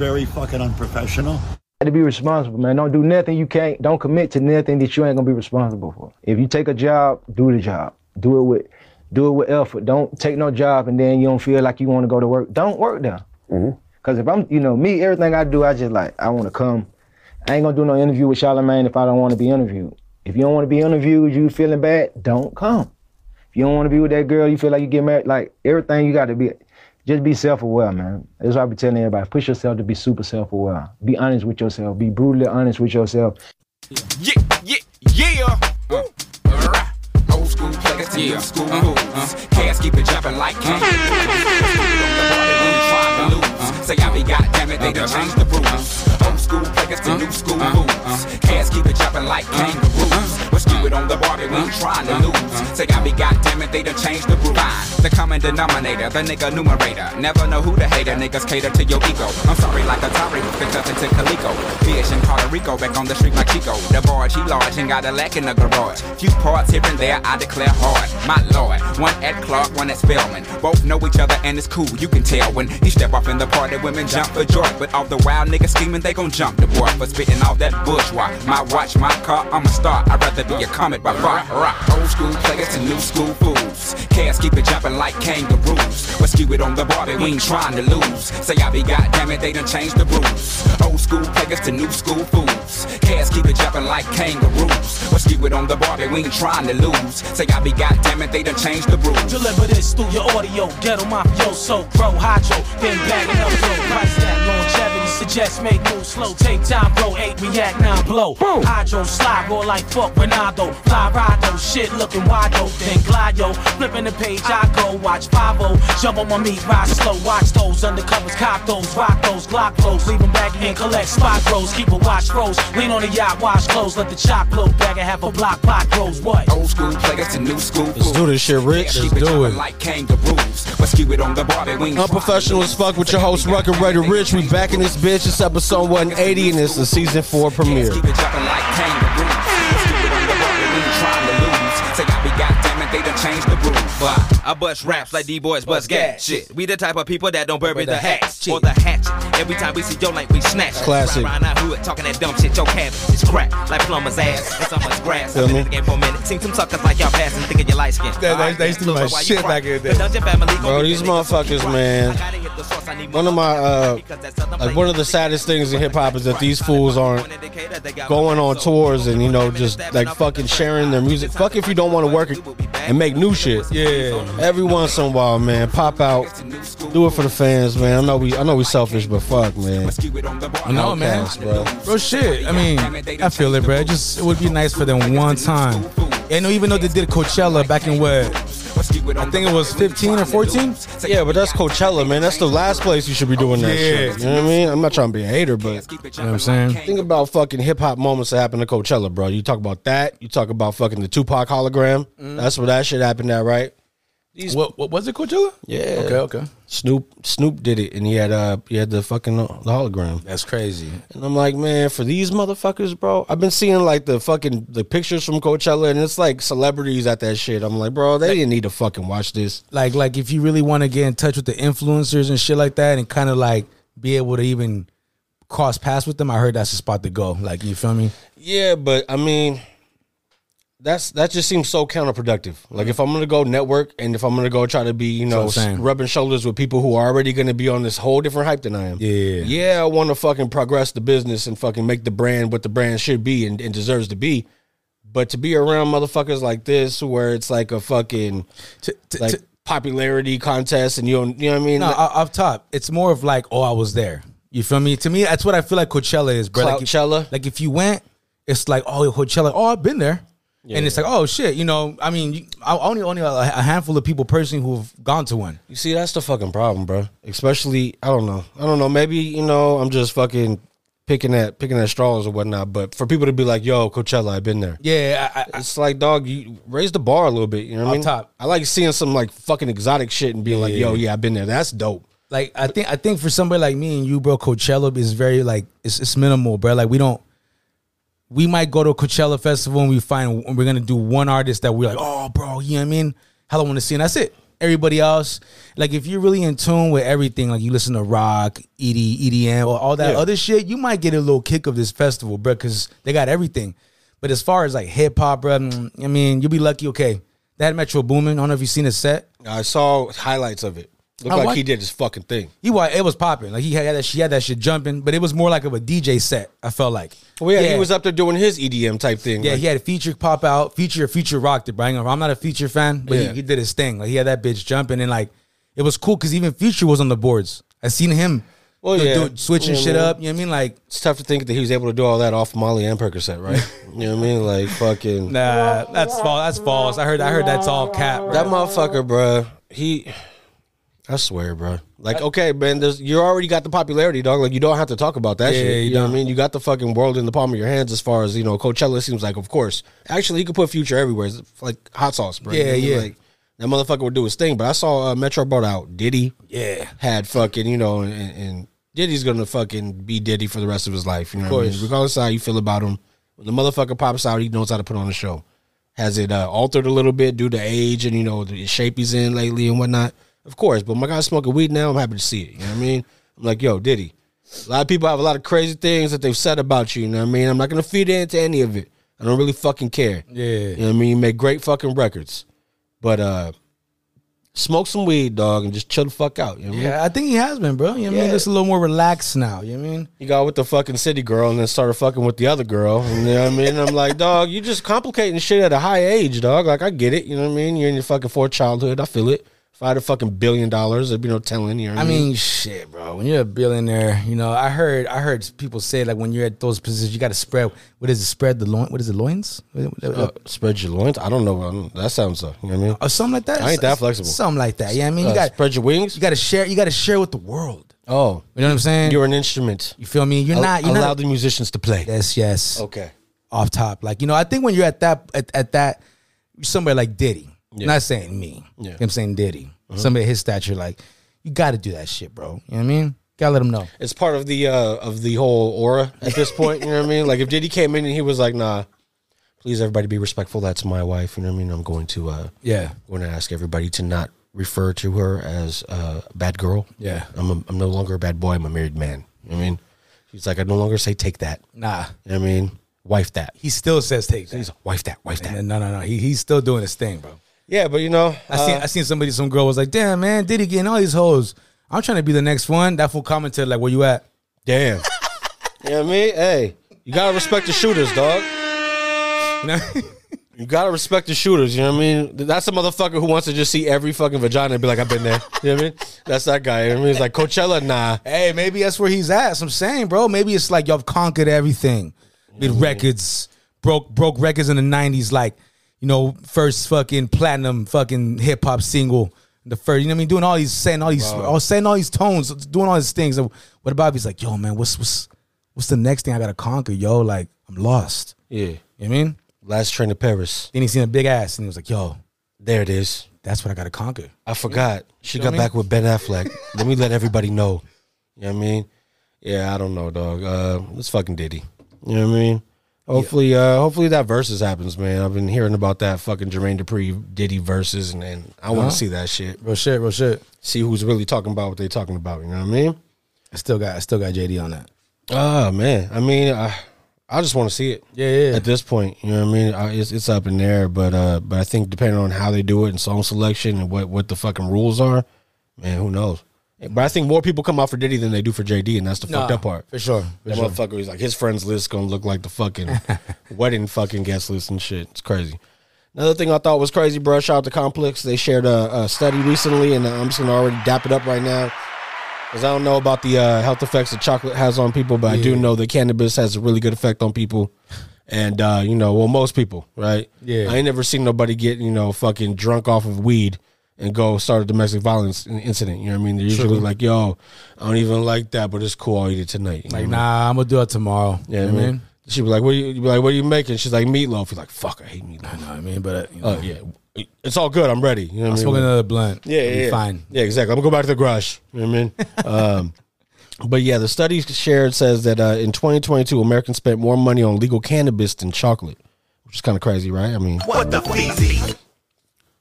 very fucking unprofessional. to be responsible, man. Don't do nothing you can't. Don't commit to nothing that you ain't gonna be responsible for. If you take a job, do the job. Do it with, do it with effort. Don't take no job and then you don't feel like you want to go to work. Don't work there. Mm-hmm. Cause if I'm, you know, me, everything I do, I just like I want to come. I ain't gonna do no interview with Charlamagne if I don't want to be interviewed. If you don't want to be interviewed, you feeling bad, don't come. If you don't want to be with that girl, you feel like you get married, like everything you got to be, just be self-aware, man. That's what I be telling everybody. Push yourself to be super self-aware. Be honest with yourself. Be brutally honest with yourself. Yeah, yeah, yeah. Uh, alright. Old school players to new school uh, moves. Uh, uh. Cats keep it jumping like candy. Trying to lose. Say I be goddamn it, they done changed the rules. Old school players to new school moves. Cats keep it jumping like kangaroos. Keep it on the Bar-B, we ain't trying to lose. Uh-huh. Say I be goddamn it, they done changed the rules. The common denominator, the nigga numerator. Never know who the hater, niggas cater to your ego. I'm sorry like Atari, picked up into Calico. Fish in Puerto Rico, back on the street like Chico. The barge, he large and got a lack in the garage. Few parts here and there, I declare hard. My lord, one at Clark, one at Spelman. Both know each other and it's cool, you can tell when he step off in the party, women jump for joy. But all the wild niggas scheming, they gon' jump the boy for spitting all that bourgeois. My watch, my car, I'm a star. I'd rather be a comet by far. Rock. Old school players to new school fools. Cats keep it jumping like kangaroos. Rescue it on the Bar-B, we ain't trying to lose. Say I be goddamn it, they done changed the rules. Old school players to new school fools. Cats keep it jumping like kangaroos. Rescue it on the Bar-B, we ain't trying to lose. Say I be goddamn it, they done changed the rules. Deliver this through your audio, ghetto mafioso, pro hydro, been bagging up yo, price that longevity, suggest make moves slow, take time, bro, eight react, nine blow. Hydro slide, roll like fuck Ronaldo, fly ride oh, shit looking wide open, then glide yo, flipping the page, I go, watch 5 jump on my meat, ride slow, watch those undercovers, cop those, rock those, glock flows, leave them back and collect spot grows, keep a watch froze, lean on the yacht, wash clothes, let the chop blow, bag and half a block, pot grows, what? Old school play players to new school Let's do this shit, Rich. Keep Let's do it. like kangaroos. Rescue it on the Bar-B, we Unprofessional as fuck with your host, Rucker Raider Rich. We back in this bitch. It's episode 180 and it's the season 4 premiere. It, they done changed the rules. Why? I bust raps like D-boys bust gas. Shit, we the type of people that don't bury the hatch or the hatchet. Every time we see your lane, we snatch. Classic. Around our hood talking that dumb shit. Your cabbage is crack like plumber's ass and so much grass. I've been in the game for a minute. Seen some suckers like y'all passing, thinking you light skin. They- they- they used to do my shit back in the day. Bro, these motherfuckers, man. One of my, uh, like one of the saddest things in hip hop is that these fools aren't going on tours and, you know, just like fucking sharing their music. Fuck if you don't want to work it and make new shit. Yeah. Every once in a while, man, pop out, do it for the fans, man. I know we, I know we selfish, but fuck, man. I know, man. Outkast, bro. Bro, shit. I mean, I feel it, bro. Just it would be nice for them one time. And even though they did Coachella back in what I think it was 15 or 14. Yeah, but that's Coachella, man. That's the last place you should be doing that Yeah. shit. You know what I mean? I'm not trying to be a hater, but You know what I'm saying? think about fucking hip hop moments that happened to Coachella, bro. You talk about that. You talk about fucking the Tupac hologram. Mm. That's where that shit happened at, right? These, What, what was it, Coachella? yeah. Okay, okay. Snoop Snoop did it, and he had uh he had the fucking uh, the hologram. That's crazy. And I'm like, man, for these motherfuckers, bro, I've been seeing like the fucking the pictures from Coachella, and it's like celebrities at that shit. I'm like, bro, they didn't need to fucking watch this. Like, like if you really want to get in touch with the influencers and shit like that, and kind of like be able to even cross paths with them, I heard that's the spot to go. Like, you feel me? Yeah, but I mean, that's that just seems so counterproductive. Like if I'm gonna go network and if I'm gonna go try to be, you know, what I'm saying. rubbing shoulders with people who are already gonna be on this whole different hype than I am. Yeah. yeah, I want to fucking progress the business and fucking make the brand what the brand should be and, and deserves to be. But to be around motherfuckers like this, where it's like a fucking To- to- like to- popularity contest, and you don't, you know what I mean? No, Like, off top, it's more of like, oh, I was there. You feel me? To me, that's what I feel like Coachella is, bro. Like if, like if you went, it's like, oh, Coachella. Oh, I've been there. And it's like, oh shit, you know. I mean, you, I only only a, handful of people personally who've gone to one. You see, that's the fucking problem, bro. Especially, I don't know, I don't know. Maybe you know, I'm just fucking picking at picking at straws or whatnot. But for people to be like, "Yo, Coachella, I've been there," Yeah, I, I, it's like, dog, you raise the bar a little bit. You know what I mean? top. I like seeing some like fucking exotic shit and being like, "Yo, yeah, I've been there." That's dope. like I think I think for somebody like me and you, bro, Coachella is very like it's it's minimal, bro. Like we don't. We might go to a Coachella festival and we find we're gonna do one artist that we're like, oh, bro, you know what I mean? Hell, I want to see, and that's it. everybody else. Like if you're really in tune with everything, like you listen to rock, ED, EDM, or all that Yeah. other shit, you might get a little kick of this festival, bro, because they got everything. But as far as like hip hop, bro, mm, I mean, you'll be lucky. Okay, that Metro Boomin. I don't know if you've seen his set. I saw highlights of it. Looked I like like- he did his fucking thing. He was it was popping. Like he had that, she had that shit jumping, but it was more like of a DJ set. I felt like. Well, yeah, he was up there doing his EDM type thing. Yeah, like- he had a Future pop out, Future Future rocked it. But I'm not a Future fan, but Yeah. he, he did his thing. Like he had that bitch jumping and like it was cool because even Future was on the boards. I seen him. Well, do- yeah. do- switching Yeah, shit man. up. You know what I mean? Like it's tough to think that he was able to do all that off Molly and Percocet, right? you know what I mean? Like fucking nah, that's false. That's false. I heard. I heard that's all cap. bro. that motherfucker, bro. He, I swear, bro. Like, okay, man, you already got the popularity, dog. Like, you don't have to talk about that Yeah, shit. you know what I mean? You got the fucking world in the palm of your hands. As far as you know, Coachella seems like, of course. Actually, he could put Future everywhere. It's like hot sauce, bro. You know Yeah, what I mean? yeah. Like that motherfucker would do his thing. But I saw uh, Metro brought out Diddy. Yeah. had fucking, you know, and, and Diddy's gonna fucking be Diddy for the rest of his life. You know, what I mean? regardless of how you feel about him, when the motherfucker pops out, he knows how to put on a show. Has it uh, altered a little bit due to age and you know the shape he's in lately and whatnot? Of course, but my guy's smoking weed now. I'm happy to see it. You know what I mean? I'm like, yo, Diddy. A lot of people have a lot of crazy things that they've said about you. You know what I mean? I'm not gonna feed into any of it. I don't really fucking care. Yeah. You know what I mean? You make great fucking records, but uh, smoke some weed, dog, and just chill the fuck out. You know what I mean? Yeah, I think he has been, bro. You know what I mean? Just a little more relaxed now. You know what I mean? He got with the fucking city girl and then started fucking with the other girl. You know what I mean? I'm like, dog, you just complicating shit at a high age, dog. Like, I get it. You know what I mean? You're in your fucking fourth childhood. I feel it. If I had a fucking billion dollars, there'd be no telling. You know I mean, shit, bro. When you're a billionaire, you know, I heard, I heard people say like when you're at those positions, you got to spread. What is it? Spread the loin. What is it? Loins? Uh, spread your loins. I don't know. I don't- That sounds, uh, you know what I mean? or something like that. I ain't that flexible. Something like that. Yeah, I mean, you Uh, got spread your wings. you got to share. You got to share with the world. oh, You know what I'm saying? you're an instrument. you feel me? You're Al- not. You're allow not. the musicians to play. yes, yes. Okay. Off top, like you know, I think when you're at that at, at that somebody like Diddy, not saying me, Yeah. I'm saying Diddy, somebody his stature, like you got to do that shit, bro. You know what I mean? Gotta let him know. It's part of the uh of the whole aura at this point. You know what I mean? Like if Diddy came in and he was like, "Nah, please everybody be respectful. That's my wife." You know what I mean? I'm going to uh Yeah, going to ask everybody to not refer to her as uh, a bad girl. Yeah. I'm a, I'm no longer a bad boy. I'm a married man. You know what I mean? He's like, I no longer say take that. nah. You know what I mean? Wife that. He still says take that. He's wife that. Wife that. And no, no, no. He, he's still doing his thing, bro. Yeah, but you know, I seen uh, I seen somebody, some girl was like, "Damn, man, Diddy getting all these hoes. I'm trying to be the next one." That fool commented like, "Where you at?" damn. you know what I mean? Hey, you gotta respect the shooters, dog. You know? You gotta respect the shooters. You know what I mean? That's a motherfucker who wants to just see every fucking vagina and be like, I've been there. You know what I mean? That's that guy. You know what I mean? It's like Coachella, nah. hey, maybe that's where he's at. So I'm saying, bro. Maybe it's like y'all conquered everything. With records, broke broke records in the '90s, like you know, first fucking platinum fucking hip hop single. The first, you know what I mean? Doing all these, saying all these, all saying all these tones, doing all these things. And what about he's like, yo, man, what's what's what's the next thing I gotta conquer, yo? Like I'm lost. Yeah. You know what I mean? Last train to Paris. Then he seen a big ass and he was like, yo, There it is. that's what I gotta conquer. I forgot. She Feel got me? back with Ben Affleck. let me let everybody know. You know what I mean? Yeah, I don't know, dog. Uh, it's fucking Diddy. You know what I mean? Hopefully, uh, hopefully that versus happens, man. I've been hearing about that fucking Jermaine Dupri Diddy versus, and, and I want Uh-huh. to see that shit. Real shit, real shit. See who's really talking about what they're talking about. You know what I mean? I still got I still got JD on that. Oh man, I mean, I, I just want to see it. Yeah, yeah. At this point, you know what I mean? I, it's it's up in there, but uh, but I think depending on how they do it and song selection and what what the fucking rules are, man, who knows? But I think more people come out for Diddy than they do for JD, and that's the fucked up part. For sure. For That sure. motherfucker is like his friends list gonna look like the fucking wedding fucking guest list and shit. It's crazy. Another thing I thought was crazy, bro. Shout out to Complex. They shared a, a study recently, and I'm just gonna already dap it up right now. Because I don't know about the uh, health effects that chocolate has on people, but I do know that cannabis has a really good effect on people. And, uh, you know, well, most people, right? Yeah. I ain't never seen nobody get, you know, fucking drunk off of weed and go start a domestic violence incident. You know what I mean? They're usually True. like, yo, I don't even like that, but it's cool. I'll eat it tonight. You Like, what nah, I'm gonna do it tomorrow. Yeah, you know what I mean? She'd be like, "What are you?" be like, "What are you making?" She's like, "Meatloaf." He's like, "Fuck, I hate I meatloaf." know what I mean, but uh, you know, Oh yeah, it's all good. I'm ready. You know what I'm I mean? smoking another blunt. Yeah, I'll yeah, be yeah. fine. Yeah, exactly. I'm gonna go back to the garage. You know what I mean? um, but yeah, the study shared says that uh, in 2022, Americans spent more money on legal cannabis than chocolate, which is kind of crazy, right? I mean, What the feezy?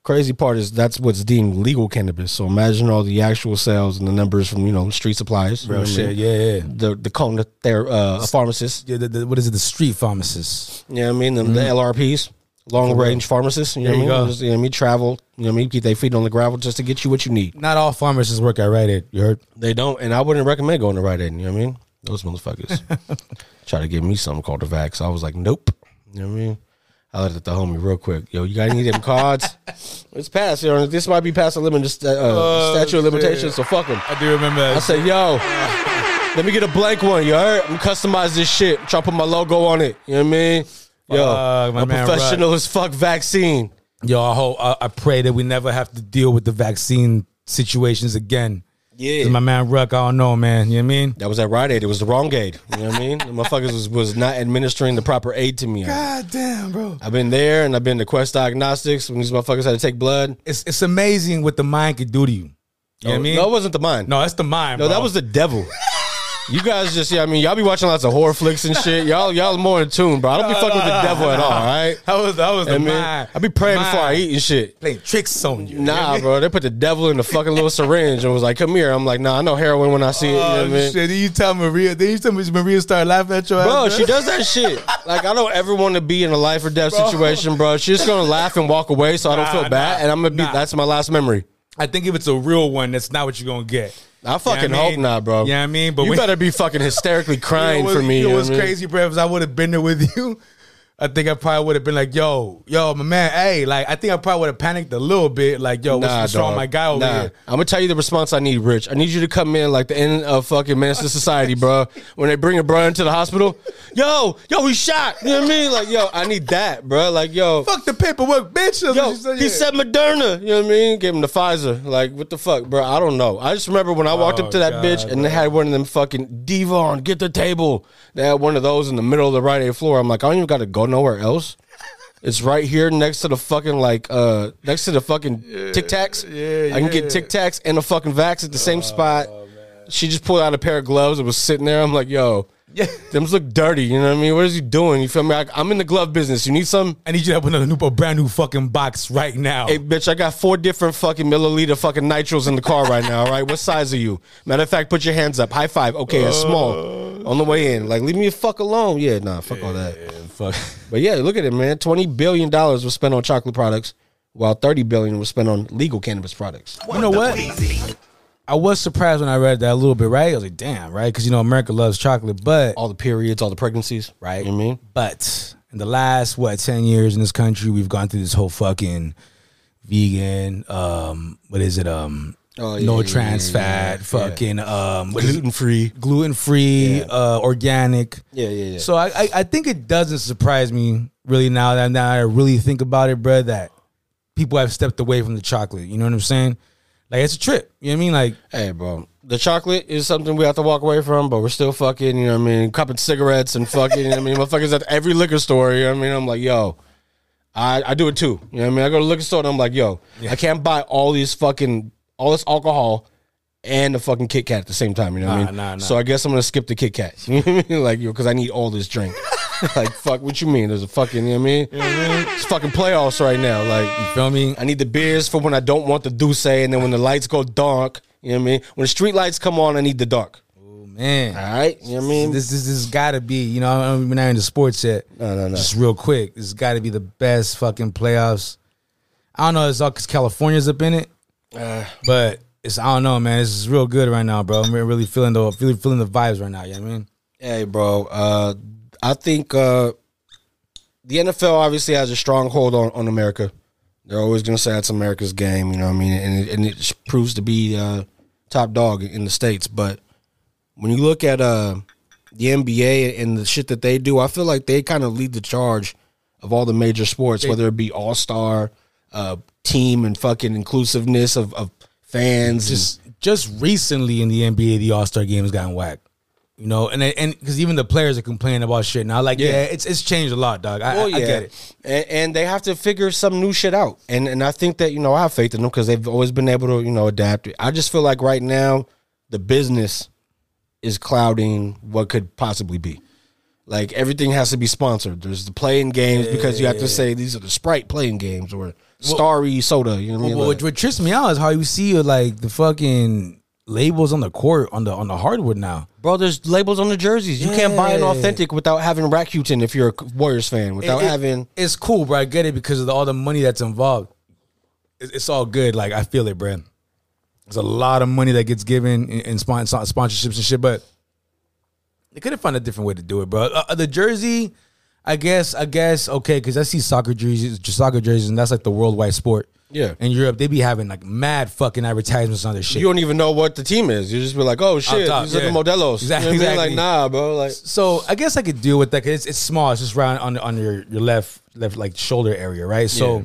Crazy part is that's what's deemed legal cannabis. So imagine all the actual sales and the numbers from you know street suppliers. you Real I shit. mean? Yeah, yeah. The the cone they're uh, pharmacist. Yeah, the, the, what is it? The street pharmacist. You know I mean? The, the LRPs, long range pharmacists. You know Mm-hmm. There what I you mean? go. Just, you know what I mean? Travel. You know what I mean? Keep their feet on the gravel just to get you what you need. Not all pharmacists work at Rite Aid. You heard? They don't, and I wouldn't recommend going to Rite Aid. You know what I mean? Those motherfuckers try to give me something called the vax. I was like, nope. You know what I mean? I looked at the homie real quick. Yo, you got any of them cards? it's past. You know, this might be past the limit, just uh, Oh, statute of shit. limitations. So fuck them. I do remember. That I said, yo, let me get a blank one. You heard? I'm customize this shit. Try to put my logo on it. You know what I mean? Yo, Fuck, my I'm man professional as fuck vaccine. Yo, I hope I, I pray that we never have to deal with the vaccine situations again. Yeah. My man Ruck, I don't know, man. You know what I mean? That was at Rite Aid. It was the wrong aid. You know what I mean? The motherfuckers was, was not administering the proper aid to me. God damn, bro. I've been there and I've been to Quest Diagnostics when these motherfuckers had to take blood. It's it's amazing what the mind can do to you. You know what I oh, mean? No, it wasn't the mind. No, that's the mind. No, bro. that was the devil. You guys just, yeah, I mean, y'all be watching lots of horror flicks and shit. Y'all, y'all more in tune, bro. I don't be fucking no, with the no, devil at no. all, all right? that was that was the I mean, mind. I be praying The before I eat and shit. Playing tricks on you. you know Nah, mean? bro. They put the devil in the fucking little syringe and was like, come here. I'm like, nah, I know heroin when I see it. You know what I Oh mean? shit! Then you tell Maria. Then you tell Maria start laughing at your Bro, ass. she does that shit. Like, I don't ever want to be in a life or death situation, bro. She's just gonna laugh and walk away, so I don't Nah, feel bad. nah, and I'm gonna be. nah. That's my last memory. I think if it's a real one, that's not what you're gonna get. I fucking You know I hope not, bro. You know I mean? But you when- better be fucking hysterically crying You know for me. It know you know what I mean? crazy, bro? If I would have been there with you, I think I probably would have been like, "Yo, yo, my man, hey, like, I think I probably would have panicked a little bit, like, yo, what's, Nah, what's wrong, my guy over Nah. here?" I'm gonna tell you the response I need, Rich. I need you to come in like the end of fucking to Society, bro. When they bring a bro into the hospital, yo, yo, he shot. You know what I mean? Like, yo, I need that, bro. Like, yo, Fuck the paperwork, bitch. Yo, he said Moderna. You know what I mean? Gave him the Pfizer. Like, what the fuck, bro? I don't know. I just remember when I walked Oh, up to that God, bitch and they had one of them fucking Devon, get the table. They had one of those in the middle of the right floor. I'm like, I don't even got to go nowhere else. It's right here next to the fucking like uh next to the fucking Tic Tacs. yeah, I can get. Tic Tacs and a fucking Vax at the same spot. She just pulled out a pair of gloves and was sitting there. I'm like, yo, Yeah. them look dirty. You know what I mean? What is he doing? You feel me? I, I'm in the glove business. You need some? I need you to open a new, a brand new fucking box right now. Hey, bitch, I got four different fucking milliliter fucking nitros in the car right now, all right? What size are you? Matter of fact, put your hands up. High five. Okay, a small. On the way in. Like, leave me the fuck alone. Yeah, nah, fuck all that. Fuck. But yeah, look at it, man. $20 billion was spent on chocolate products, while 30 billion was spent on legal cannabis products. You know what? I was surprised when I read that a little bit, right? I was like, damn, right? Because you know America loves chocolate, but All the periods, all the pregnancies. right? You know I mean? But in the last what ten years in this country, we've gone through this whole fucking vegan, um, what is it? Um, Oh, yeah, no yeah, trans yeah, fat, fucking um, what is it? Gluten free. gluten free, uh, organic. Yeah, yeah, yeah. So I, I I think it doesn't surprise me really now that now I really think about it, bro. That people have stepped away from the chocolate. You know what I'm saying? Like it's a trip. You know what I mean? Like Hey, bro. The chocolate is something we have to walk away from, but we're still fucking, you know what I mean, cupping cigarettes and fucking, you know what I mean, motherfuckers at every liquor store, you know what I mean? I'm like, yo, I, I do it too. You know what I mean? I go to the liquor store and I'm like, yo, I can't buy all these fucking, all this alcohol and the fucking Kit Kat at the same time, you know what I Nah, mean? nah, nah. So I guess I'm gonna skip the Kit Kat. You know what I mean? Like, yo, because I need all this drink. like, fuck, what you mean? There's a fucking, you know what I mean? It's fucking playoffs right now. Like, you feel me? I need the beers for when I don't want the Douce, and then when the lights go dark, you know what I mean? When the street lights come on, I need the dark. Oh man. All right? You know what I mean? This this this got to be, you know, I don't- we're not into sports yet. No, no, no. Just real quick, this has got to be the best fucking playoffs. I don't know, it's all because California's up in it, Uh. but it's I don't know, man. Is real good right now, bro. I'm really feeling the feeling feeling the vibes right now. You know what I mean? Hey, bro. Uh, I think uh, the NFL obviously has a strong hold on, on America. They're always going to say it's America's game, you know what I mean? And it, and it proves to be uh, top dog in the States. But when you look at uh, the NBA and the shit that they do, I feel like they kind of lead the charge of all the major sports, whether it be all star, uh, team, and fucking inclusiveness of, of fans. Just just recently in the NBA, the All Star game has gotten whacked. You know, and and because even the players are complaining about shit now. Like, yeah, Yeah. it's it's changed a lot, dog. I, Well, I, I get it. And, and they have to figure some new shit out. And and I think that you know I have faith in them because they've always been able to you know adapt. I just feel like right now the business is clouding what could possibly be. Like everything has to be sponsored. There's the playing games because you have to say these are the Sprite playing games or Starry Soda. You know what I mean? Well, Like- what, what trips me out is how you see like the fucking labels on the court on the on the hardwood now. Bro, there's labels on the jerseys. You can't buy an authentic without having Rakuten if you're a Warriors fan. Without It- it- having it's cool, bro. I get it because of the, all the money that's involved. It's, it's all good. Like I feel it, bro. There's a lot of money that gets given in, in spon- sponsorships and shit, but they could have found a different way to do it, bro. Uh, the jersey, I guess, I guess, okay, because I see soccer jerseys, soccer jerseys, and that's like the worldwide sport. Yeah. in Europe, they be having like mad fucking advertisements on their shit. you don't even know what the team is. You just be like, oh shit, top, these are the Modelos. Exactly, You know exactly. Like, nah, bro. Like, So I guess I could deal with that because it's, it's small. It's just around on on your your left left like shoulder area, right? So Yeah.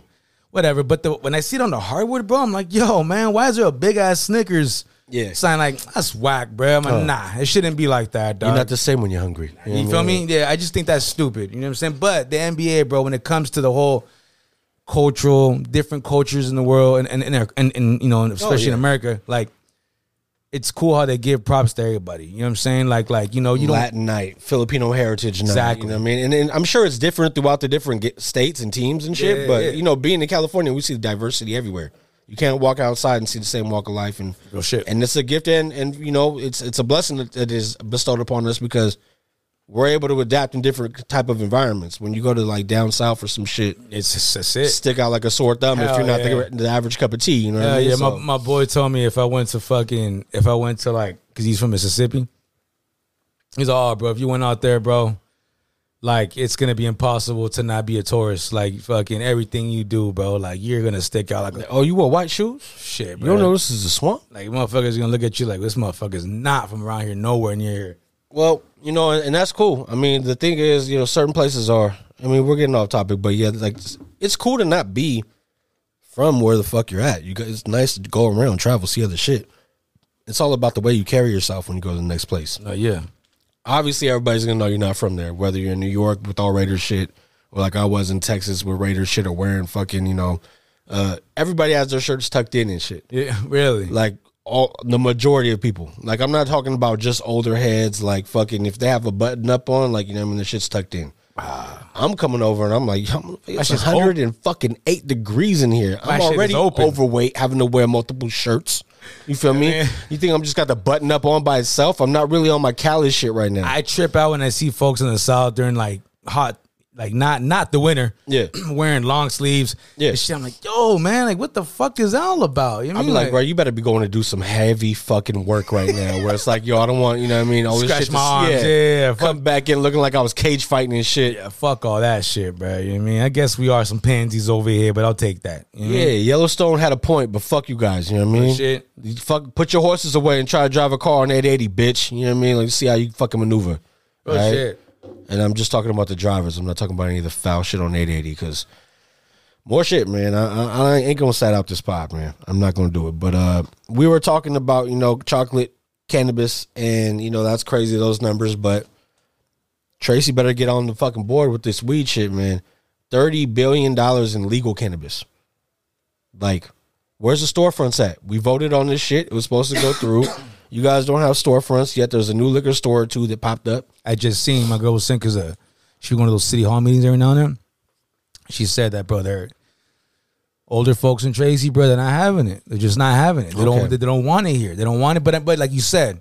whatever. But the, when I see it on the hardwood, bro, I'm like, yo, man, why is there a big ass Snickers? Yeah. sign like that's whack, bro. I'm like, Oh. nah, it shouldn't be like that, dog. you're not the same when you're hungry. know you what feel I me? Yeah, I just think that's stupid. You know what I'm saying? But the NBA, bro, when it comes to the whole cultural, different cultures in the world, and and and, and, and you know, oh, especially in yeah. America, like. It's cool how they give props to everybody. You know what I'm saying? Like, like you know, you don't Latin night, Filipino heritage night. Exactly. You know what I mean? And, and I'm sure it's different throughout the different states and teams and shit. Yeah, but yeah. you know, being in California, we see the diversity everywhere. You can't walk outside and see the same walk of life, and Real shit. and it's a gift, and and you know, it's it's a blessing that, that is bestowed upon us because we're able to adapt in different type of environments. When you go to like down south or some shit, It's just that's it. stick out like a sore thumb if you're not yeah. the, the average cup of tea. You know what Yeah, I mean? yeah. So- My, my boy told me if I went to fucking if I went to like because he's from Mississippi, he's like, oh, bro, if you went out there, bro, like it's gonna be impossible to not be a tourist. Like fucking everything you do, bro, like you're gonna stick out like oh, you wore white shoes? shit, You don't know this is a swamp? Like motherfuckers gonna look at you like this motherfucker's not from around here, nowhere near here. Well, you know, and, that's cool. I mean, the thing is, you know, certain places are. I mean, we're getting off topic, but yeah, like it's cool to not be from where the fuck you're at. You guys, it's nice to go around, travel, see other shit. It's all about the way you carry yourself when you go to the next place. Uh, yeah, Obviously, everybody's gonna know you're not from there, whether you're in New York with all Raiders shit, or like I was in Texas with Raiders shit, or wearing fucking, you know, uh, everybody has their shirts tucked in and shit yeah, really. like all the majority of people. Like I'm not talking about just older heads. Like fucking if they have a button up on, like you know, what I mean the shit's tucked in. Ah. I'm coming over and I'm like, it's shit's 100 and fucking eight degrees in here. I'm already overweight, having to wear multiple shirts. You feel me? Man. You think I'm just got the button up on by itself? I'm not really on my Cali shit right now. I trip out when I see folks in the south during like hot, like not not the winter. Yeah. wearing long sleeves. Yeah. shit. I'm like, yo, man, like what the fuck is that all about? You know what I I'm mean? like, bro, you better be going to do some heavy fucking work right now. Where it's like, yo, I don't want, you know what I mean? All this shit. my arms, yeah, Come back in looking like I was cage fighting and shit. yeah, fuck all that shit, bro. You know what I mean? I guess we are some pansies over here, but I'll take that. You know Yeah, mean? Yellowstone had a point, but fuck you guys. You know what I mean? shit. You fuck, put your horses away and try to drive a car on 880, bitch. You know what I mean? Like, see how you fucking maneuver. Real right? shit. And I'm just talking about the drivers. I'm not talking about any of the foul shit on 880 because more shit, man. I, I, I ain't gonna set out this pot, man. I'm not gonna do it. But uh, we were talking about you know chocolate, cannabis, and you know that's crazy those numbers. But Tracy better get on the fucking board with this weed shit, man. Thirty billion dollars in legal cannabis. Like, where's the storefronts at? We voted on this shit. It was supposed to go through. You guys don't have storefronts yet. There's a new liquor store or two that popped up. I just seen my girl was saying because uh, she going to those city hall meetings every now and then. She said that, bro, they're older folks in Tracy, bro, they're not having it. They're just not having it. They don't. Okay. They don't want it here. They don't want it. But but like you said,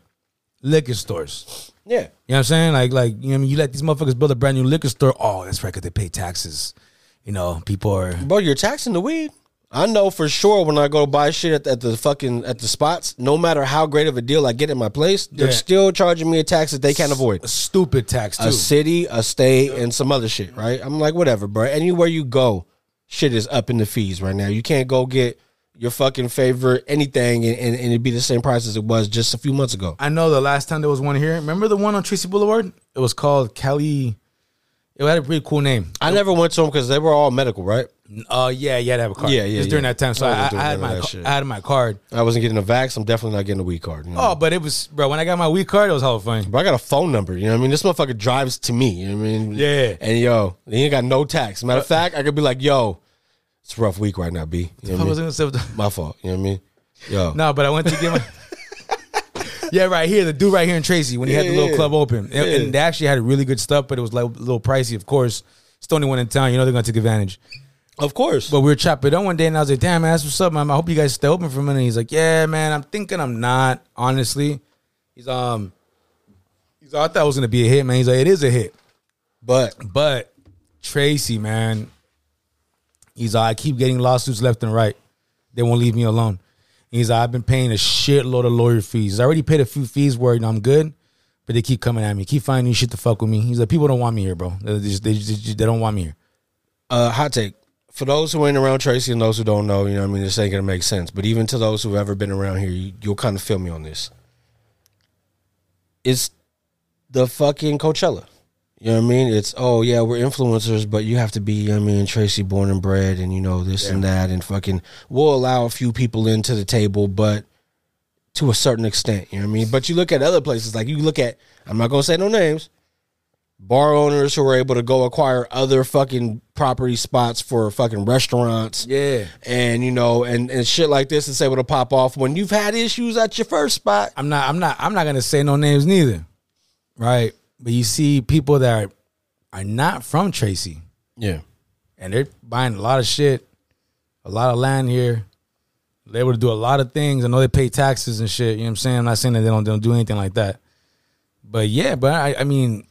liquor stores. Yeah. You know what I'm saying? Like like you know I mean? You let these motherfuckers build a brand new liquor store. Oh, that's right, because they pay taxes. You know, people are. Bro, you're taxing the weed. I know for sure when I go buy shit at the, at the fucking at the spots, no matter how great of a deal I get in my place, they're Yeah. still charging me a tax that they can't avoid. A stupid tax too. A city, a state, and some other shit, right? I'm like, whatever, bro. Anywhere you go, shit is up in the fees right now. You can't go get your fucking favorite anything and, and, and it'd be the same price as it was just a few months ago. I know the last time there was one here. Remember the one on Tracy Boulevard? It was called Cali. It had a pretty cool name. I never went to them because they were all medical, right? Uh, yeah, you had to have a card. Yeah, yeah, It was during yeah. that time, so I I, I, had my ca- I had my card. I wasn't getting a vax. I'm definitely not getting a weed card. you know? Oh, but it was, bro. When I got my weed card, it was hella funny. Bro, I got a phone number. You know what I mean? This motherfucker drives to me. You know what I mean? Yeah. And yo, he ain't got no tax. Matter of fact, I could be like, yo, it's a rough week right now, B. You know I was mean? gonna say, My fault. You know what I mean? Yo. no, but I went to get my. Yeah, right here, the dude right here in Tracy when he had the little club open, and, and they actually had really good stuff, but it was like a little pricey, of course. It's the only one in town, you know they're gonna take advantage. Of course. But we were chopping it on one day, and I was like, "Damn, man, that's what's up, man. I hope you guys stay open for a minute." He's like, "Yeah, man, I'm thinking I'm not. Honestly, he's um, he's I thought it was gonna be a hit, man. He's like, it is a hit, but but Tracy, man, he's like, I keep getting lawsuits left and right. They won't leave me alone. He's like, I've been paying a shitload of lawyer fees. I already paid a few fees where I'm good, but they keep coming at me, keep finding shit to fuck with me. He's like, people don't want me here, bro. They just, they, just, they don't want me here. uh, hot take. For those who ain't around Tracy and those who don't know, you know what I mean, this ain't gonna make sense. But even to those who've ever been around here, you, you'll kind of feel me on this. It's the fucking Coachella. You know what I mean? It's oh yeah, we're influencers, but you have to be, I mean, Tracy born and bred and you know, this and that and fucking we'll allow a few people into the table, but to a certain extent, you know what I mean? But you look at other places, like you look at I'm not gonna say no names, bar owners who are able to go acquire other fucking property spots for fucking restaurants. Yeah. And you know, and, and shit like this is able to pop off when you've had issues at your first spot. I'm not I'm not I'm not gonna say no names neither. Right? But you see people that are, are not from Tracy Yeah. and they're buying a lot of shit, a lot of land here. They're able to do a lot of things. I know they pay taxes and shit. You know what I'm saying? I'm not saying that they don't, they don't do anything like that. But yeah, but I, I mean,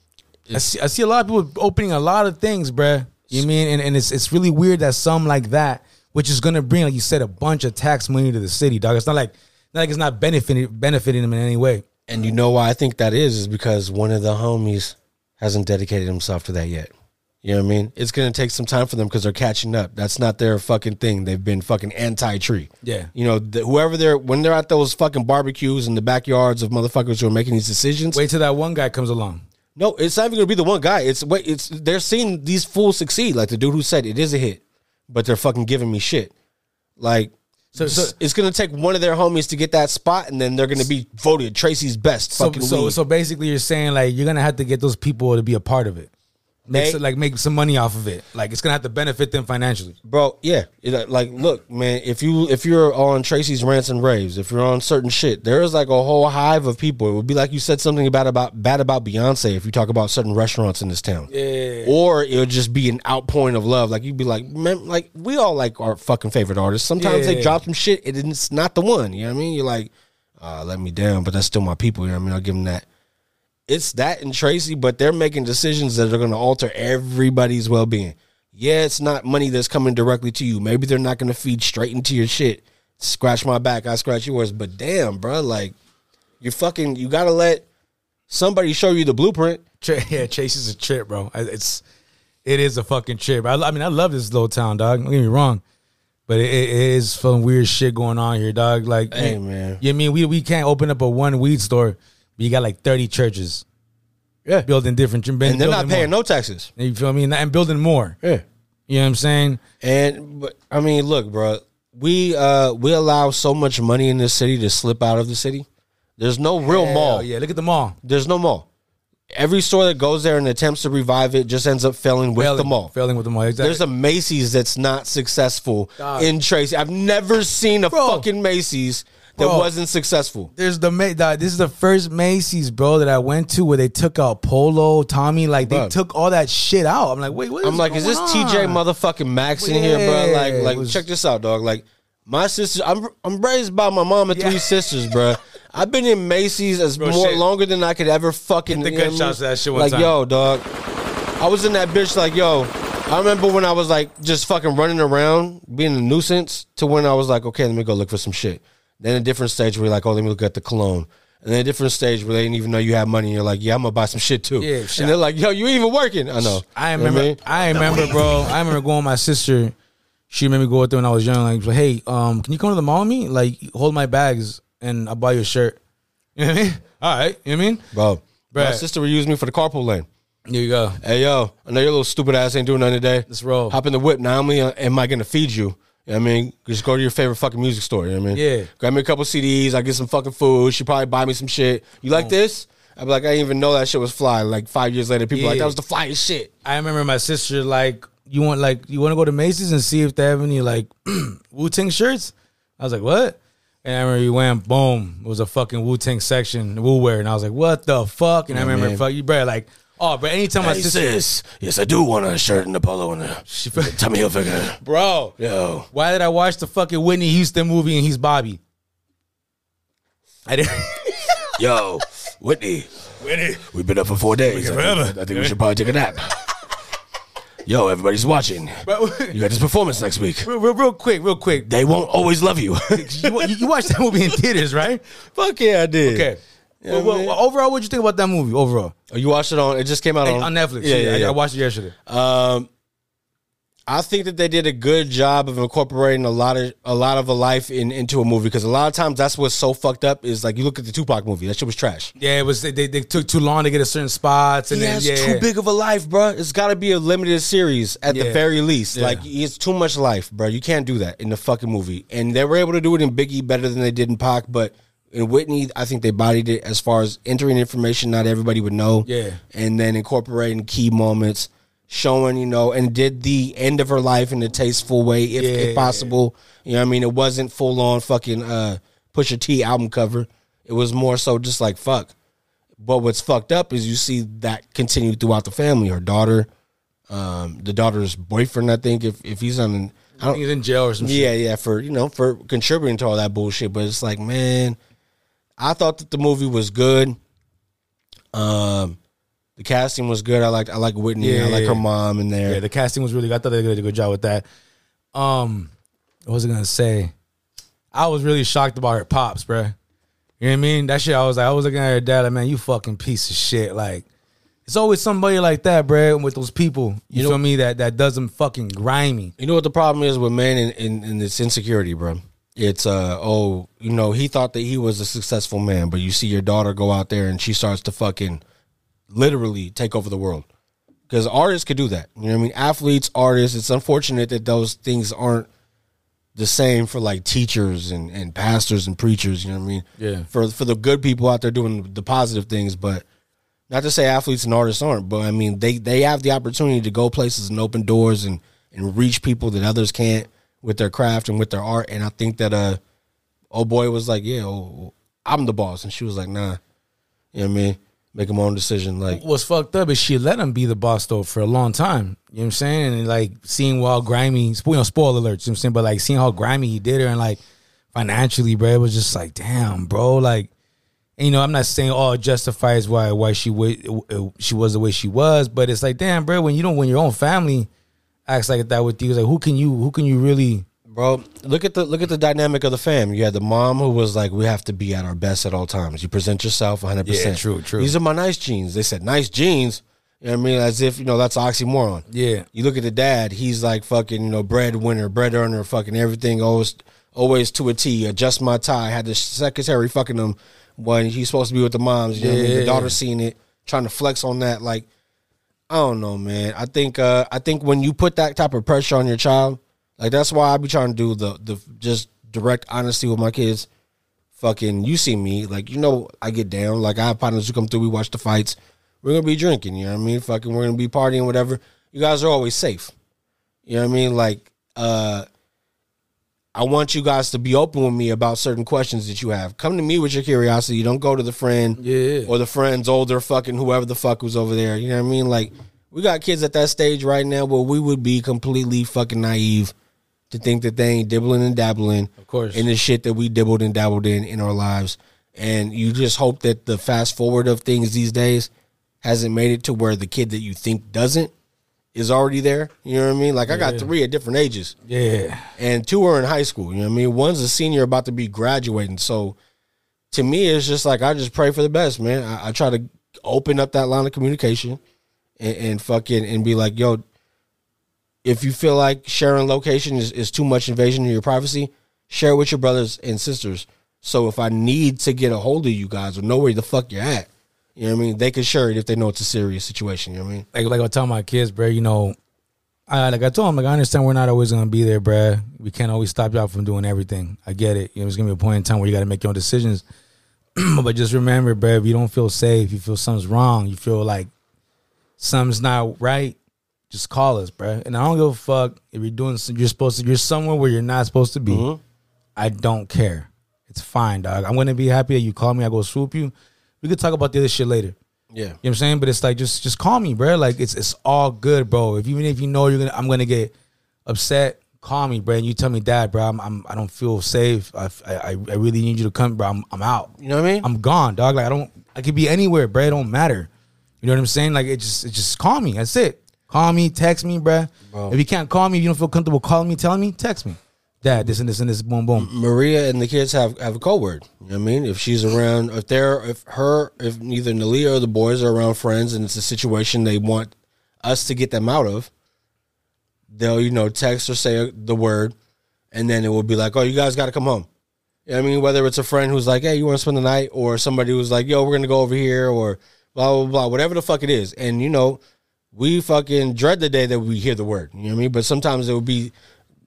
I see, I see a lot of people opening a lot of things, bruh. You know what I mean? And, and it's it's really weird that some like that, which is gonna bring, like you said, a bunch of tax money to the city, dog. It's not like not like it's not benefiting benefiting them in any way. And you know why I think that is, is because one of the homies hasn't dedicated himself to that yet. You know what I mean? It's gonna take some time for them because they're catching up. That's not their fucking thing. They've been fucking anti-tree. Yeah. You know, the, whoever they're when they're at those fucking barbecues in the backyards of motherfuckers who are making these decisions. Wait till that one guy comes along. No, it's not even gonna be the one guy. It's wait, it's they're seeing these fools succeed. Like the dude who said it is a hit, but they're fucking giving me shit. Like So- so, it's gonna take one of their homies to get that spot, and then they're gonna be voted Tracy's best So fucking so weed. so basically, you're saying like you're gonna have to get those people to be a part of it. Make some- like make some money off of it. Like it's gonna have to benefit them financially. bro. Yeah, It, like look, man. If you if you're on Tracy's rants and raves, if you're on certain shit, there is like a whole hive of people. It would be like you said something about about bad about Beyonce if you talk about certain restaurants in this town. Yeah. Or it would just be an outpouring of love. Like you'd be like, man, like we all like our fucking favorite artists. Sometimes Yeah. they drop some shit and it's not the one. You know what I mean? You're like, uh, let me down, but that's still my people. You know what I mean? I'll give them that. It's that and Tracy, but they're making decisions that are going to alter everybody's well being. Yeah, it's not money that's coming directly to you. Maybe they're not going to feed straight into your shit. Scratch my back, I scratch yours. But damn, bro, like you fucking, you got to let somebody show you the blueprint. Yeah, Chase is a trip, bro. It's it is a fucking trip. I, I mean, I love this little town, dog. Don't get me wrong, but it, it is some weird shit going on here, dog. Like, Hey, man. you know I mean we we can't open up a one weed store, but you got like thirty churches Yeah. building different, And they're not paying more. no taxes. You feel me? And building more. Yeah. You know what I'm saying? And but I mean, look, bro, we uh we allow so much money in this city to slip out of the city. There's no real Hell mall. Yeah, look at the mall. There's no mall. Every store that goes there and attempts to revive it just ends up failing with failing, the mall. Failing with the mall. Exactly. There's a Macy's that's not successful Dog. in Tracy. I've never seen a Bro. fucking Macy's that Bro. wasn't successful. There's the Ma- this is the first Macy's, bro, that I went to where they took out Polo, Tommy, like they Bro. took all that shit out. I'm like, wait, what? I'm like, is this going TJ motherfucking Max in here, bro? Like, like, was- check this out, dog. Like, my sister, I'm I'm raised by my mom and three sisters, bro. I've been in Macy's as Bro, more shit. longer than I could ever fucking. Hit the you know gunshots to that shit one Like, time. yo, dog. I was in that bitch. Like, yo. I remember when I was like just fucking running around, being a nuisance, to when I was like, okay, let me go look for some shit. Then a different stage where you're like, oh, let me look at the cologne. And then a different stage where they didn't even know you had money. And you're like, yeah, I'm gonna buy some shit too. Yeah, and they're like, yo, you ain't even working. I know. I You know what remember. I, remember, bro. I remember going with my sister. She made me go out there when I was young. Like, hey, um, can you come to the mall with me? Like, hold my bags and I'll buy you a shirt. You know what I mean? All right. You know what I mean? Bro, my Bruh. sister would use me for the carpool lane. Here you go. Hey, yo, I know your little stupid ass ain't doing nothing today. Let's roll. Hop in the whip. Many uh, am I to feed you? You know what I mean? Just go to your favorite fucking music store. You know what I mean? Yeah. Grab me a couple CDs. I get some fucking food. She probably buy me some shit. You like this? I'd be like, I didn't even know that shit was fly. Like five years later, people are like, that was the flyest shit. I remember my sister like, you want like you want to go to Macy's and see if they have any like Wu Tang shirts. I was like, what? And I remember you went, boom, it was a fucking Wu Tang section, Wu wear, and I was like, what the fuck? And I remember, man. fuck you, bro, like, oh, but anytime my Hey, sister, sis. Yes, I do want a shirt and a polo and a she, Tommy Hilfiger. bro, Yo. why did I watch the fucking Whitney Houston movie and he's Bobby? I didn't. Yo, Whitney. Whitney. We've been up for four days. I forever. think, I think we should probably take a nap. Yo, everybody's watching. You got this performance next week. real, real, real quick, real quick. They won't always love you. You, you, you watched that movie in theaters, right? Fuck yeah, I did. Okay. Yeah, Well, well, overall, what'd you think about that movie? Overall, Oh, you watched it on? It just came out on, on Netflix. Yeah, yeah, I, yeah. I watched it yesterday. Um, I think that they did a good job of incorporating a lot of a lot of a life in into a movie because a lot of times that's what's so fucked up is like you look at the Tupac movie that shit was trash. Yeah, it was. They, they, they took too long to get a certain spots, and He then has yeah, too big of a life, bro. It's got to be a limited series at the very least. Yeah. Like it's too much life, bro. You can't do that in the fucking movie. And they were able to do it in Biggie better than they did in Pac, but in Whitney, I think they bodied it as far as entering information not everybody would know. Yeah. and then incorporating key moments, showing you know, and did the end of her life in a tasteful way, if, Yeah. if possible. You know, what I mean, it wasn't full on fucking uh, Pusha T album cover. It was more so just like fuck. But what's fucked up is you see that continue throughout the family. Her daughter, um, the daughter's boyfriend, I think, if if he's on, I don't, think He's in jail or some shit. yeah, yeah, for you know, for contributing to all that bullshit. But it's like, man, I thought that the movie was good. Um, the casting was good. I like I like Whitney. Yeah, I like yeah, her mom in there. Yeah, the casting was really good. I thought they did a good job with that. Um, what was I gonna say? I was really shocked about her pops, bruh. You know what I mean? That shit, I was like, I was looking at her dad, like, man, you fucking piece of shit. Like, it's always somebody like that, bruh, with those people. You, know- feel me? That that does them fucking grimy. You know what the problem is with men and in, in, this insecurity, bro? It's uh oh, you know, he thought that he was a successful man, but you see your daughter go out there and she starts to fucking literally take over the world. Because artists could do that. You know what I mean? Athletes, artists, it's unfortunate that those things aren't the same for like teachers and, and pastors and preachers, you know what I mean? Yeah. For for the good people out there doing the positive things, but not to say athletes and artists aren't, but I mean they they have the opportunity to go places and open doors and and reach people that others can't with their craft and with their art. And I think that uh, oh boy was like, yeah, oh, I'm the boss, and she was like, nah, you know what I mean? Make my own decision. Like, What's fucked up is she let him be the boss though for a long time. You know what I'm saying? And like seeing how grimy, you know, spoiler alert, you know what I'm saying? But like seeing how grimy he did her and like financially, bro, it was just like, damn, bro. Like, you know, I'm not saying all it justifies why why she wa- she was the way she was, but it's like, damn, bro, when you don't win your own family acts like that with you, it's like who can you who can you really bro, look at the look at the dynamic of the fam. You had the mom who was like, we have to be at our best at all times. You present yourself 100." percent true, true. These are my nice jeans. They said nice jeans. You know what I mean? As if you know that's oxymoron. Yeah. You look at the dad. He's like fucking you know breadwinner, bread earner, fucking everything. Always always to a T. Adjust my tie. Had the secretary fucking him when he's supposed to be with the moms. You know what I mean? Yeah. The daughter seeing it, trying to flex on that. Like I don't know, man. I think uh I think when you put that type of pressure on your child, like that's why I be trying to do the the just direct honesty with my kids. Fucking, you see me, like you know, I get down. Like I have partners who come through. We watch the fights. We're gonna be drinking. You know what I mean? Fucking, we're gonna be partying, whatever. You guys are always safe. You know what I mean? Like, uh, I want you guys to be open with me about certain questions that you have. Come to me with your curiosity. You Don't go to the friend Yeah. or the friend's older fucking whoever the fuck was over there. You know what I mean? Like, we got kids at that stage right now where we would be completely fucking naive to think that they ain't dibbling and dabbling Of course. in the shit that we dibbled and dabbled in in our lives. And you just hope that the fast forward of things these days hasn't made it to where the kid that you think doesn't is already there. You know what I mean? Like I got three at different ages Yeah. and two are in high school. You know what I mean? One's a senior about to be graduating. So to me, it's just like I just pray for the best, man. I, I try to open up that line of communication and, and fucking and be like, yo, if you feel like sharing location is, is too much invasion of your privacy, share it with your brothers and sisters. So if I need to get a hold of you guys or know where the fuck you're at, you know what I mean? They can share it if they know it's a serious situation. You know what I mean? like like I tell my kids, bro, you know, I like I told them, like I understand we're not always gonna be there, bro. We can't always stop y'all from doing everything. I get it. You know, there's gonna be a point in time where you gotta make your own decisions. but just remember, bro, if you don't feel safe, you feel something's wrong, you feel like something's not right, just call us, bro. And I don't give a fuck if you're doing you're supposed to you're somewhere where you're not supposed to be. Mm-hmm. I don't care. It's fine, dog. I'm gonna be happy that you call me. I go swoop you. We could talk about the other shit later. Yeah. You know what I'm saying? But it's like just just call me, bro. Like it's it's all good, bro. If even if you know you're gonna I'm gonna get upset, call me, bro. And you tell me, Dad, bro, I'm, I'm I don't feel safe. I, I I really need you to come, bro. I'm I'm out. You know what I mean? I'm gone, dog. Like I don't I could be anywhere, bro. It don't matter. You know what I'm saying? Like it just it just call me. That's it. Call me, text me, bruh. Bro. If you can't call me, if you don't feel comfortable calling me, telling me, text me. Dad, this and this and this, boom, boom. Maria and the kids have have a code word. You know what I mean? If she's around, if they're, if her, if neither Nalia or the boys are around friends, and it's a situation they want us to get them out of, they'll you know text or say the word, and then it will be like, oh, you guys got to come home. You know I mean? Whether it's a friend who's like, hey, you want to spend the night, or somebody who's like, yo, we're gonna go over here, or blah blah blah, whatever the fuck it is, and you know. We fucking dread the day that we hear the word. You know what I mean? But sometimes it would be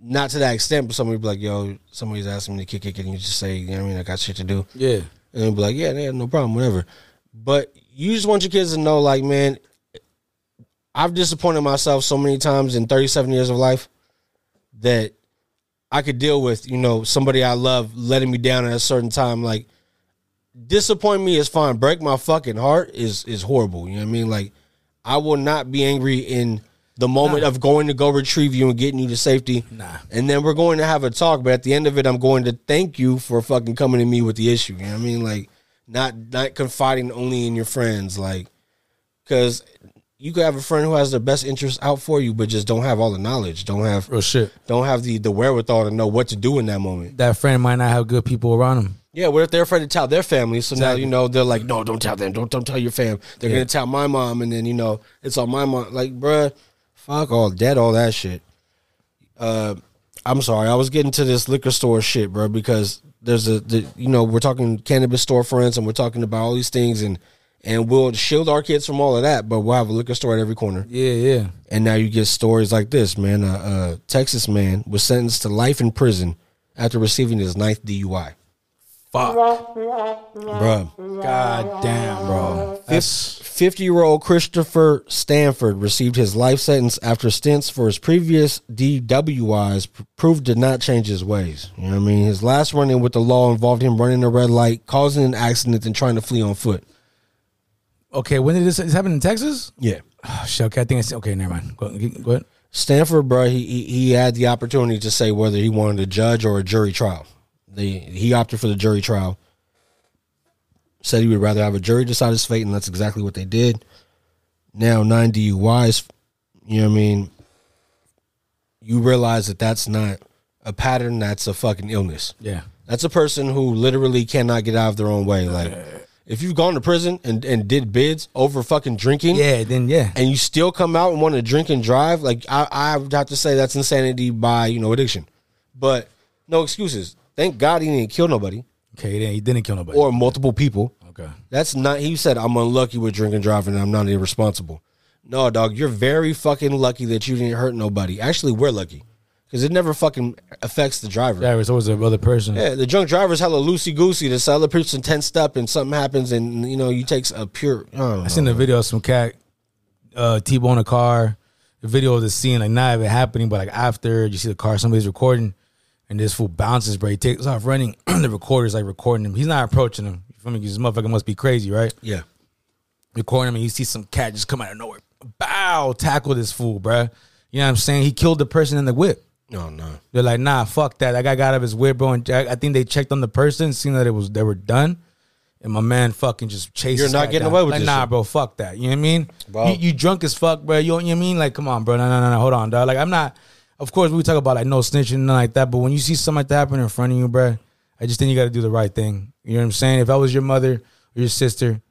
not to that extent, but somebody be like, yo, somebody's asking me to kick it, and you just say, you know what I mean, I got shit to do. Yeah. And they'll be like, yeah, yeah, no problem, whatever. But you just want your kids to know, like, man, I've disappointed myself so many times in 37 years of life that I could deal with, you know, somebody I love letting me down at a certain time. Like, disappoint me is fine. Break my fucking heart is is horrible. You know what I mean? Like, I will not be angry in the moment Nah. of going to go retrieve you and getting you to safety. Nah. And then we're going to have a talk, but at the end of it, I'm going to thank you for fucking coming to me with the issue. You know what I mean? Like, not not confiding only in your friends, like, because you could have a friend who has their best interest out for you, but just don't have all the knowledge, don't have Real shit. don't have the the wherewithal to know what to do in that moment. That friend might not have good people around him. Yeah, what if they're afraid to tell their family? So now you know they're like, no, don't tell them, don't don't tell your fam. They're Yeah. gonna tell my mom, and then you know it's on my mom. Like, bruh, fuck all dead, all that shit. Uh, I'm sorry, I was getting to this liquor store shit, bro, because there's a, the, you know, we're talking cannabis storefronts, and we're talking about all these things, and and we'll shield our kids from all of that, but we'll have a liquor store at every corner. Yeah, yeah. And now you get stories like this, man. A, a Texas man was sentenced to life in prison after receiving his ninth DUI. Fuck. Bruh. God damn, bro. That's 50 year old Christopher Stanford received his life sentence after stints for his previous DWIs proved to not change his ways. You know what I mean? His last run in with the law involved him running a red light, causing an accident, and trying to flee on foot. okay. When did this, this happen in Texas? Yeah. Oh, shit. Okay, I think I see. Okay, never mind. Go, go ahead. Stanford, bro, he, he he had the opportunity to say whether he wanted a judge or a jury trial. The he opted for the jury trial. Said he would rather have a jury decide his fate, and that's exactly what they did. Now nine DUIs, you know what I mean. You realize that that's not a pattern. That's a fucking illness. Yeah. That's a person who literally cannot get out of their own way. Like, if you've gone to prison and, and did bids over fucking drinking, Yeah. Then yeah. and you still come out and want to drink and drive, like I, I would have to say that's insanity by you know addiction. But no excuses. Thank God he didn't kill nobody Okay. Then he didn't kill nobody. or multiple people. okay. That's not. He said I'm unlucky with drinking and driving. and I'm not irresponsible. No, dog, you're very fucking lucky that you didn't hurt nobody. Actually, we're lucky because it never fucking affects the driver. Yeah, it's always the other person. Yeah, the drunk driver's hella loosey goosey. The other person tensed up and something happens, and you know you takes a pure. I don't know. I seen the video of some cat uh T-bone a car. The video of the scene, like not even happening, but like after you see the car, somebody's recording, and this fool bounces, bro. He takes off running. the recorder's like recording him. He's not approaching him. You feel me? this motherfucker must be crazy, right? Yeah, Recording him, and you see some cat just come out of nowhere. Bow, tackle this fool, bruh. You know what I'm saying? He killed the person in the whip. no, no. They're like, nah, fuck that. That guy got out of his whip, bro. And I I think they checked on the person, seen that it was they were done. And my man fucking just chased. You're not getting down. away with like, this Nah, shit. bro, fuck that. You know what I mean? Bro. You, you drunk as fuck, bro. You, know what I mean? Like, come on, bro. No, no, no, no. Hold on, dog. Like, I'm not. Of course, we talk about like no snitching and like that. But when you see something like that happen in front of you, bro, I just think you got to do the right thing. You know what I'm saying? If I was your mother or your sister,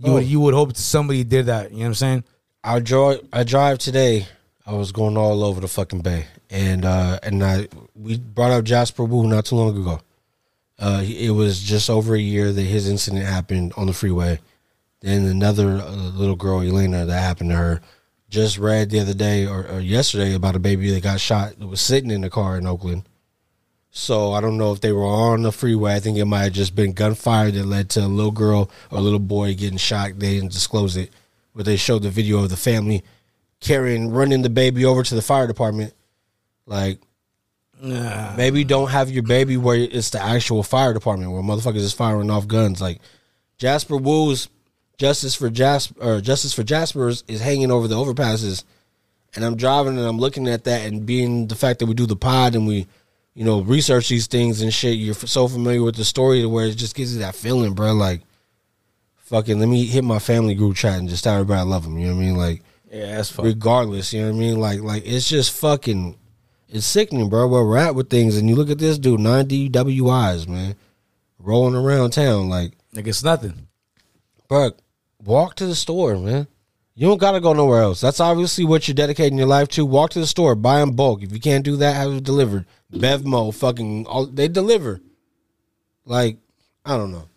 you Oh. would you would hope somebody did that. You know what I'm saying? I drive. I drive today. I was going all over the fucking bay, and uh and I we brought up Jasper Wu not too long ago. Uh, it was just over a year that his incident happened on the freeway. Then another uh, little girl, Elena, that happened to her. Just read the other day or, or yesterday about a baby that got shot that was sitting in the car in Oakland. So I don't know if they were on the freeway. I think it might have just been gunfire that led to a little girl or a little boy getting shot. They didn't disclose it, but they showed the video of the family carrying, running the baby over to the fire department. Like, Maybe don't have your baby where it's the actual fire department where motherfuckers is firing off guns. Like Jasper Wu's Justice for Jasper or Justice for Jaspers is hanging over the overpasses, and I'm driving and I'm looking at that and being the fact that we do the pod and we, you know, research these things and shit. You're so familiar with the story to where it just gives you that feeling, bro. Like, fucking, let me hit my family group chat and just tell everybody I love them. You know what I mean? Like, Yeah, that's fuck. regardless. You know what I mean? Like, like it's just fucking, it's sickening, bro. Where we're at with things, and you look at this dude, nine DWIs, man, rolling around town. Like, Like it's nothing. bro, walk to the store, man. You don't gotta go nowhere else. That's obviously what you're dedicating your life to. Walk to the store, buy in bulk. If you can't do that, have it delivered. Bevmo, fucking, all, they deliver. Like, I don't know.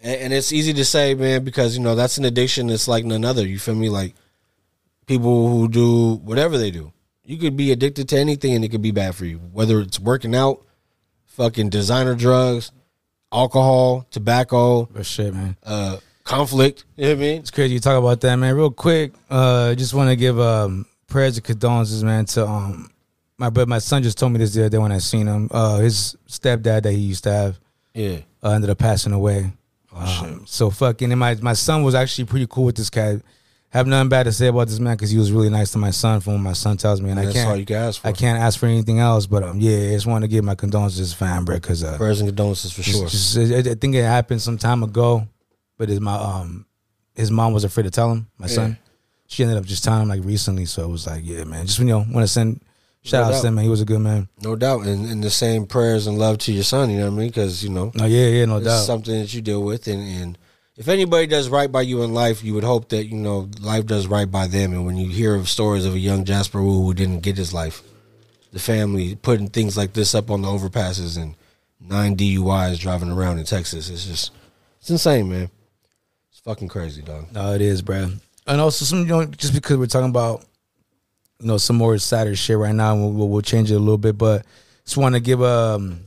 And, and it's easy to say, man, because you know that's an addiction. It's like none other. You feel me? Like people who do whatever they do. You could be addicted to anything, and it could be bad for you. Whether it's working out, fucking designer drugs, alcohol, tobacco, But shit, man. uh, conflict. You know what I mean? It's crazy you talk about that, man. Real quick, uh, just want to give um, prayers and condolences, man, to um, my brother. My son just told me this the other day when I seen him. Uh, his stepdad that he used to have Yeah. uh, ended up passing away. Um, so fucking, and my my son was actually pretty cool with this cat. Have nothing bad to say about this man because he was really nice to my son. From what my son tells me, and I can't, all you can ask for. I can't ask for anything else. But um, yeah, I just want to give my condolences fam, bro, because uh, Prayers and condolences for sure. just, I think it happened some time ago, but his my um his mom was afraid to tell him. My son, she ended up just telling him like recently. So it was like, yeah, man, just when you know, want to send shout No out doubt. to him, man. He was a good man. No doubt. And, and the same prayers and love to your son, you know what I mean? Because, you know, Oh yeah, yeah, no it's doubt. something that you deal with. And, and if anybody does right by you in life, you would hope that, you know, life does right by them. And when you hear of stories of a young Jasper Wu who didn't get his life, the family putting things like this up on the overpasses and nine DUIs driving around in Texas, it's just, it's insane, man. Fucking crazy, dog. No, it is, bro. And also some, you know, just because we're talking about, you know, some more sadder shit right now, we'll, we'll, we'll change it a little bit. But just want to give um,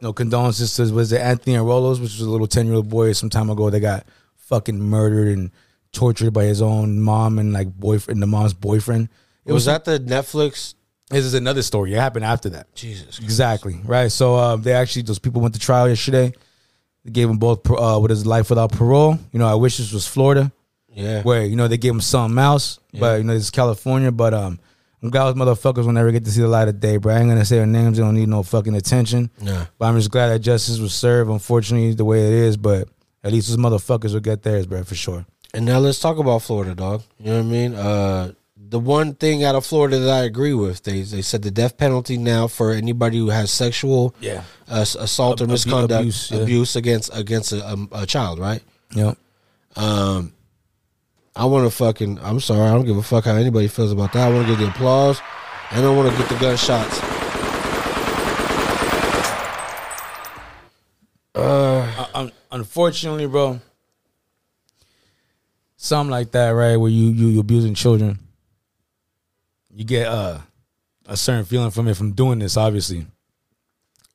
you know, condolences to was it Anthony Avalos, which was a little ten year old boy some time ago that got fucking murdered and tortured by his own mom and like boyfriend, the mom's boyfriend. It Was that the Netflix? This is another story. It happened after that. Jesus. Exactly. Right. So uh, they actually those people went to trial yesterday. They gave them both uh, what is life without parole. You know, I wish this was Florida Yeah. where you know they gave him something else, but you know this is California. But um, I'm glad those motherfuckers will never get to see the light of day, bro. I ain't gonna say their names; they don't need no fucking attention. Nah. But I'm just glad that justice was served. Unfortunately, the way it is, but at least those motherfuckers will get theirs, bro, for sure. And now let's talk about Florida, dog. You know what I mean? Uh, the one thing out of Florida that I agree with, they they said the death penalty now for anybody who has sexual Yeah. uh, assault or Ab- misconduct, abuse, abuse, against against a, a, a child, right? Yep. Um, I want to fucking. I'm sorry, I don't give a fuck how anybody feels about that. I want to give the applause, and I want to get the gunshots. Uh, un- unfortunately, bro, something like that, right? Where you you you abusing children, you get uh, a certain feeling from it from doing this. Obviously,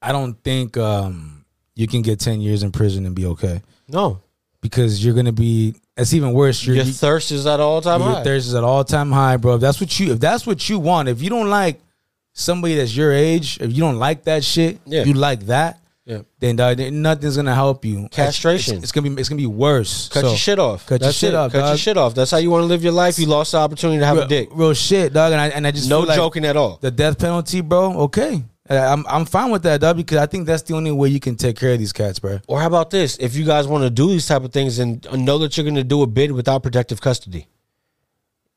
I don't think um, you can get ten years in prison and be okay No, because you're gonna be. It's even worse. You're, your you- thirst is at all time your high. thirst is at all time high, bro. If that's what you if that's what you want, if you don't like somebody that's your age, if you don't like that shit, Yeah. you like that, Yeah. then dog, nothing's gonna help you. Castration. It's, it's gonna be it's gonna be worse. Cut So, your shit off. Cut your shit it. off. Cut your shit off. That's how you want to live your life. You lost the opportunity to have real, a dick. real shit, dog. And I and I just No feel like joking at all. The death penalty, bro. Okay, I'm I'm fine with that, dog, because I think that's the only way you can take care of these cats, bro. Or how about this? If you guys want to do these type of things and know that you're going to do a bid without protective custody.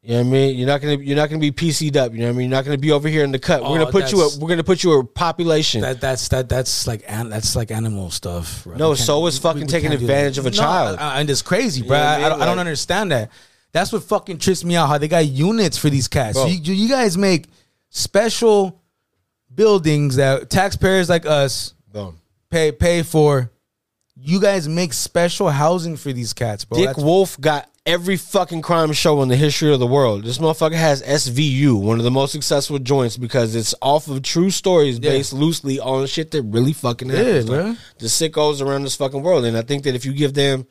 You know what I mean? You're not gonna you're not gonna be PC'd up. You know what I mean? You're not gonna be over here in the cut. We're Oh, gonna put you. A, we're gonna put you a population. That that's that that's like an, that's like animal stuff. Bro. No, so is fucking we taking advantage of a No, child. I- I- and it's crazy, bro. know I mean? I don't, I don't understand that. That's what fucking trips me out. How they got units for these cats. Bro. You, you guys make special buildings that taxpayers like us pay pay for. You guys make special housing for these cats, bro. Dick That's- Wolf got every fucking crime show in the history of the world. This motherfucker has SVU, one of the most successful joints, because it's off of true stories Yeah. based loosely on shit that really fucking Yeah. Like, the sickos around this fucking world. And I think that if you give them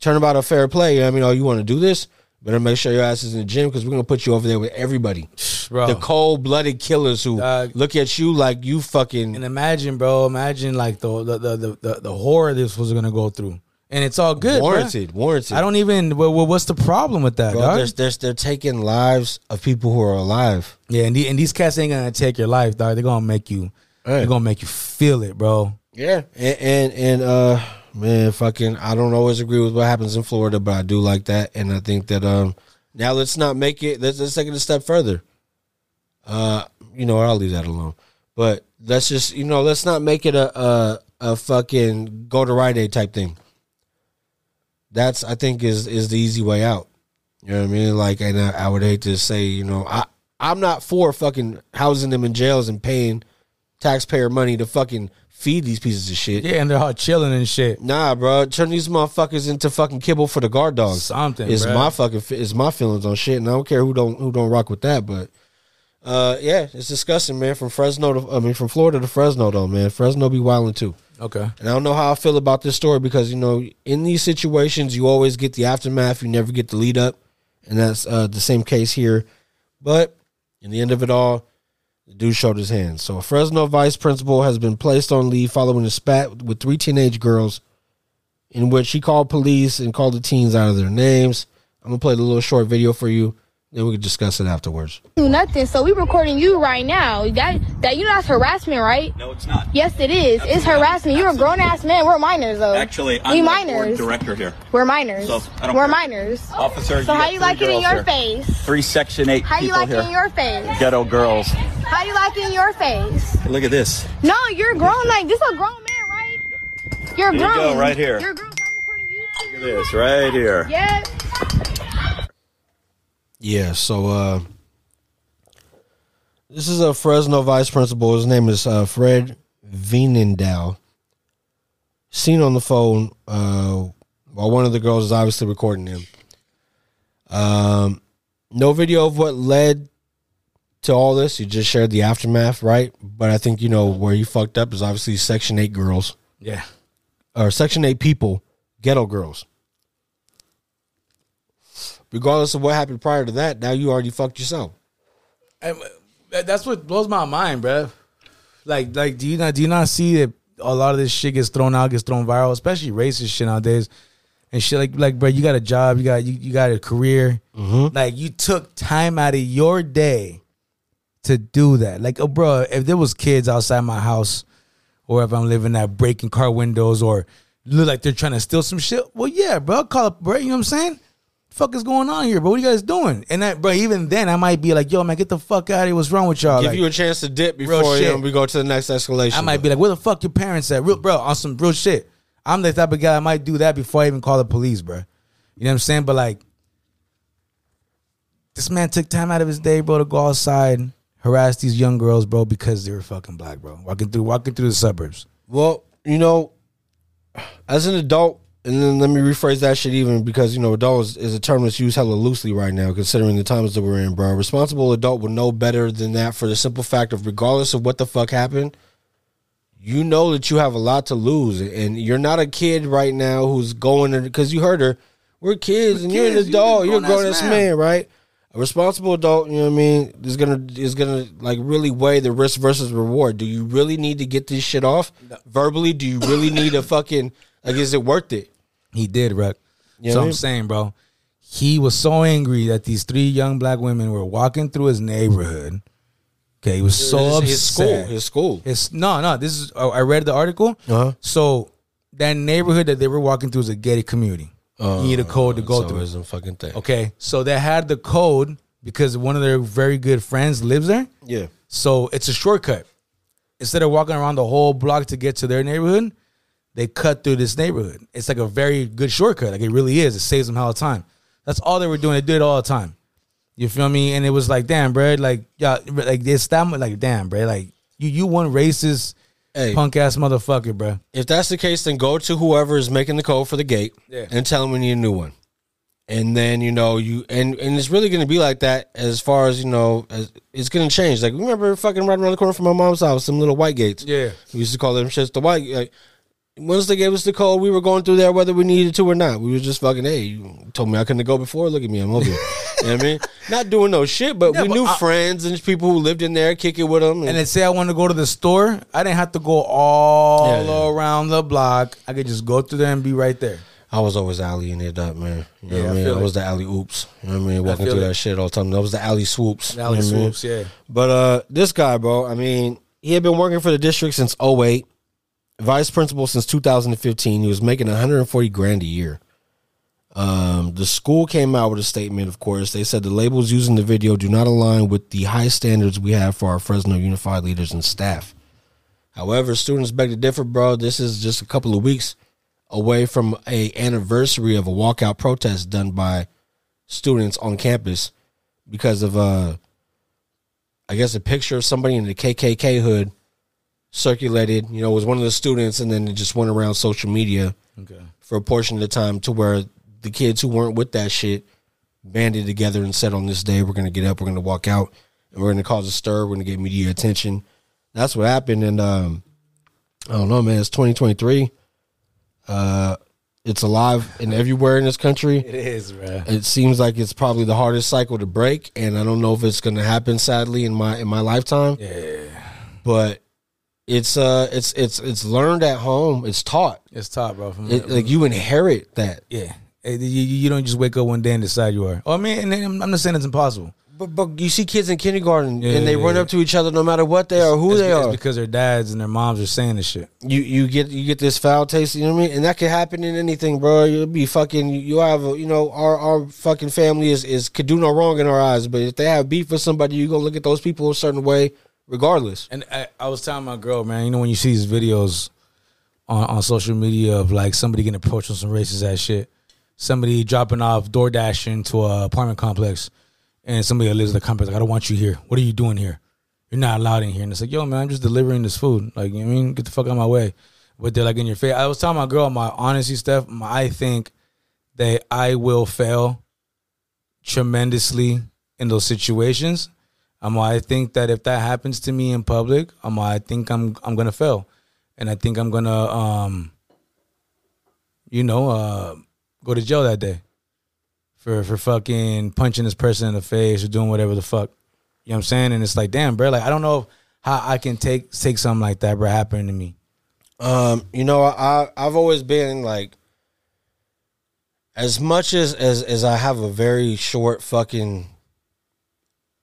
turnabout a fair play, I mean, oh, you want to do this? Better make sure your ass is in the gym because we're gonna put you over there with everybody. Bro. the cold blooded killers who look at you like you fucking. And imagine, bro, imagine like the the the the, the, the horror this was gonna go through, and it's all good, bruh. warranted, warranted. I don't even. Well, well, what's the problem with that, Bro, dog? there's, there's, they're taking lives of people who are alive. Yeah, and, the, and these cats ain't gonna take your life, dog. They're gonna make you. Hey. They're gonna make you feel it, bro. Yeah, and, and and uh, man, fucking, I don't always agree with what happens in Florida, but I do like that, and I think that um, now let's not make it. Let's, let's take it a step further. Uh, you know, I'll leave that alone. But let's just, you know, let's not make it a a, a fucking go to Rite Aid type thing. That's I think is is the easy way out. You know what I mean? Like, and I, I would hate to say, you know, I I'm not for fucking housing them in jails and paying taxpayer money to fucking feed these pieces of shit. Yeah, and they're all chilling and shit. Nah, bro, turn these motherfuckers into fucking kibble for the guard dogs. Something, is my fucking is my feelings on shit, and I don't care who don't who don't rock with that. But uh, yeah, it's disgusting, man. From Fresno to I mean, from Florida to Fresno, though, man. Fresno be wilding too. Okay. And I don't know how I feel about this story because you know, in these situations, you always get the aftermath. You never get the lead up, and that's uh, the same case here. But in the end of it all, the dude showed his hand. So a Fresno vice principal has been placed on leave following a spat with three teenage girls, in which he called police and called the teens out of their names. I'm gonna play the little short video for you. Then we can discuss it afterwards. do nothing. So we recording you right now. That that you know that's harassment, right? No, it's not. Yes, it is. It's harassment. You're a grown ass man. We're minors though. Actually, I'm we the minors. board director here. We're minors. So, I don't We're care. minors. Officer, So you how got you three like it in your here. face? Three Section 8 How you people like here. it in your face? Ghetto girls. How you like it in your face? Look at this. No, you're grown. Like this, is a grown man, right? You're Here you grown. go, right here. You're grown. So I'm recording you. Look at this, right here. Yes. Yeah, so uh this is a Fresno vice principal. His name is uh, Fred Vienendahl. Seen on the phone uh while one of the girls is obviously recording him. Um no video of what led to all this. You just shared the aftermath, right? But I think you know where he fucked up is obviously section 8 girls Yeah. or section 8 people, ghetto girls. Regardless of what happened prior to that, now you already fucked yourself. And uh, that's what blows my mind, bro. Like, like, do you not do you not see that a lot of this shit gets thrown out, gets thrown viral, especially racist shit nowadays, and shit like, like, bro, you got a job, you got you, you got a career, mm-hmm. like you took time out of your day to do that. Like, oh, bro, if there was kids outside my house, or if I'm living at breaking car windows, or look like they're trying to steal some shit, well, yeah, bro, I'll call up, bro. You know what I'm saying? Fuck is going on here, bro? What are you guys doing? And that, bro, even then, I might be like, "Yo, man, get the fuck out of here! What's wrong with y'all?" Give Like, you a chance to dip before you know, we go to the next escalation. I might be like, "Where the fuck your parents at?" Real, bro, on some real shit. I'm the type of guy I might do that before I even call the police, bro. You know what I'm saying? But like, this man took time out of his day, bro, to go outside, harass these young girls, bro, because they were fucking black, bro. Walking through, walking through the suburbs. Well, you know, as an adult, and then let me rephrase that shit even because, you know, adult is, is a term that's used hella loosely right now, considering the times that we're in, bro. A responsible adult would know better than that for the simple fact of regardless of what the fuck happened, you know that you have a lot to lose. And you're not a kid right now who's going because you heard her. We're kids and you're an kids, you're a adult. You're a grown-ass grown ass man. man, right? A responsible adult, you know what I mean, is gonna is gonna like really weigh the risk versus reward. Do you really need to get this shit off verbally? Do you really need a fucking like? Is it worth it? He did, Ruck. You so I'm mean? saying, bro, he was so angry that these three young black women were walking through his neighborhood. Okay, he was so his, upset. his school, his school. It's no, no. This is oh, I read the article. Uh-huh. So that neighborhood that they were walking through is a gated community. you need a code to go so through. it's fucking thing. Okay, so they had the code because one of their very good friends lives there. Yeah. So it's a shortcut. Instead of walking around the whole block to get to their neighborhood, they cut through this neighborhood. It's like a very good shortcut. Like it really is. It saves them hell of time. That's all they were doing. They did it all the time. You feel me? And it was like, damn, bro. Like, yeah, like it's that much. Like, damn, bro. Like you, you one racist, Hey. punk ass motherfucker, bro. If that's the case, then go to whoever is making the code for the gate Yeah. and tell them we need a new one. And then you know you and and it's really going to be like that as far as you know. As, it's going to change. Like remember, fucking right around the corner from my mom's house, some little white gates. Yeah. we used to call them shits the white. Like, once they gave us the call, we were going through there whether we needed to or not. We was just fucking, hey, you told me I couldn't go before. Look at me, I'm over here. you know what I mean? Not doing no shit, but Yeah, we but knew I- friends and people who lived in there, kicking with them. And then say I want to go to the store, I didn't have to go all Yeah, around the block. I could just go through there and be right there. I was always alleying it up, man. You know Yeah, what I I mean? I it. was the alley oops. You know what I mean? Walking feel through it. that shit all the time. That was the alley swoops. Alley you know I mean? swoops, yeah. But uh this guy, bro, I mean, he had been working for the district since 08, vice principal since 2015. He was making 140 grand a year. Um, the school came out with a statement, of course. They said the labels used in the video do not align with the high standards we have for our Fresno Unified leaders and staff. However, students beg to differ, bro. This is just a couple of weeks away from a anniversary of a walkout protest done by students on campus because of uh I guess a picture of somebody in the KKK hood circulated. You know, was one of the students, and then it just went around social media Okay. for a portion of the time to where the kids who weren't with that shit banded together and said, "On this day, we're gonna get up, we're gonna walk out, and we're gonna cause a stir. We're gonna get media attention." That's what happened, and um, I don't know, man. It's 2023. Uh, it's alive and everywhere in this country It is, bro. it seems like it's probably the hardest cycle to break and i don't know if it's going to happen sadly in my in my lifetime Yeah. but it's uh it's it's it's learned at home it's taught It's taught bro. It, like you inherit that yeah. You, you don't just wake up one day and decide you are. Oh, I mean, and then I'm not saying it's impossible. but, but you see kids in kindergarten Yeah, and they yeah, run yeah. up to each other no matter what they are who It's- they it's are because their dads and their moms are saying this shit. you you get you get this foul taste you know what i mean and that could happen in anything bro you'll be fucking you have a, you know our our fucking family is is could do no wrong in our eyes but if they have beef with somebody you gonna look at those people a certain way regardless And I, I was telling my girl, man, you know when you see these videos on, on social media of like somebody getting approached on some racist ass shit, somebody dropping off DoorDash into a apartment complex, and somebody that lives in the complex like, I don't want you here. What are you doing here? You're not allowed in here. And it's like, yo, man, I'm just delivering this food. Like, you know I mean? Get the fuck out of my way. But they're like in your face. I was telling my girl, my honesty stuff, my, I think that I will fail tremendously in those situations. Um, I think that if that happens to me in public, um, I think I'm I'm gonna fail, and I think I'm gonna um, you know, uh, go to jail that day for for fucking punching this person in the face or doing whatever the fuck. You know what I'm saying? And it's like, damn, bro, like I don't know how I can take take something like that, bro, happening to me. Um, you know, I I've always been like as much as as as I have a very short fucking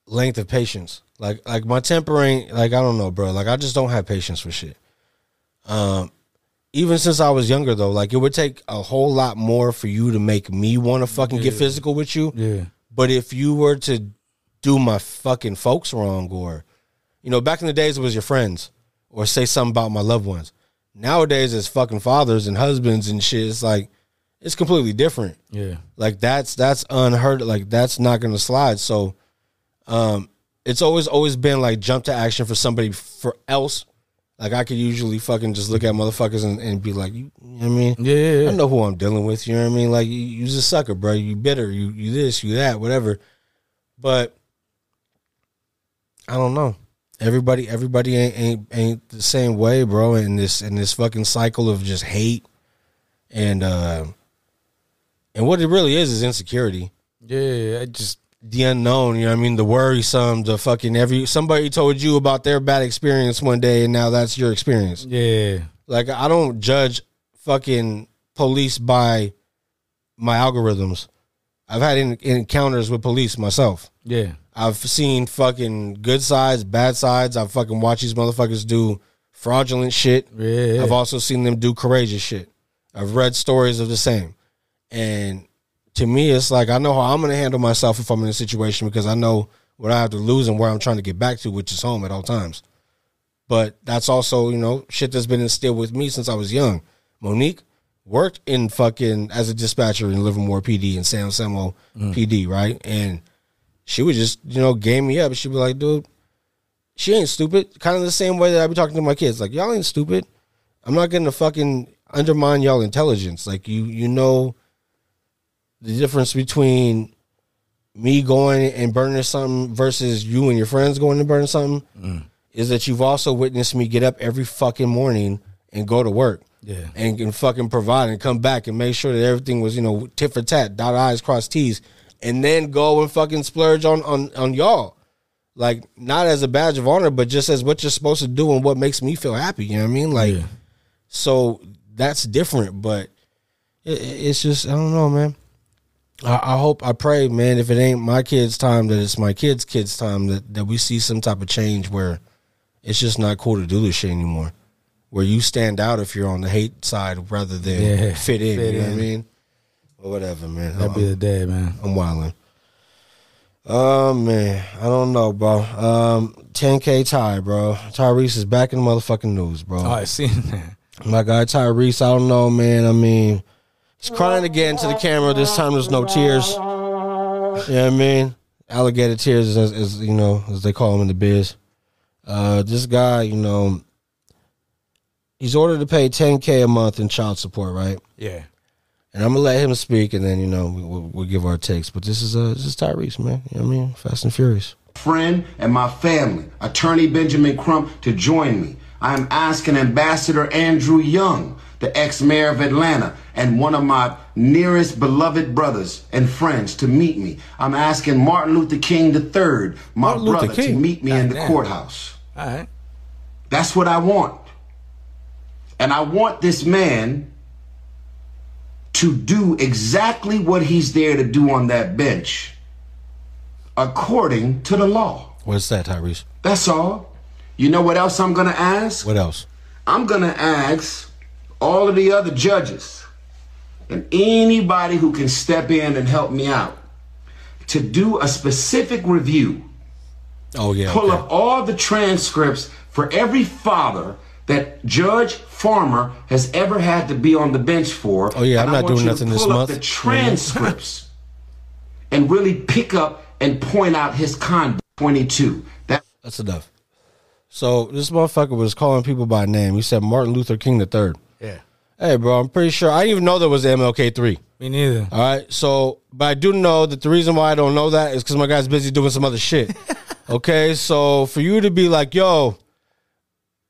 length of patience. Like like my temper ain't like I don't know, bro. Like I just don't have patience for shit. Um even since I was younger though, like it would take a whole lot more for you to make me want to fucking get physical with you. Yeah. But if you were to do my fucking folks wrong or you know, back in the days it was your friends or say something about my loved ones. Nowadays it's fucking fathers and husbands and shit. It's like it's completely different. Yeah. Like that's that's unheard. Like that's not gonna slide. So, um, it's always always been like jump to action for somebody for else. Like I could usually fucking just look at motherfuckers and, and be like, you, you know what I mean? Yeah, yeah, yeah. I know who I'm dealing with. You know what I mean? Like you, you's a sucker, bro. You bitter. You you this. You that. Whatever. But I don't know. Everybody everybody ain't ain't ain't the same way, bro. In this in this fucking cycle of just hate and uh and what it really is is insecurity. Yeah. I just The unknown, you know what I mean? The worrisome, the fucking every somebody told you about their bad experience one day and now that's your experience. yeah. Like I don't judge fucking police by my algorithms. I've had in, encounters with police myself. Yeah. I've seen fucking good sides, bad sides. I've fucking watched these motherfuckers do fraudulent shit. Yeah. I've also seen them do courageous shit. I've read stories of the same. And to me, it's like I know how I'm going to handle myself if I'm in a situation because I know what I have to lose and where I'm trying to get back to, which is home at all times. But that's also, you know, shit that's been instilled with me since I was young. Monique worked in fucking as a dispatcher in Livermore PD and San Samo mm. PD, right? And she would just, you know, game me up. She'd be like, dude, she ain't stupid. Kind of the same way that I be talking to my kids. Like, y'all ain't stupid. I'm not gonna fucking undermine y'all intelligence. Like you you know the difference between me going and burning something versus you and your friends going and burning something is that you've also witnessed me get up every fucking morning and go to work. Yeah. and can fucking provide and come back and make sure that everything was you know tit for tat, dot i's, cross t's, and then go and fucking splurge on on on y'all. Like not as a badge of honor, but just as what you're supposed to do and what makes me feel happy. You know what I mean? Like, Yeah. so that's different. But it, it's just I don't know, man. I, I hope I pray, man. If it ain't my kids' time, that it's my kids' kids' time. That that we see some type of change where it's just not cool to do this shit anymore. Where you stand out if you're on the hate side rather than Yeah, fit in. fit you know what I mean? Or whatever, man. That'd be I'm, the day, man. I'm wilding. Oh man, I don't know, bro. Um, 10K Ty, bro. Tyrese is back in the motherfucking news, bro. Oh, I seen that. My guy Tyrese, I don't know, man. I mean, he's crying again to the camera. This time there's no tears. You know what I mean? Alligator tears, as, as you know, as they call them in the biz. Uh, this guy, you know, he's ordered to pay 10k a month in child support, right? Yeah. And I'm gonna let him speak, and then you know we, we'll, we'll give our takes. But this is uh, this is Tyrese, man. You know what I mean? Fast and Furious. friend and my family, Attorney Benjamin Crump, to join me. I am asking Ambassador Andrew Young, the ex-mayor of Atlanta, and one of my nearest beloved brothers and friends to meet me. I'm asking Martin Luther King III, my Martin brother, to meet me in the Goddamn. courthouse. All right. That's what I want. And I want this man to do exactly what he's there to do on that bench, according to the law. What's that, Tyrese? That's all. You know what else I'm gonna ask? What else? I'm gonna ask all of the other judges and anybody who can step in and help me out to do a specific review. Oh yeah. Pull okay. up all the transcripts for every father that Judge Farmer has ever had to be on the bench for. Oh, yeah, I'm not doing nothing this pull up month. The transcripts and really pick up and point out his conduct. 22. That That's enough. So this motherfucker was calling people by name. He said Martin Luther King III. Yeah. Hey, bro, I'm pretty sure I didn't even know there was MLK three. Me neither. All right, so but I do know that the reason why I don't know that is because my guy's busy doing some other shit. okay, so for you to be like, yo,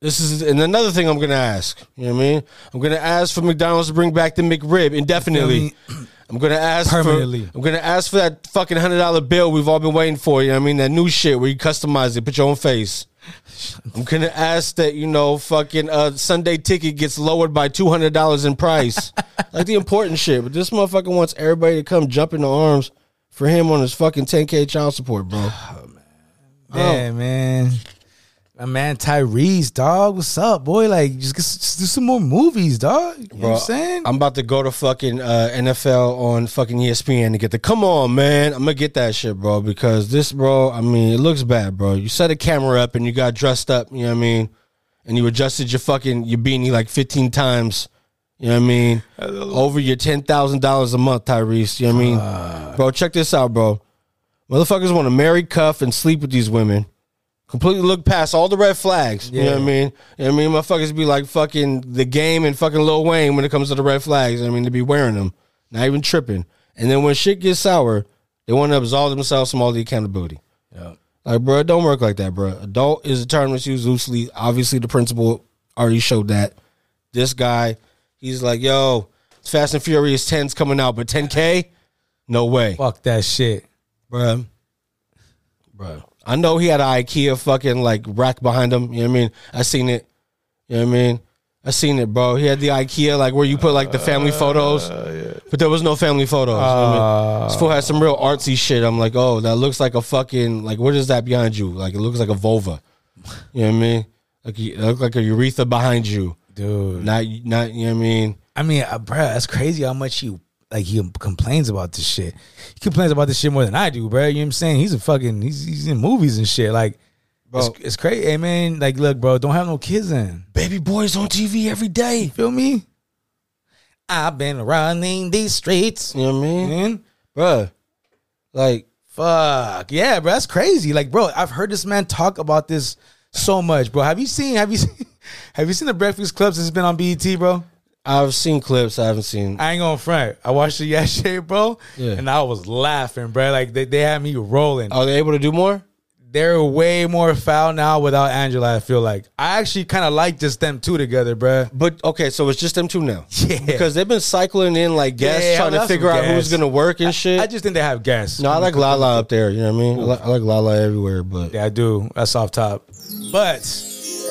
this is and another thing I'm gonna ask. You know what I mean? I'm gonna ask for McDonald's to bring back the McRib indefinitely. I'm gonna ask Permanently. For, I'm gonna ask for that fucking hundred dollar bill we've all been waiting for. You know what I mean? That new shit where you customize it, put your own face. I'm gonna ask that you know fucking uh, Sunday ticket gets lowered by two hundred dollars in price, like the important shit. But this motherfucker wants everybody to come jump in the arms for him on his fucking 10k child support, bro. Yeah, man. My man Tyrese, dog. What's up, boy? Like, just, just do some more movies, dog. You know what I'm saying? I'm about to go to fucking uh, NFL on fucking ESPN to get the. Come on, man. I'm gonna get that shit, bro. Because this, bro. I mean, it looks bad, bro. You set a camera up and you got dressed up. You know what I mean? And you adjusted your fucking your beanie like 15 times. You know what I mean? Over your ten thousand dollars a month, Tyrese. You know what I mean, bro? Check this out, bro. Motherfuckers want to marry, cuff, and sleep with these women. Completely look past all the red flags. You know what I mean? You know what I mean? Motherfuckers be like fucking the game and fucking Lil Wayne when it comes to the red flags. I mean, to be wearing them, not even tripping. And then when shit gets sour, they want to absolve themselves from all the accountability. Yeah. Like, bro, don't work like that, bro. Adult is a term that's used loosely. Obviously, the principal already showed that. This guy, he's like, yo, Fast and Furious 10's coming out, but 10K? No way. Fuck that shit. Bruh. Bruh. I know he had an IKEA fucking like rack behind him. You know what I mean? I seen it. You know what I mean? I seen it, bro. He had the IKEA like where you put like the family photos, but there was no family photos. you know what I mean? This fool had some real artsy shit. I'm like, oh, that looks like a fucking like what is that behind you? Like it looks like a vulva. You know what I mean? Like it look like a urethra behind you, Dude. not not. You know what I mean? I mean, uh, bro, that's crazy how much he like he complains about this shit. He complains about this shit more than I do, bro. You know what I'm saying? He's a fucking he's he's in movies and shit. Like, it's, Bro. it's crazy. Hey man, like, look, bro, don't have no kids in. Baby boys on TV every day. Feel me? I've been running these streets, You know what I mean, man. Bruh. Like Fuck yeah, bro. That's crazy. Like, bro, I've heard this man talk about this so much, bro. Have you seen? Have you seen? Have you seen the Breakfast Club since it's been on BET, bro? I've seen clips. I haven't seen. I ain't gonna front. I watched it yesterday, bro, Yeah. and I was laughing, bro. Like they, they had me rolling. Are they able to do more? they're way more foul now without Angela. I feel like I actually kind of like just them two together, bro. But okay, so it's just them two now. Yeah. Because they've been cycling in like guests Yeah, trying to figure out who's gonna work and shit. I just think they have gas. no, I like Lala up there. You know what I mean? I like, I like Lala everywhere, but Yeah, I do. That's off top. But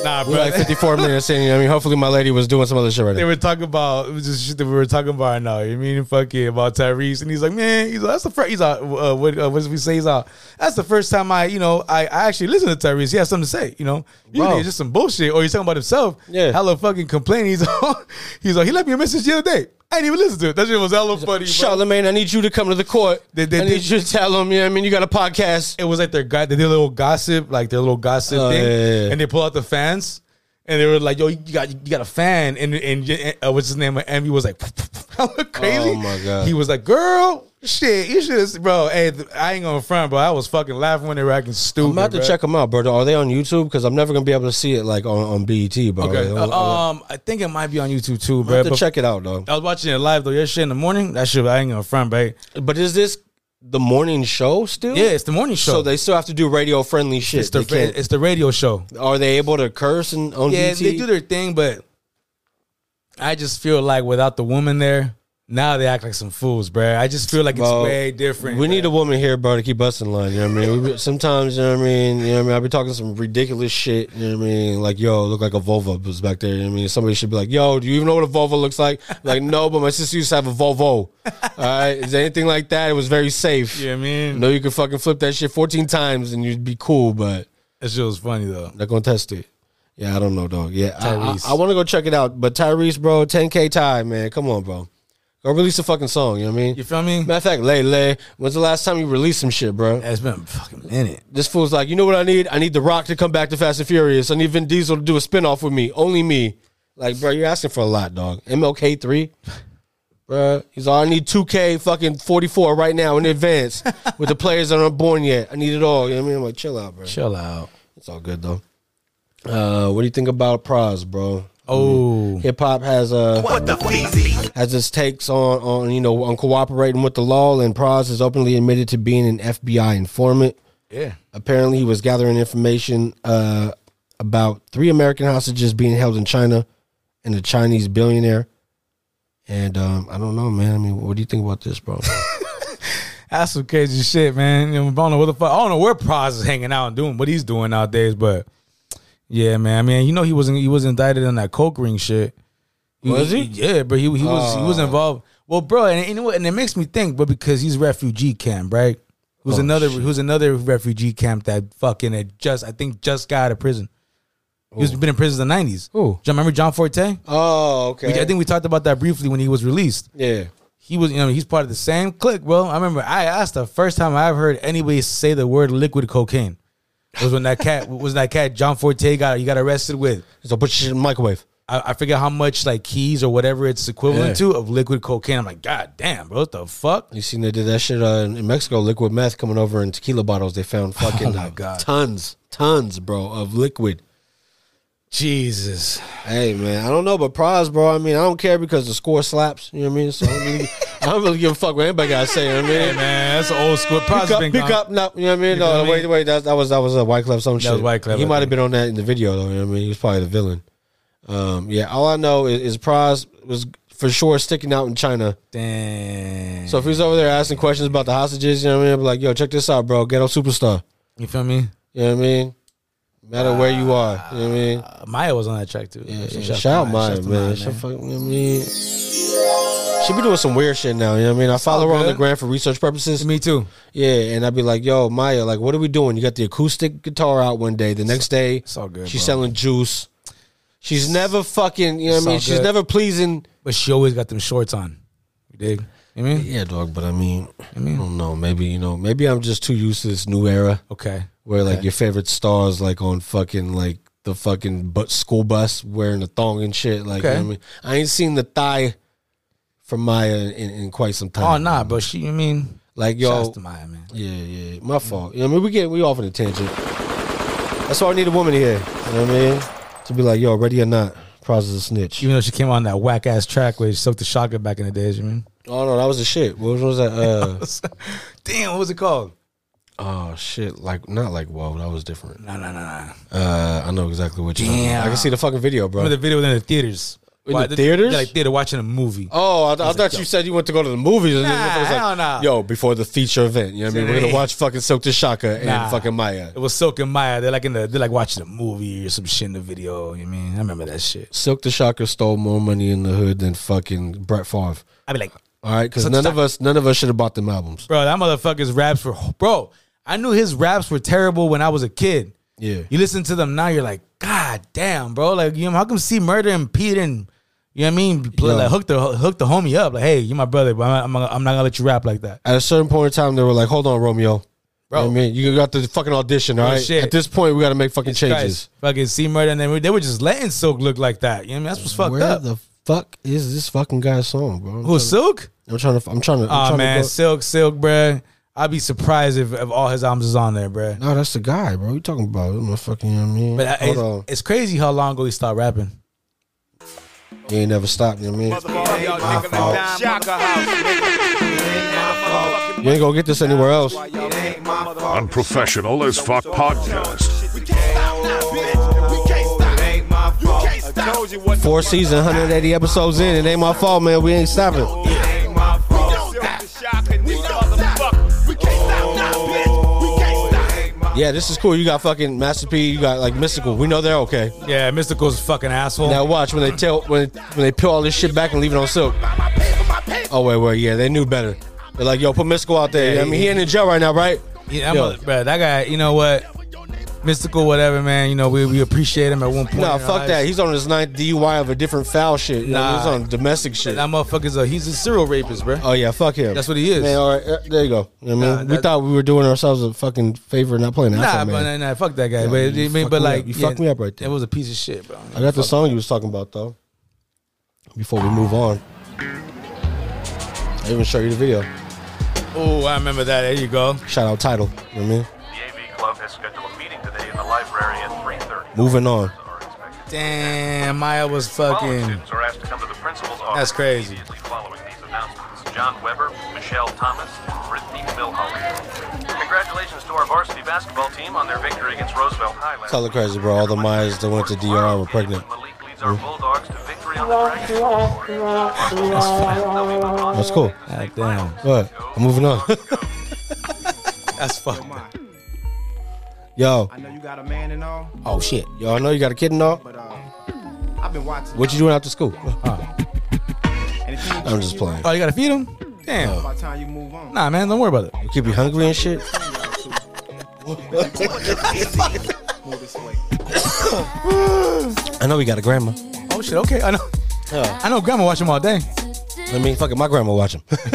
nah, bro. we're like 54 minutes in. You know what I mean? Hopefully, my lady was doing some other shit right now. They now. were talking about it was just shit that we were talking about right now. You mean fucking about Tyrese, and he's like, man, he's like, that's the first. He's like, uh, what, uh, what does we say? He's like, that's the first time I, you know, I, I actually listened to Tyrese. He has something to say. You know, usually Bro. it's just some bullshit, or he's talking about himself. Yeah. hella fucking complaining. He's like, he's like, he left me a message the other day. I didn't even listen to it. That shit was hella funny. bro. Charlamagne, I need you to come to the court. They- they I need did- you to tell them. yeah, I mean? You got a podcast. it was like their guy, they did a little gossip, like their little gossip Oh, thing, yeah, yeah, yeah. and they pull out the fans, and they were like, "Yo, you got you got a fan," and and uh, what's his name? And he was like, crazy. Oh, my God. He was like, "Girl, shit, you should have, bro." Hey, th- I ain't gonna front, bro. I was fucking laughing when they were acting stupid. I'm about to bro. check them out, bro. Are they on YouTube? Because I'm never gonna be able to see it like on, on BET, bro. Okay, uh, um, I think it might be on YouTube too, bro. have to but check it out, though. I was watching it live though yesterday in the morning. That shit, I ain't gonna front, bro. But is this the morning show still? Yeah, it's the morning show. So they still have to do radio friendly shit. it's the it's the radio show. are they able to curse and on Yeah, BET? they do their thing, but I just feel like without the woman there, now they act like some fools, bruh. I just feel like it's Bro, way different. We bruh. need a woman here, bro, to keep us in line. You know what I mean? We, sometimes, you know what I mean. You know what I mean. I be talking some ridiculous shit. You know what I mean? Like, yo, look like a Volvo was back there. You know what I mean? Somebody should be like, yo, do you even know what a Volvo looks like? Like, no, but my sister used to have a Volvo. All right, is there anything like that? It was very safe. You know what I mean? No, you could fucking flip that shit 14 times and you'd be cool, but That shit was funny though. they're gonna test it. Yeah, I don't know, dog. Yeah, I- Tyrese. I, want to go check it out. But Tyrese, bro, 10K Ty, man, come on, bro. Go release a fucking song. You know what I mean? You feel me? Matter of fact, Lay Lay, when's the last time you released some shit, bro? It's been a fucking minute. This fool's like, you know what I need? I need The Rock to come back to Fast and Furious. I need Vin Diesel to do a spinoff with me. Only me. Like, bro, you're asking for a lot, dog. MLK 3? Bro, he's all, I need 2K fucking 44 right now in advance with the players that aren't born yet. I need it all. You know what I mean? I'm like, chill out, bro. Chill out. It's all good, though. Uh, what do you think about Pras, bro? Oh, Hip hop has uh has its takes on on you know on cooperating with the law, and Pras has openly admitted to being an FBI informant. yeah. Apparently, he was gathering information uh, about three American hostages being held in China and a Chinese billionaire. And um, I don't know, man. I mean, what do you think about this, bro? That's some crazy shit, man. You know, I don't know what the fuck. I don't know where Pras is hanging out and doing what he's doing nowadays, but yeah, man. I mean, you know, he wasn't he was indicted on that coke ring shit. Was he? Yeah, but he he was he was Oh. involved. Well, bro, and you know? And it makes me think, but because he's refugee camp, right? Who's Oh, another shit. who's another refugee camp that fucking had just I think just got out of prison. He's been in prison in the nineties. Who? You remember John Forte? oh, okay. We- I think we talked about that briefly when he was released yeah. he was, you know, he's part of the same clique, bro. I remember I asked the first time I ever heard anybody say the word liquid cocaine was when that cat was that cat John Forte got he got arrested with. So put your shit in the microwave. I, I forget how much like keys or whatever it's equivalent Yeah. to of liquid cocaine. I'm like, God damn, bro, what the fuck? You seen they did that shit uh, in Mexico? Liquid meth coming over in tequila bottles. They found fucking Oh uh, God. tons, tons, bro, of liquid. Jesus. Hey man, I don't know, but Pras, bro. I mean, I don't care because the score slaps. You know what I mean? So I don't really, I don't really give a fuck what anybody got to say. You know what I mean? Hey man, that's an old school. Pras Pick up, pick up, no, you know what I mean? You No, I wait, mean? wait, that, that was that was a Wyclef, some shit. was Wyclef, He might have been on that in the video though. You know what I mean? He was probably the villain. Um, yeah, all I know is, is Pras was for sure sticking out in China. Damn. So if he's over there asking questions about the hostages, you know what I mean? I'd be like, yo, check this out, bro. Ghetto superstar. you feel me? You know what I mean? Matter where you are. You know what I mean? Uh, Mya was on that track too. Yeah, So shout, out Mya, to man. Mya, Shout fuck- you know what I mean? She be doing some weird shit now. You know what I mean? I follow her on the gram for research purposes. Me too. Yeah, and I'd be like, "Yo, Mya, like, what are we doing? You got the acoustic guitar out one day. The next day, It's all good, she's bro. selling juice. She's never fucking. You know what I mean? She's good. never pleasing. But she always got them shorts on. You dig? You mean? Yeah, dog. But I mean, I, mean- don't know. Maybe you know. Maybe I'm just too used to this new era Okay. where like Okay. your favorite stars like on fucking like the fucking bu- school bus wearing a thong and shit. Like, you know Okay. what I mean, I ain't seen the thigh from Mya in, in quite some time. Oh nah, but she. You mean? Like yo, to Mya, man. Yeah, yeah. My fault. You know, what I mean, we get we off on a tangent. That's why I need a woman here. You know what I mean? To be like, yo, ready or not, Pras is a snitch. Even though she came on that whack ass track where she soaked the shotgun back in the days, you mean? Oh no, that was the shit. What was, what was that? Uh, Damn, what was it called? Oh shit! Like not like whoa, that was different. Nah, nah, nah, nah. Uh, I know exactly what you're. about. I can see the fucking video, bro. Remember the video in the theaters? In Why, the theaters? Yeah, like theater watching a movie. Oh, I, I thought you said you went to go to the movies. And Nah, was like, hell nah. Yo, before the feature event, you know what I mean? We're gonna watch fucking Silkk the Shocker and Nah. fucking Mya. It was Silkk and Mya. They're like in the they're like watching a movie or some shit in the video. You know what I mean? I remember that shit. Silkk the Shocker stole more money in the hood than fucking Brett Favre. I'd be like, All right, because none of us, none of us should have bought them albums. bro, that motherfucker's raps were bro. I knew his raps were terrible when I was a kid. Yeah, You listen to them now, you're like, God damn, bro. Like, you know, how come C-Murder and Pete and you know what I mean? Play, Yo. like hook the hook the homie up. Like, hey, you're my brother, but I'm, I'm, I'm not gonna let you rap like that. At a certain point in time, they were like, "Hold on, Romeo." Bro. You know what I mean, you got the fucking audition. All Real right. shit. At this point, we got to make fucking changes. Christ. Fucking C-Murder, and then we- they were just letting Silkk look like that. You know what I mean? That's what's fucked Where up. the fuck is this fucking guy's song, bro? I'm Who's trying Silkk? to- I'm trying to. I'm trying to. I'm ah, Oh trying man, To go, Silkk, Silkk, bruh. I'd be surprised if, if all his albums is on there, bruh. no, that's the guy, bro. You talking about? I'm fucking. You know what I mean? But Hold it's, on. it's crazy how long ago he stopped rapping. He ain't never stopped. You know what I mean? You ain't gonna get this anywhere else. Unprofessional as fuck podcast. Four seasons, 180 episodes in. It ain't my fault, man. We ain't stopping. Yeah, this is cool. You got fucking Master P. You got like Mystikal. We know they're okay. Yeah, Mystikal's a fucking asshole. Now watch when they tell when when they peel all this shit back and leave it on Silkk. Oh wait, wait, yeah, they knew better. They're like, yo, put Mystikal out there. Yeah, I mean, he he- ain't in jail right now, right? Yeah, I'm Yo. a, bruh, that guy, you know what? Mystikal, whatever, man. You know, we, we appreciate him at one point. Our fuck that. He's on his ninth DUI of a different foul shit. Nah. he's on domestic shit. That motherfucker's a he's a serial rapist, bro. Oh yeah, fuck him. That's what he is. Man, all right, uh, there you go. You know what I Nah, mean, we thought we were doing ourselves a fucking favor not playing that. Nah, but nah, nah, fuck that guy. Yeah, but you mean, but like, up. You fucked me up right there. It was a piece of shit, bro. I got the song you was talking about though. Before we move on, I even show you the video. Oh, I remember that. There you go. Shout out Tidal. You know what I mean? The Club has scheduled a meeting today in the library at 3.30. Moving on. Damn, Mya was fucking. students are asked to come to the principal's office That's crazy. immediately following these announcements. John Weber, Michelle Thomas, Brittany Milholland. Congratulations to our varsity basketball team on their victory against Roosevelt Highlands. Tell her crazy, bro. All the Mayas that went to DR were pregnant. Malik leads our Bulldogs to victory on the Dragon. That's cool. God damn, What? I'm moving on. that's fucked. Yo, I know you got a man and all, Oh shit. yo, I know you got a kid and all. but uh, I've been watching. What you doing after school? And if you ain't I'm just playing. Oh, you gotta feed him. Damn. By the time you move on, Nah, man, don't worry about it. You keep you hungry and shit. move this way. I know we got a grandma. Oh shit. Okay, I know. Yeah. I know. Grandma watch him all day. I mean, fucking my grandma watch him.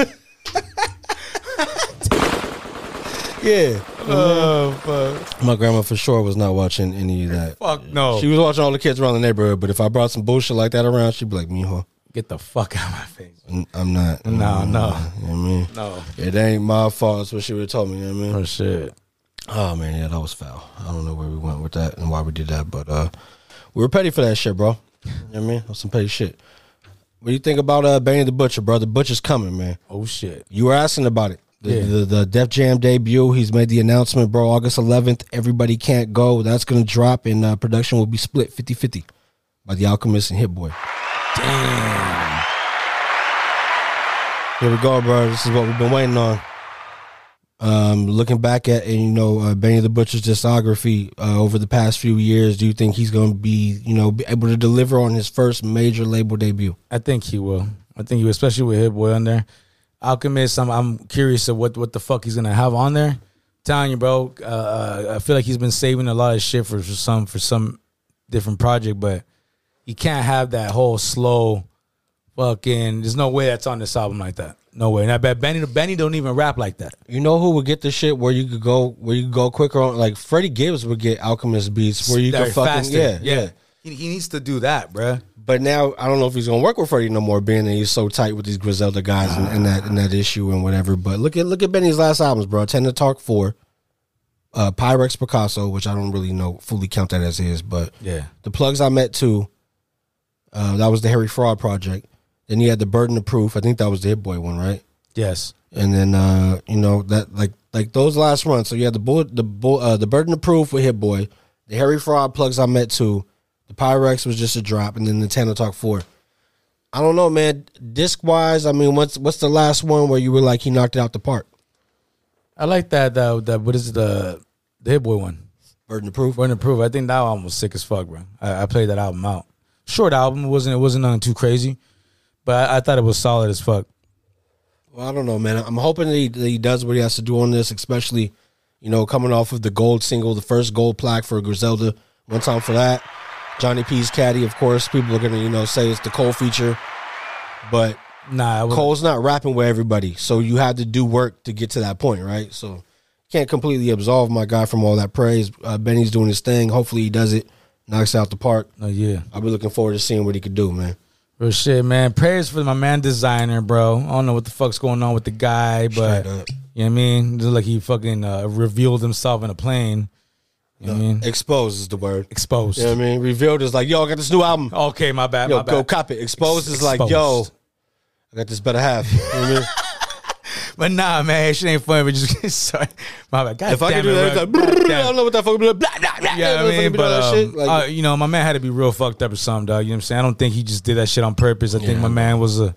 yeah. Oh fuck. My grandma for sure was not watching any of that. Fuck no. She was watching all the kids around the neighborhood, but if I brought some bullshit like that around, she'd be like, Mijo, Get the fuck out of my face. n- I'm not. No, Mm, no. You know what I mean? No. It ain't my fault. That's what she would have told me. You know what I mean? Oh shit. Oh, man. Yeah, that was foul. I don't know where we went with that and why we did that, but uh, we were petty for that shit, bro. You know what I mean? That's some petty shit. What do you think about uh, Benny the Butcher, bro? The Butcher's coming, man. Oh shit. You were asking about it. The, Yeah. the, the Def Jam debut. He's made the announcement, bro. August 11th. Everybody can't go. That's going to drop, and uh, production will be split 50 50 by The Alchemist and Hit Boy. Damn. Here we go, bro. This is what we've been waiting on. Um, looking back at and you know uh, Benny the Butcher's discography uh, over the past few years, do you think he's going to be you know be able to deliver on his first major label debut? I think he will. I think he will, especially with Hit Boy on there. Alchemist, I'm I'm curious of what what the fuck he's gonna have on there. telling you, bro. Uh, uh, I feel like he's been saving a lot of shit for, for some for some different project, but you can't have that whole slow fucking. There's no way that's on this album like that. No way. And I bet Benny Benny don't even rap like that. You know who would get the shit where you could go where you could go quicker on like Freddie Gibbs would get Alchemist beats where you They're could fucking faster. yeah yeah. He, he needs to do that, bruh. But now I don't know if he's gonna work with Freddie no more, being that he's so tight with these Griselda guys and, and that and that issue and whatever. But look at look at Benny's last albums, bro. Tana Talk Four, uh, Pyrex Picasso, which I don't really know fully count that as his, but Yeah. the plugs I met too. Uh, that was the Harry Fraud project. Then he had the Burden of Proof. I think that was the Hit Boy one, right? Yes. And then uh, you know that like like those last runs. So you had the bullet, the bull, uh, the burden of proof with Hit Boy, the Harry Fraud plugs I met too. The Pyrex was just a drop, and then the Nintendo Talk Four. I don't know, man. Disc wise, I mean, what's what's the last one where you were like he knocked it out the park? I like that. Uh, that what is the the Hit Boy one? Burden of Proof. Burden of Proof. I think that album was sick as fuck, bro. I, I played that album out. Short album. It wasn't it wasn't nothing too crazy, but I, I thought it was solid as fuck. Well, I don't know, man. I'm hoping that he, that he does what he has to do on this, especially, you know, coming off of the gold single, the first gold plaque for Griselda. One time for that. Johnny P's caddy, of course. People are gonna, you know, say it's the Cole feature, but Nah, Cole's not rapping with everybody, so you had to do work to get to that point, right? So can't completely absolve my guy from all that praise. Uh, Benny's doing his thing. Hopefully, he does it, knocks out the park. Oh yeah, I'll be looking forward to seeing what he could do, man. Real shit, man. Prayers for my man Desiigner, bro. I don't know what the fuck's going on with the guy, but you know what I mean? Just like he fucking uh, revealed himself in a plane. You know what I mean? Exposed is the word. Exposed. You know what I mean? Revealed is like, yo, I got this new album. Okay, my bad. Yo, my bad. go cop it. Exposed is like, yo, I got this better half. You know what I mean? But nah, man, shit ain't funny. But just sorry, my bad. God if I could do that, like, I don't know what that fucking blah, blah, blah, blah. Yeah, I mean, but um. Like, uh, you know, my man had to be real fucked up or something, dog. You know what I'm saying? I don't think he just did that shit on purpose. I think my man was uh,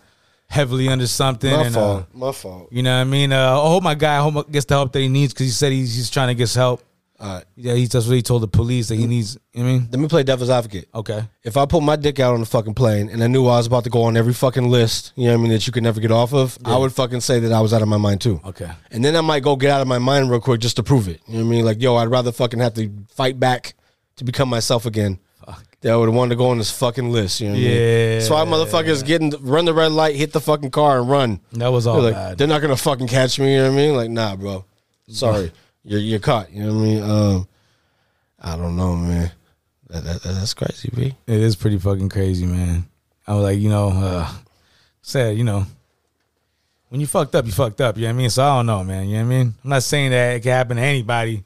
heavily under something. my and, fault. Uh, my fault. you know what I mean? Uh, I hope my guy I hope gets the help that he needs because he said he's, he's trying to get help. All right. Yeah, he, that's what he told the police that he needs. You know what I mean? Let me play devil's advocate. Okay. If I put my dick out on the fucking plane and I knew I was about to go on every fucking list, you know what I mean, that you could never get off of, I would fucking say that I was out of my mind too. Okay. And then I might go get out of my mind real quick just to prove it. You know what I mean? Like, yo, I'd rather fucking have to fight back to become myself again. Fuck. That I would want to go on this fucking list. You know what I mean? Yeah. So why motherfuckers getting run the red light, hit the fucking car, and run. That was all They're like, bad. They're not gonna fucking catch me. You know what I mean? Like, nah, bro. Sorry, you're you're caught. You know what I mean? Um, I don't know, man. That, that, that's crazy, b. It is pretty fucking crazy, man. I was like, you know, uh, said, you know, when you fucked up, you fucked up. You know what I mean? So I don't know, man. You know what I mean? I'm not saying that it can happen to anybody.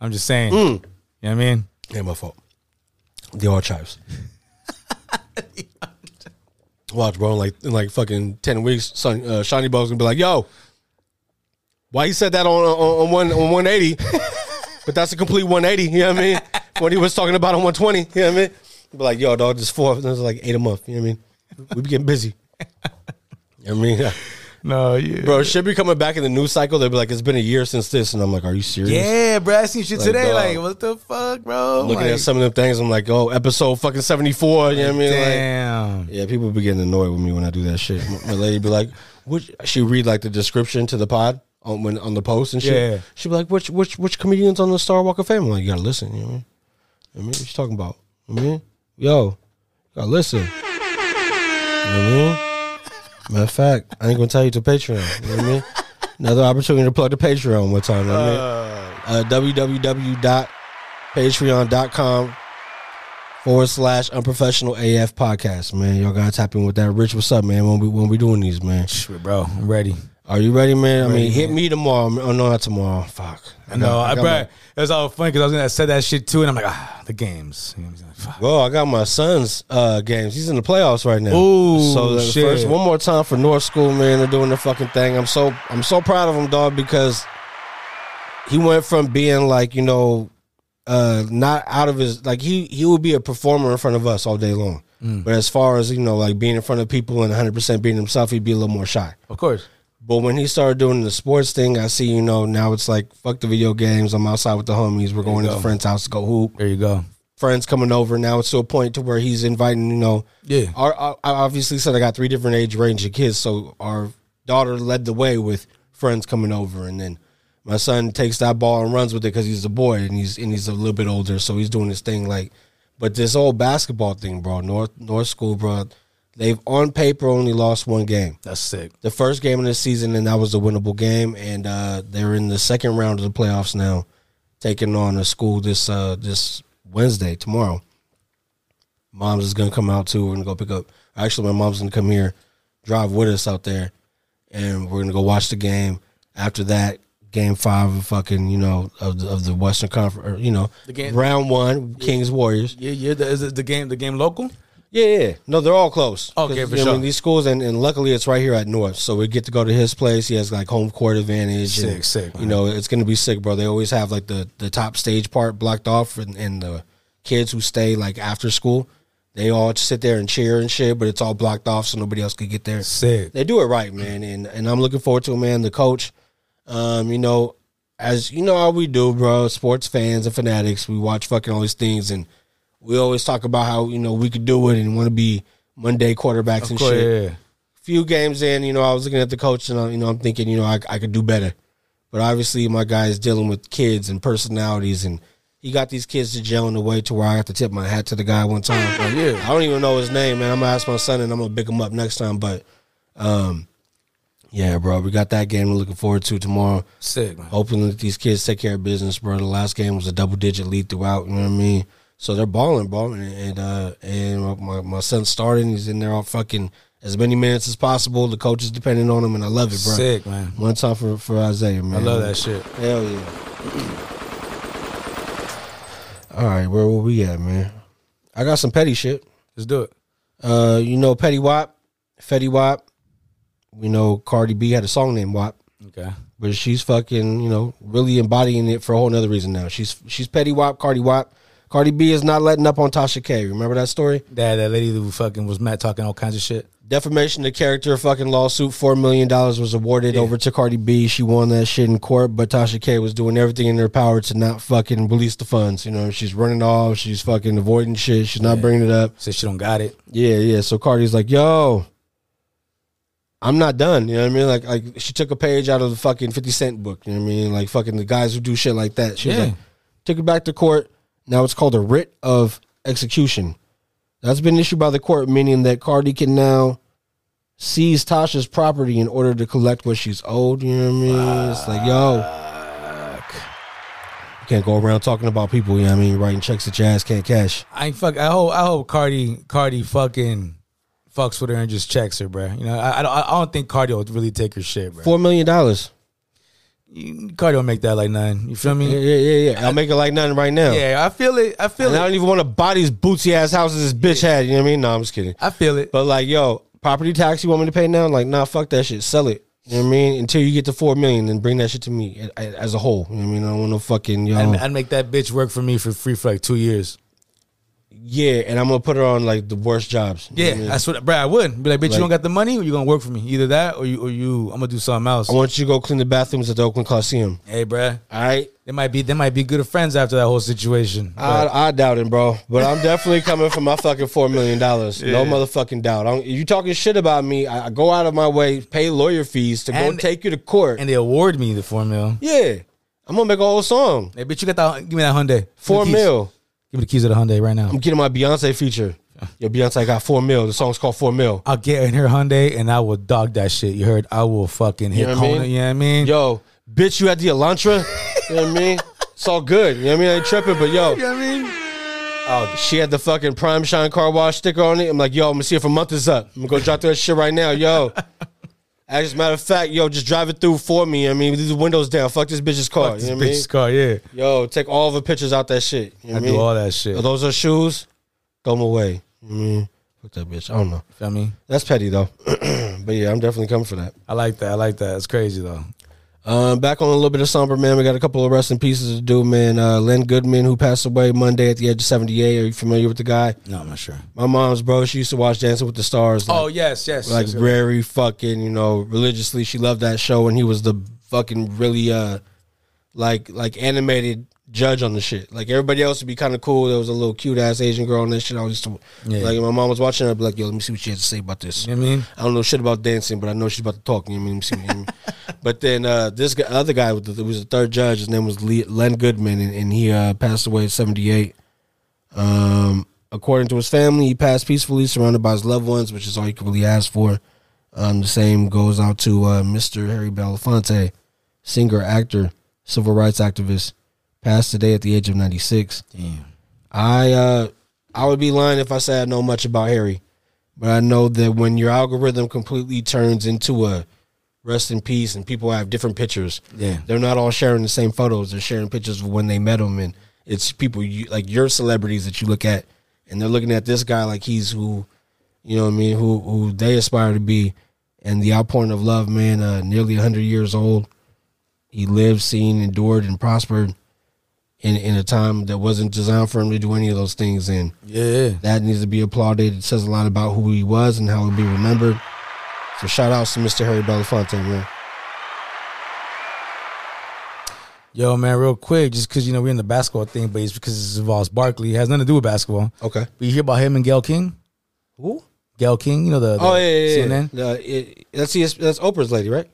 I'm just saying. Mm. You know what I mean? Yeah, my fault. The archives. Watch, bro. In like in like fucking ten weeks, son, uh, Shiny Bug's gonna be like, "Yo, why you said that on on, on one on one eighty? but that's a complete one eighty. You know what I mean? When he was talking about on one twenty, you know what I mean? Be like, "Yo, dog, just four. There's like eight a month. You know what I mean? We be getting busy. You know what I mean? No, yeah. Bro, should be coming back in the news cycle. They'll be like, "It's been a year since this," and I'm like, "Are you serious?" Yeah, bro. I seen shit Like, today. dog. Like, what the fuck, bro? looking Like, at some of them things, I'm like, oh, episode fucking 74. You know what I mean? Like, Damn. yeah, people be getting annoyed with me when I do that shit. My, my lady be like, would she read like the description to the pod on when on the post and shit. Yeah. She be like, which which which comedians on the Star Walk of Fame? I'm like, you gotta listen. You know what I mean? You know what I mean? What you talking about? You know I mean? Yo, you gotta listen. You know what I mean? Matter of fact, I ain't gonna tell you to Patreon. You know what I mean? Another opportunity to plug the Patreon one time. You know what I mean? uh, www.patreon.com forward slash unprofessional AF podcast, man. Y'all gotta tap in with that. Rich, what's up, man? When we when we doing these, man? Shit, bro. I'm ready. Are you ready, man? I Ready, mean, hit man. me tomorrow. Oh no, not tomorrow. Fuck. I know. I, got bro, my- it was all funny because I was gonna say that shit too, and I'm like, ah, the games. You know what I'm? Fuck. Well, I got my son's uh, games. He's in the playoffs right now. Ooh, so the shit. first one more time for North School, man. They're doing their fucking thing. I'm so I'm so proud of him, dog, because he went from being like you know, uh, not out of his like he he would be a performer in front of us all day long. Mm. But as far as you know, like being in front of people and 100 percent being himself, he'd be a little more shy. Of course. But when he started doing the sports thing, I see, you know, now it's like fuck the video games. I'm outside with the homies. We're going to the friend's house to go hoop. There you go. Friends coming over. Now it's to a point to where he's inviting, you know, Yeah. our, our, I obviously said I got three different age range of kids, so our daughter led the way with friends coming over, and then my son takes that ball and runs with it because he's a boy and he's and he's a little bit older, so he's doing his thing. Like, but this old basketball thing, bro, North North School, bro, they've on paper only lost one game. That's sick. The first game of the season, and that was a winnable game, and uh, they're in the second round of the playoffs now, taking on a school this uh, this Wednesday tomorrow. Mom's is gonna come out too. We're gonna go pick up. Actually, my mom's gonna come here, drive with us out there, and we're gonna go watch the game. After that, game five of fucking you know of the, of the Western Conference, or, you know, The game- round one, Kings Warriors. Yeah, yeah. The, is it the game? The game local? Yeah, yeah. No, they're all close. Okay, for you know, I sure. mean, these schools, and, and luckily it's right here at North, so we get to go to his place. He has like home court advantage. Sick, and, sick, You man. know, it's gonna be sick, bro. They always have like the the top stage part blocked off, and, and the kids who stay like after school, they all sit there and cheer and shit, but it's all blocked off, so nobody else could get there. Sick. They do it right, man, and and I'm looking forward to it, man. The coach, um, you know, as you know how we do, bro. Sports fans and fanatics, we watch fucking all these things, and we always talk about how you know we could do it and want to be Monday quarterbacks Of and course, shit. yeah. Few games in, you know, I was looking at the coach and I, you know I'm thinking, you know, I I could do better, but obviously my guy is dealing with kids and personalities and. He got these kids to jail in a way to where I have to tip my hat to the guy one time. Like, yeah. I don't even know his name, man. I'm gonna ask my son and I'm gonna pick him up next time. But um, yeah, bro, we got that game we're looking forward to tomorrow. Sick, man. Hoping that these kids take care of business, bro. The last game was a double digit lead throughout. You know what I mean? So they're balling, bro. And and, uh, and my- my son's starting. He's in there all fucking as many minutes as possible. The coach is depending on him, and I love it, bro. Sick, man. One time for for Isaiah, man. I love that shit. Hell yeah. All right, where were we at, man? I got some petty shit. Let's do it. Uh, you know Petty Wop, Fetty Wap. We know Cardi B had a song named WAP. Okay. but she's fucking, you know, really embodying it for a whole nother reason now. She's she's Petty Wop, Cardi Wap. Cardi B is not letting up on Tasha K. Remember that story? That that lady who fucking was mad talking all kinds of shit. Defamation of character fucking lawsuit. Four million dollars was awarded over to Cardi B. She won that shit in court, but Tasha K was doing everything in her power to not fucking release the funds. You know, she's running off. She's fucking avoiding shit. She's not bringing it up. Said she don't got it. Yeah, yeah. So Cardi's like, yo, I'm not done. You know what I mean? Like, like she took a page out of the fucking 50 Cent book. You know what I mean? Like fucking the guys who do shit like that. She was like, took it back to court. Now it's called a writ of execution. That's been issued by the court, meaning that Cardi can now seize Tasha's property in order to collect what she's owed. You know what I mean? It's like, yo. You can't go around talking about people, you know what I mean, writing checks that your ass can't cash. I fuck. I hope. I hope Cardi. Cardi fucking fucks with her and just checks her, bro. You know, I, I don't. I don't think Cardi will really take her shit, bro. Four million dollars. Cardi will make that like none. You feel me? Yeah, yeah, yeah, yeah. I'll make it like nothing right now. Yeah, I feel it. I feel it. I don't even want to buy these bootsy ass houses this bitch had. You know what I mean? No, I'm just kidding. I feel it. But like, yo, property tax you want me to pay now? Like, nah, fuck that shit. Sell it. You know what I mean? Until you get to four million, then bring that shit to me as a whole. You know what I mean? I don't want no fucking yo. I'd, I'd make that bitch work for me for free for like two years. Yeah, and I'm gonna put her on like the worst jobs. Yeah, I mean? that's what, bro. I would be like, bitch, Like- you don't got the money, or you gonna work for me? Either that, or you, or you, I'm gonna do something else. I want you to go clean the bathrooms at the Oakland Coliseum. Hey, bro, All right. they might be, they might be good friends after that whole situation. I, I doubt it, bro. But I'm definitely coming for my fucking four million dollars. No motherfucking doubt. If you talking shit about me, I, I go out of my way, pay lawyer fees to And- go take you to court. and they award me the four mil. yeah, I'm gonna make a whole song. Hey, bitch, you got that? Give me that Hyundai. Four mil. Give me the keys of the Hyundai right now. I'm getting my Beyonce feature. Yo, Beyonce got four mil. The song's called Four Mil. I'll get in her Hyundai and I will dog that shit. You heard? I will fucking hit You know what I Kona. mean? You know what I mean? Yo, bitch, you at the Elantra? you know what I mean? It's all good. You know what I mean? I ain't tripping, but yo, You know what I mean? oh, she had the fucking Prime Shine car wash sticker on it. I'm like, yo, I'm gonna see if a month is up. I'm gonna go drop that shit right now, yo. As a matter of fact, yo, just drive it through for me. I mean, leave the windows down. Fuck this bitch's car. Fuck you know this mean? bitch's car, yeah. Yo, take all the pictures out that shit. You know I what do all that shit. Are those are shoes? Throw them away. You know what I mean? Fuck that bitch. I don't know. Feel me? That's petty though. but yeah, I'm definitely coming for that. I like that. I like that. It's crazy though. Um, back on a little bit of somber, man. We got a couple of rest in pieces to do, man. Uh, Len Goodman, who passed away Monday at the age of 78. Are you familiar with the guy? No, I'm not sure. My mom's bro. She used to watch Dancing with the Stars. Like, Oh yes, yes. like yes, yes. very fucking, you know, religiously. She loved that show, and he was the fucking really, uh, like like animated judge on the shit. Like everybody else would be kind of cool. There was a little cute ass Asian girl on this shit. I used to Yeah. like. My mom was watching. I'd be like, "Yo, let me see what she has to say about this." You know what I mean? I don't know shit about dancing, but I know she's about to talk. You know what I mean? Let me see what- you know what I mean? but then uh, this guy, other guy, with the, was the third judge. His name was Len Goodman, and, and he uh, passed away at seventy eight. Um, according to his family, he passed peacefully, surrounded by his loved ones, which is all you can really ask for. Um, the same goes out to uh, Mr. Harry Belafonte, singer, actor, civil rights activist, passed today at the age of ninety six. Damn. I uh I would be lying if I said I know much about Harry, but I know that when your algorithm completely turns into a rest in peace and people have different pictures, Yeah. they're not all sharing the same photos. They're sharing pictures of when they met him, and it's people you, like your celebrities that you look at and they're looking at this guy like he's who, you know what I mean, who who they aspire to be, and the outpouring of love, man, uh, nearly hundred years old, he lived, seen, endured, and prospered. In, in a time that wasn't designed for him to do any of those things, and Yeah. that needs to be applauded. It says a lot about who he was and how he'll be remembered. So shout outs to Mr. Harry Belafonte, man. Yo, man, real quick, just because you know we're in the basketball thing, but it's because it involves Barkley. It has nothing to do with basketball. Okay. But you hear about him and Gayle King? Who? Gayle King, you know the, the Oh yeah, yeah, yeah. CNN. Uh, it, that's that's Oprah's lady, right?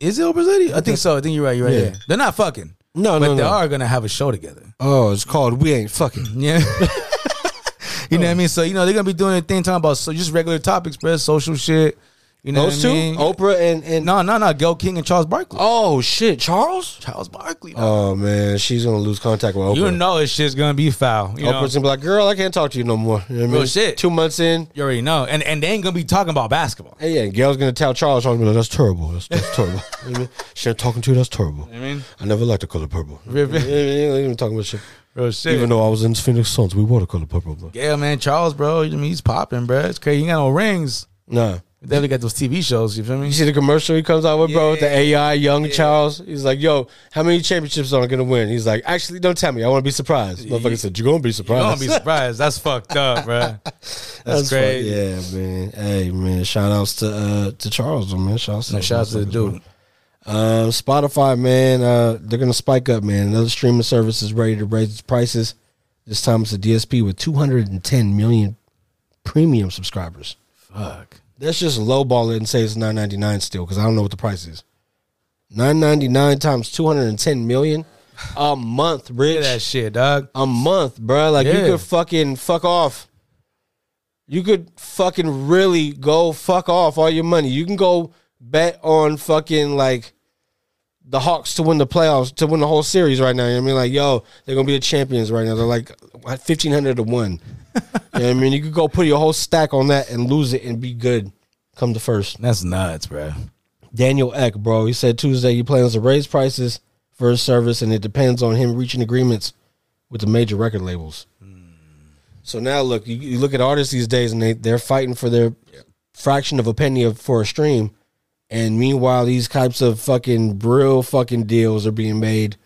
Is it Oprah's lady? I think so. I think you're right. You're right. Yeah. Yeah. They're not fucking. No, but no, they no. are gonna have a show together. Oh, it's called We Ain't Fucking. Yeah. you know what I mean? So you know they're gonna be doing a thing talking about so just regular topics, bro, social shit. You know Those two, I mean? Oprah and and No, no, no. Gayle King and Charles Barkley. oh shit, Charles. Charles Barkley. dog. Oh man, she's gonna lose contact with Oprah. You know it's just gonna be foul. You know? Oprah's gonna be like, "Girl, I can't talk to you no more." You know what I Real mean? shit. Two months in, You already know. And and they ain't gonna be talking about basketball. hey, yeah, and Gayle's gonna tell Charles, "Charles, gonna be like, that's terrible. That's, that's terrible." you know what I mean? She ain't talking to you. That's terrible. I mean, I never liked the color purple. Real- Yeah, yeah, yeah, even talking about shit. real shit. Even though I was in Phoenix Suns, we wore the color purple. But yeah, man, Charles, bro. I mean, he's popping, bro. It's crazy. He got no rings. nah. They definitely got those TV shows. You feel me? You see the commercial he comes out with, bro, with the AI young Charles. He's like, "Yo, how many championships are I gonna win?" He's like, "Actually, don't tell me. I want to be surprised." Motherfucker said, "You're gonna be surprised. You surprised." don't be surprised. That's fucked up, bro. That's, That's crazy. fuck- Yeah, man. Hey, man. Shout outs to uh to Charles, man. Shout outs to, shout out to the dude. Um, Spotify, man. Uh, they're gonna spike up, man. Another streaming service is ready to raise its prices. This time it's a DSP with 210 million premium subscribers. Fuck. Let's just lowball it and say it's 9.99 still, because I don't know what the price is. 9.99 times 210 million a month, Look at Rich. that shit, dog. A month, bro. Like you could fucking fuck off. You could fucking really go fuck off all your money. You can go bet on fucking like the Hawks to win the playoffs, to win the whole series right now. You know what I mean? Like, yo, they're gonna be the champions right now. They're like fifteen hundred to one. you know what I mean? You could go put your whole stack on that and lose it and be good. Come to first. That's nuts, bro. Daniel Ek, bro. He said Tuesday he plans to raise prices for his service, and it depends on him reaching agreements with the major record labels. Hmm. So now look, you, you look at artists these days, and they they're fighting for their fraction of a penny of, for a stream, and meanwhile these types of fucking real fucking deals are being made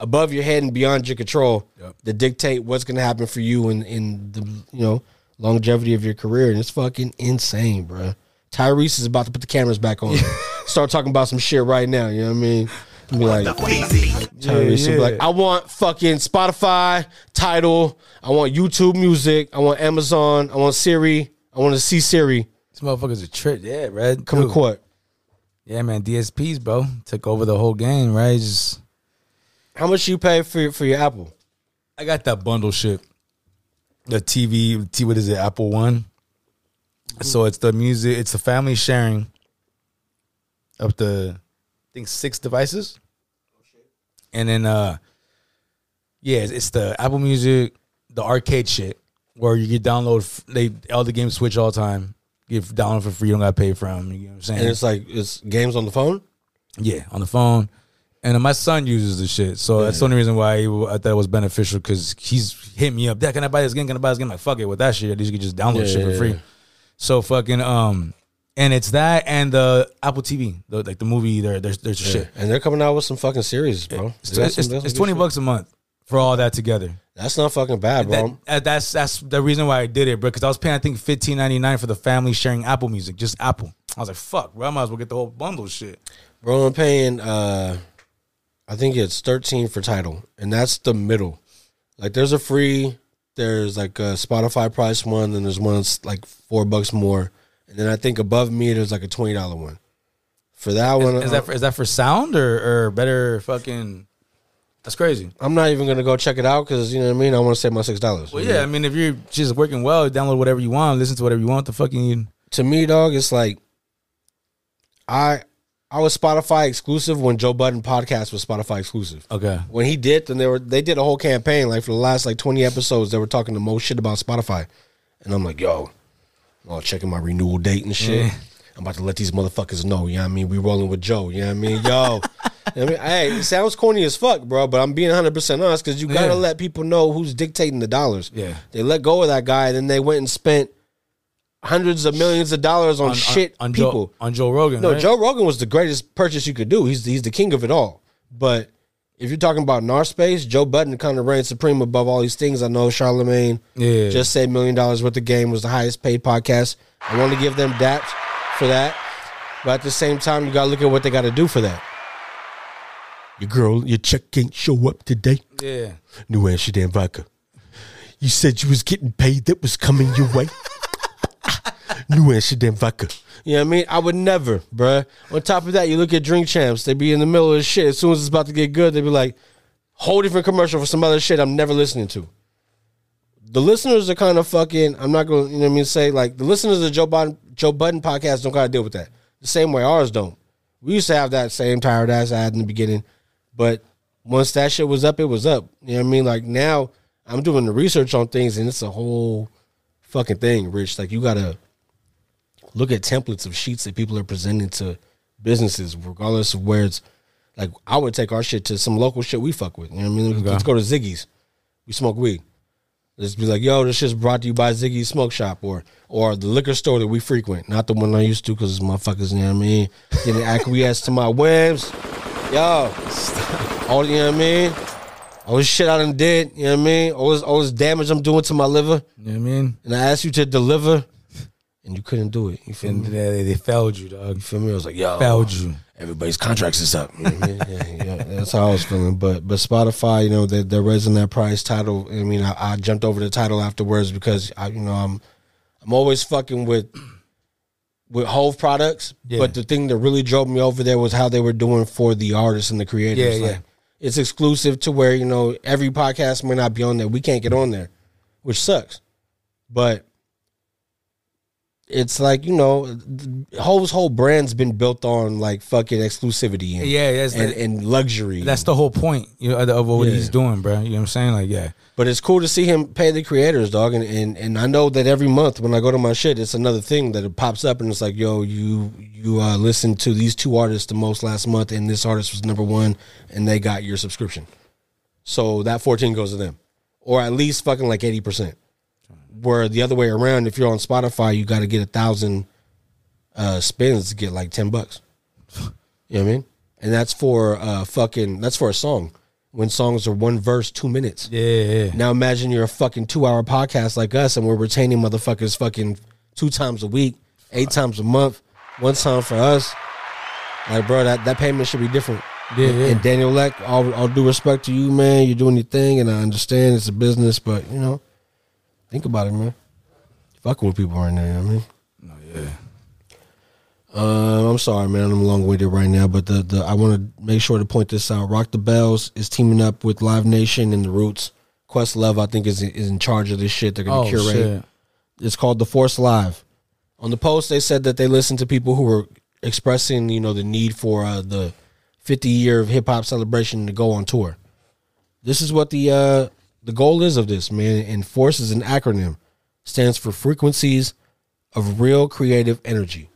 above your head and beyond your control that dictate what's going to happen for you in in the you know longevity of your career, and it's fucking insane, bro. Tyrese is about to put the cameras back on. Start talking about some shit right now. You know what I mean? Be like, Tyrese will be like. I want fucking Spotify, Tidal. I want YouTube Music. I want Amazon. I want Siri. I want to see Siri. This motherfucker's a trick. Yeah, right. Come to court. Yeah, man. DSPs, bro, took over the whole game, right? Just How much you pay for your, for your Apple? I got that bundle shit. The TV, T, what is it? Apple One. So it's the music. It's the family sharing up to, I think six devices, and then uh, yeah, it's, it's the Apple Music, the arcade shit, where you can download. f- They all the games switch all the time. Can download for free. You don't got to pay for them. You know what I'm saying? And it's like it's games on the phone. Yeah, on the phone. And my son uses the shit, so that's the only reason why he, I thought it was beneficial because he's hit me up. Dad, can I buy this game? Can I buy this game? Like fuck it with that shit. At least you can just download Yeah, shit for free. yeah. So fucking um, and it's that and the Apple TV, the, like the movie. There, there's there's shit. And they're coming out with some fucking series, bro. It's, it's, it's, they got some it's twenty shit. bucks a month for all that together. That's not fucking bad, bro. That, uh, that's that's the reason why I did it, bro. Because I was paying I think fifteen ninety nine for the family sharing Apple Music, just Apple. I was like, fuck, bro. I might as well get the whole bundle shit. Bro, I'm paying. uh I think it's thirteen for Tidal, and that's the middle. Like, there's a free. There's like a Spotify price one, and there's one that's like four bucks more, and then I think above me there's like a twenty dollar one. For that one, Is that for, is that for sound or or better fucking? That's crazy. I'm not even gonna go check it out because you know what I mean. I want to save my six dollars. Well, yeah, I mean, if you're just working well, download whatever you want, listen to whatever you want. The fucking to me, dog, it's like I I was Spotify exclusive when Joe Budden podcast was Spotify exclusive. okay. When he did, then they were they did a whole campaign like for the last like twenty episodes. They were talking the most shit about Spotify, and I'm like, yo, oh, checking my renewal date and shit. I'm about to let these motherfuckers know. You know what I mean? We rolling with Joe. You know what I mean? Yo. I mean, hey, it sounds corny as fuck, bro, but I'm being 100% honest because you got to Yeah. let people know who's dictating the dollars. Yeah. They let go of that guy, then they went and spent hundreds of millions of dollars on, shit on people. Joe, on Joe Rogan. No, right? Joe Rogan was the greatest purchase you could do. He's he's the king of it all. But if you're talking about NAR space, Joe Budden kind of reigns supreme above all these things. I know Charlemagne Yeah. just said million dollars worth of game was the highest paid podcast. I want to give them daps for that. But at the same time, you gotta look at what they gotta do for that. Your girl, your check can't show up today. Yeah. New Amsterdam vodka. You said you was getting paid that was coming your way. New Amsterdam vodka. You know what I mean? I would never, bruh. On top of that, you look at Drink Champs. They be in the middle of the shit. As soon as it's about to get good, they be like, whole different commercial for some other shit I'm never listening to. The listeners are kind of fucking, I'm not going to, you know what I mean, say, like, the listeners of Joe Biden, Joe Budden podcast don't got to deal with that. The same way ours don't. We used to have that same tired ass ad in the beginning. But once that shit was up, it was up. You know what I mean? Like now I'm doing the research on things and it's a whole fucking thing, Rich. Like you gotta look at templates of sheets that people are presenting to businesses, regardless of where it's like I would take our shit to some local shit we fuck with. You know what I mean? Let's go to Ziggy's. We smoke weed. Let's be like, yo, this shit's brought to you by Ziggy's Smoke Shop or or the liquor store that we frequent. Not the one I used to because motherfuckers, you know what I mean? Getting acquiesce to my whims. Yo. All you know what I mean? All this shit I done did, you know what I mean? All this all this damage I'm doing to my liver. You know what I mean? And I asked you to deliver and you couldn't do it. You feel And me? they, they failed you, dog. You feel me? I was like, yo. Failed you. Everybody's contracts is up. You know what I mean? yeah, yeah, that's how I was feeling. But but Spotify, you know, they, they're raising that price Tidal. I mean, I, I jumped over the Tidal afterwards because I, you know, I'm I'm always fucking with with Hove products. Yeah. But the thing that really drove me over there was how they were doing for the artists and the creators. Yeah, yeah. It's exclusive to where you know every podcast may not be on there. We can't get on there, which sucks. But it's like you know, Hove's whole brand's been built on like fucking exclusivity and Yeah, that's and, the- and luxury. That's the whole point you know, of, what Yeah. he's doing, bro. You know what I'm saying? Like, yeah. But it's cool to see him pay the creators, dog. And, and and I know that every month when I go to my shit, it's another thing that it pops up and it's like, yo, you you uh, listened to these two artists the most last month, and this artist was number one, and they got your subscription. So that fourteen goes to them, or at least fucking like eighty percent. Where the other way around, if you're on Spotify, you got to get a thousand uh, spins to get like ten bucks. You know what I mean? And that's for uh fucking that's for a song. When songs are one verse, two minutes. Yeah, yeah. Now imagine you're a fucking two hour podcast like us and we're retaining motherfuckers fucking two times a week, eight times a month, one time for us. Like, bro, that, that payment should be different. Yeah, and, yeah. and Daniel Ek, all, all due respect to you, man. You're doing your thing and I understand it's a business, but you know, think about it, man. Fucking with people right now, you know what I mean? No, yeah. Um, I'm sorry, man. I'm long winded right now, but the, the I want to make sure to point this out. Rock the Bells is teaming up with Live Nation and the Roots. Questlove, I think, is is in charge of this shit. They're gonna Oh, curate. shit. It's called the Force Live. On the post, they said that they listened to people who were expressing, you know, the need for uh, the 50 year of hip hop celebration to go on tour. This is what the uh, the goal is of this, man. And Force is an acronym, stands for Frequencies of Real Creative Energy.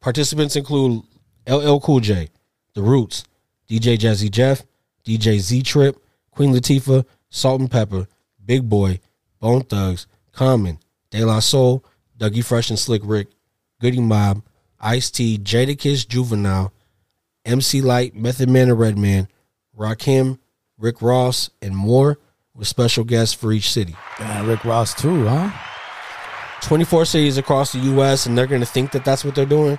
Participants include LL Cool J, The Roots, DJ Jazzy Jeff, DJ Z Trip, Queen Latifah, Salt-N-Pepa, Big Boi, Bone Thugs, Common, De La Soul, Dougie Fresh and Slick Rick, Goodie Mob, Ice T, Jadakiss Juvenile, MC Lyte, Method Man and Redman, Rakim, Rick Ross, and more with special guests for each city. Damn, Rick Ross too, huh? 24 cities across the U.S. and they're going to think that that's what they're doing.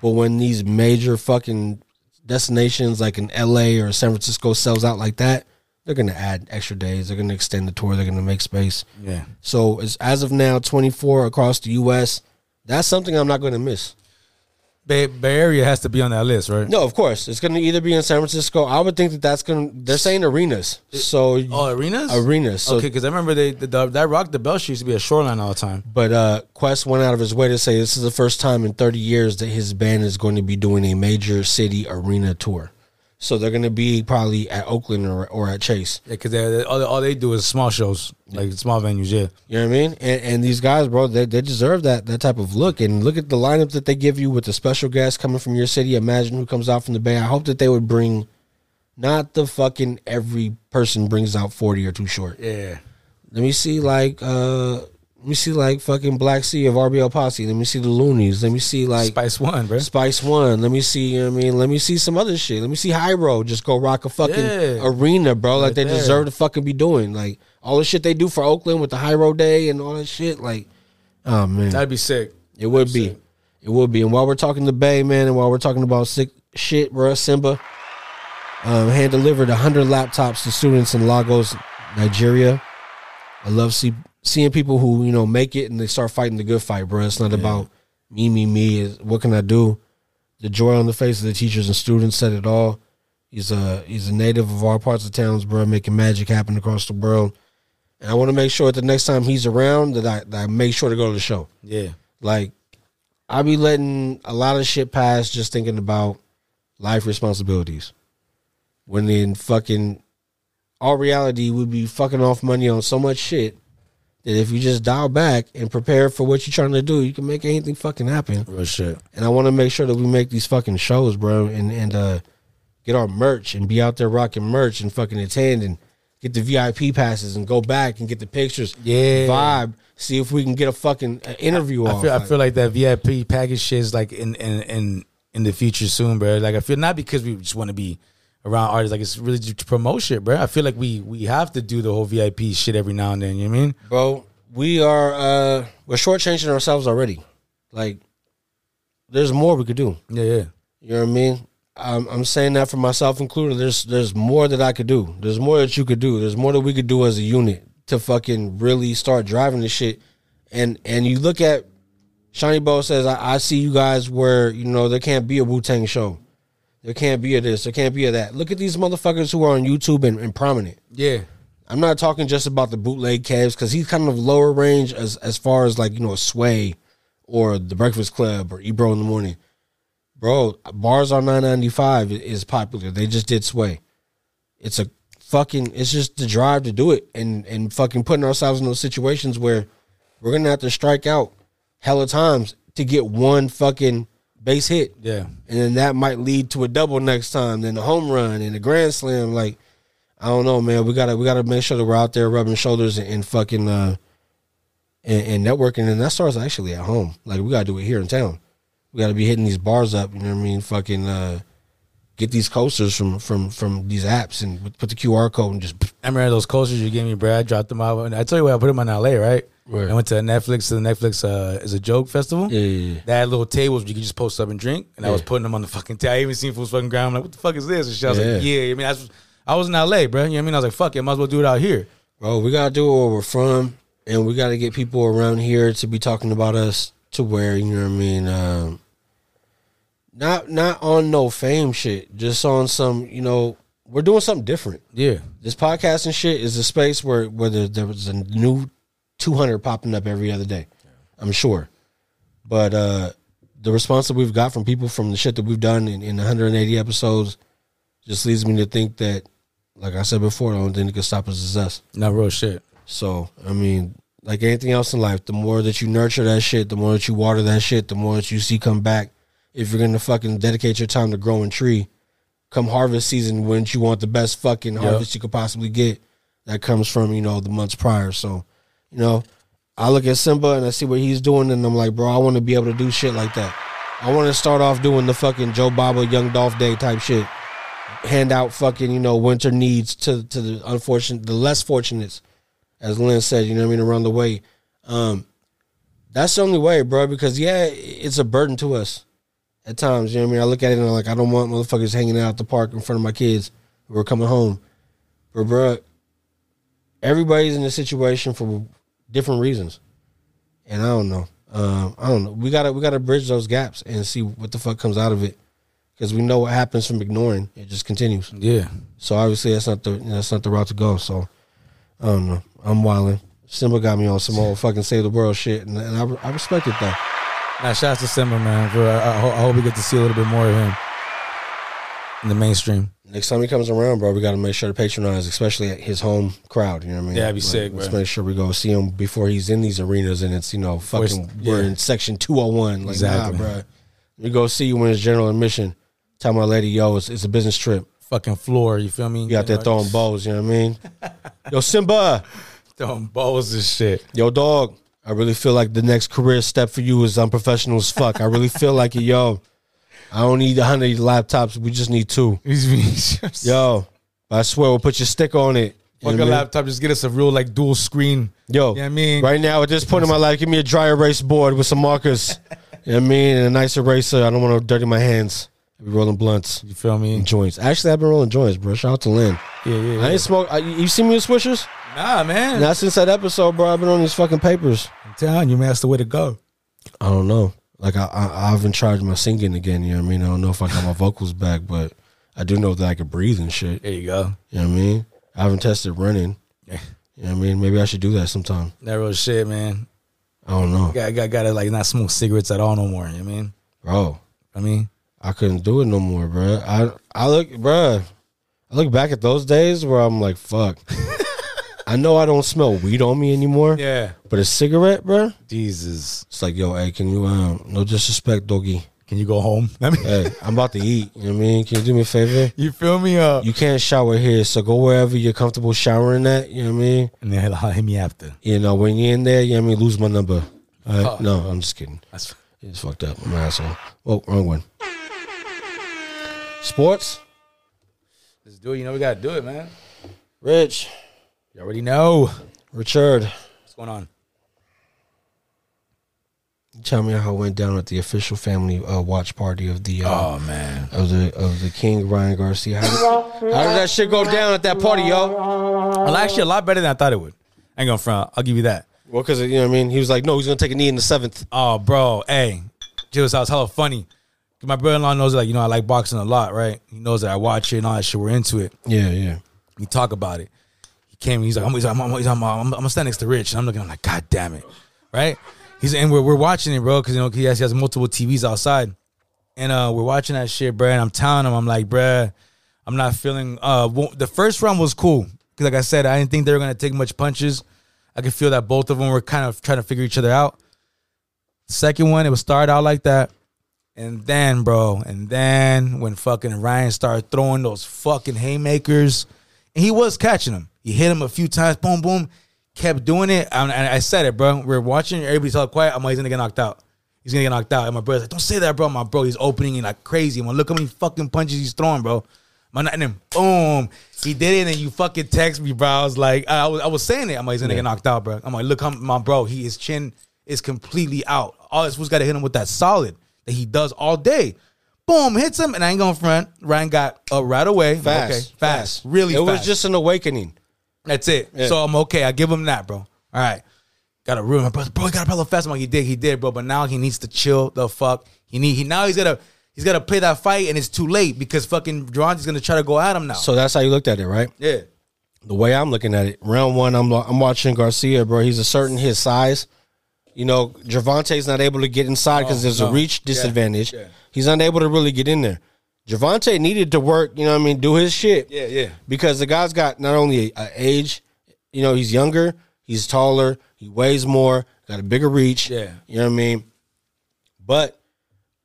But when these major fucking destinations like in L.A. or San Francisco sells out like that, they're going to add extra days. They're going to extend the tour. They're going to make space. Yeah. So as, as of now, 24 across the U.S. That's something I'm not going to miss. Bay, Bay Area has to be on that list, right? No, of course. It's going to either be in San Francisco. I would think that that's going to, they're saying arenas. So, Oh, arenas? arenas. So, okay, because I remember they the, the, that Rock the Bell shit used to be a shoreline all the time. But uh, Quest went out of his way to say this is the first time in 30 years that his band is going to be doing a major city arena tour. So they're gonna be probably at Oakland or, or at Chase. Yeah, because all, all they do is small shows, like small venues. Yeah, You know what I mean? And, and these guys, bro, they, they deserve that that type of look. And look at the lineup that they give you with the special guests coming from your city. Imagine who comes out from the Bay. I hope that they would bring not the fucking every person brings out 40 or too short. yeah. Let me see like uh let me see like fucking Black C of RBL Posse. Let me see the Luniz. Let me see like Spice One, bro. Spice One. Let me see. You know what I mean, let me see some other shit. Let me see Road just go rock a fucking Yeah. arena, bro. Like Right they there. deserve to fucking be doing. Like all the shit they do for Oakland with the Road Day and all that shit. Like, oh man, That'd be sick. it would be. It would be. And while we're talking to Bay, man, and while we're talking about sick shit, bro, Simba um, hand delivered 100 laptops to students in Lagos, Nigeria. I love see, seeing people who, you know, make it and they start fighting the good fight, bro. It's not about me, me, me. It's what can I do? The joy on the face of the teachers and students said it all. He's a he's a native of our parts of towns, bro, making magic happen across the world. And I want to make sure that the next time he's around that I, that I make sure to go to the show. Yeah, Like, I be letting a lot of shit pass just thinking about life responsibilities. When in fucking all reality, we be fucking off money on so much shit that if you just dial back and prepare for what you're trying to do, you can make anything fucking happen. real shit. And I want to make sure that we make these fucking shows, bro, and and uh, get our merch and be out there rocking merch and fucking attend and get the VIP passes and go back and get the pictures. Yeah. vibe. See if we can get a fucking uh, interview I off. feel, I Like, feel like that VIP package shit is like in in in in the future soon, bro. Like I feel not because we just want to be around artists, like it's really to promote shit, bro. I feel like we we have to do the whole VIP shit every now and then. You know what I mean? bro. We are uh we're shortchanging ourselves already. Like, there's more we could do. Yeah, yeah. You know what I mean? I'm, I'm saying that for myself included. There's there's more that I could do. There's more that you could do. There's more that we could do as a unit to fucking really start driving this shit. And and you look at Shiny Bo says, I, I see you guys where you know there can't be a Wu Tang show. There can't be a this. There can't be a that. Look at these motherfuckers who are on YouTube and, and prominent. Yeah. I'm not talking just about the bootleg Kev's because he's kind of lower range as as far as like you know Sway or the Breakfast Club or Ebro in the morning. Bro, bars on 995 is popular. They just did Sway. It's a fucking. It's just the drive to do it and and fucking putting ourselves in those situations where we're gonna have to strike out hella times to get one fucking base hit. Yeah. And then that might lead to a double next time, then a home run and a grand slam. Like, I don't know, man. We gotta we gotta make sure that we're out there rubbing shoulders and, and fucking uh and, and networking, and that starts actually at home. Like we gotta do it here in town. We gotta be hitting these bars up. You know what I mean? Fucking uh, get these coasters from from from these apps and put the QR code and just I remember those coasters you gave me, Brad, dropped them out. And I tell you what, I put them on LA, right? Where? I went to Netflix to the Netflix uh, is a joke festival. Yeah, yeah, yeah. They had little tables where you could just post up and drink, and I was putting them on the fucking table. I even seen fools fucking ground. I'm like, what the fuck is this? And shit. I was like, Yeah. yeah. I mean, I was, I was in LA, bro. You know what I mean? I was like, fuck it, I might as well do it out here. Bro, we gotta do it where we're from, and we gotta get people around here to be talking about us to where you know what I mean. Um, not not on no fame shit, just on some you know we're doing something different. Yeah. This podcasting shit is a space where where was a new two hundred popping up every other day. I'm sure, but uh the response that we've got from people from the shit that we've done in, in 180 episodes just leads me to think that, like I said before, the only thing that can stop us is us. Not real shit. So I mean, like anything else in life, the more that you nurture that shit, the more that you water that shit, the more that you see come back. If you're gonna fucking dedicate your time to growing tree, come harvest season, wouldn't you want the best fucking Yep. harvest you could possibly get? That comes from you know the months prior. So, you know, I look at Simba and I see what he's doing, and I'm like, bro, I want to be able to do shit like that. I want to start off doing the fucking Joe Baba Young Dolph Day type shit. Hand out fucking you know winter needs to to the unfortunate, the less fortunate, as Lynn said, you know what I mean, around the way. Um, that's the only way, bro, because yeah, it's a burden to us at times. You know what I mean? I look at it and I'm like, I don't want motherfuckers hanging out the park in front of my kids who are coming home. But bro, everybody's in a situation for different reasons. And I don't know. Um, I don't know. We gotta we gotta bridge those gaps and see what the fuck comes out of it. Because we know what happens from ignoring. It just continues. Yeah. So obviously that's not the you know, that's not the route to go. So I don't know. I'm wilding. Simba got me on some old fucking save the world shit, and, and I, I respect it though. Now, shout out to Simba, man. For, I, I hope we get to see a little bit more of him. in the mainstream. Next time he comes around, bro, we got to make sure to patronize, especially at his home crowd. You know what I mean? Yeah, that'd be Like, sick, Let's bro. make sure we go see him before he's in these arenas, and it's you know fucking we're yeah. in section two hundred one. Like, Exactly. nah, bro. We go see you when it's general admission. Tell my lady, yo, it's, it's a business trip. Fucking floor, you feel me? You out there throwing bows, you know what I mean? Yo, Simba, throwing balls and shit. yo, dog. I really feel like the next career step for you is unprofessional as fuck. I really feel like it, yo. I don't need a hundred laptops. We just need two. Yo, I swear we'll put your stick on it. You know Fuck what a I mean? laptop, just get us a real like dual screen. Yo, You know what I mean? right now at this point in my life, give me a dry erase board with some markers. you know what I mean? And a nice eraser. I don't want to dirty my hands. I be rolling blunts. You feel me? And joints. Actually, I've been rolling joints, bro. Shout out to Lynn. Yeah, yeah. I ain't smoke. I, you see me with swishers? Nah, man. Not since that episode, bro. I've been on these fucking papers. I'm telling you, man, that's the way to go. I don't know. Like I, I, I haven't tried my singing again. You know what I mean? I don't know if I got my vocals back, but I do know that I could breathe and shit. There you go. You know what I mean? I haven't tested running. Yeah. You know what I mean? Maybe I should do that sometime. That real shit, man. I don't know, Got got gotta like not smoke cigarettes at all no more. You know what I mean? bro. I mean, I couldn't do it no more, bro. I I look, bro. I look back at those days where I'm like, fuck. I know I don't smell weed on me anymore. yeah. But a cigarette, bro. Jesus. It's like, yo, hey, can you um no disrespect, doggy. Can you go home? I mean, Hey, I'm about to eat. You know what I mean? Can you do me a favor? you fill me? up. You can't shower here, so go wherever you're comfortable showering at. You know what I mean? and then he'll hit me after. You know, when you're in there, you know what I mean? Lose my number. All right? Oh. No, I'm just kidding. That's It's fucked up. I'm an asshole. Oh, wrong one. Sports? let's do it. You know we gotta do it, man. Rich. You already know Richard. what's going on. Tell me how it went down at the official family uh, watch party of the uh, Oh man. of the of the King Ryan Garcia. How did, how did that shit go down at that party, yo? Well, actually, a lot better than I thought it would. I ain't gonna front. I'll give you that. Well, because you know what I mean. He was like, no, he's gonna take a knee in the seventh. Oh, bro, hey, Jules, I was hella funny. My brother-in-law knows like you know I like boxing a lot, right? He knows that I watch it and all that shit. We're into it. Yeah, yeah. We talk about it. Came. He's like, I'm, he's like, I'm, I'm, I'm, I'm, I'm gonna stand next to Rich, and I'm looking. I'm like, God damn it, right? He's and we're, we're watching it, bro, because you know he has, he has multiple TVs outside, and uh, we're watching that shit, bro. And I'm telling him, I'm like, bro, I'm not feeling. Uh, wo- the first round was cool because, like I said, I didn't think they were gonna take much punches. I could feel that both of them were kind of trying to figure each other out. Second one, it was started out like that. And then, bro, and then when fucking Ryan started throwing those fucking haymakers, and he was catching him. He hit him a few times, boom, boom, kept doing it. And and I said it, bro. We are watching, everybody's all quiet. I'm like, he's gonna get knocked out. He's gonna get knocked out. And my brother's like, don't say that, bro. My bro, he's opening it like crazy. I'm like, look how many fucking punches he's throwing, bro. Man, and then boom, he did it, and you fucking text me, bro. I was like, I was, I was saying it. I'm like, he's gonna get knocked out, bro. I'm like, look, how my bro, he his chin is completely out. All this was got to hit him with that solid that he does all day. Boom, hits him, and I ain't going to front. Ryan got up right away. Fast, okay, fast, really. It was just an awakening. That's it. Yeah. So I'm okay. I give him that, bro. All right. Got to ruin my brother. Bro, he got a pedal fast. I'm like, he did, he did, bro. But now he needs to chill the fuck. He need he now he's gotta he's gotta play that fight and it's too late because fucking Durante's gonna try to go at him now. So that's how you looked at it, right? yeah. the way I'm looking at it, round one, I'm I'm watching Garcia, bro. He's asserting his size. You know, Gervonta's not able to get inside because there's no. a reach disadvantage. yeah. He's unable to really get in there. Gervonta needed to work, you know what I mean, do his shit. Yeah, yeah. Because the guy's got not only a, a age, you know, he's younger, he's taller, he weighs more, got a bigger reach. Yeah. You know what I mean? But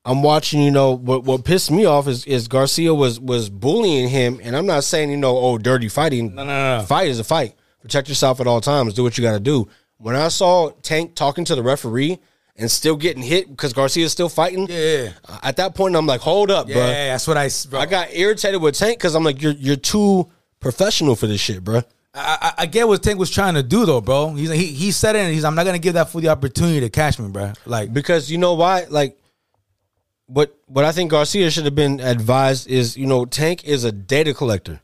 I'm watching, you know, what what pissed me off is is Garcia was was bullying him, and I'm not saying, you know, oh, dirty fighting. No, no, no, no. Fight is a fight. Protect yourself at all times. Do what you got to do. When I saw Tank talking to the referee and still getting hit because Garcia's still fighting, Yeah. uh, at that point I'm like, hold up, Yeah, bro. that's what I bro. I got irritated with Tank because I'm like, you're you're too professional for this shit, bro. I, I, I get what Tank was trying to do though, bro. He's he he said it and he's I'm not gonna give that fool the opportunity to catch me, bro. Like because you know why like what what i think garcia should have been advised is you know tank is a data collector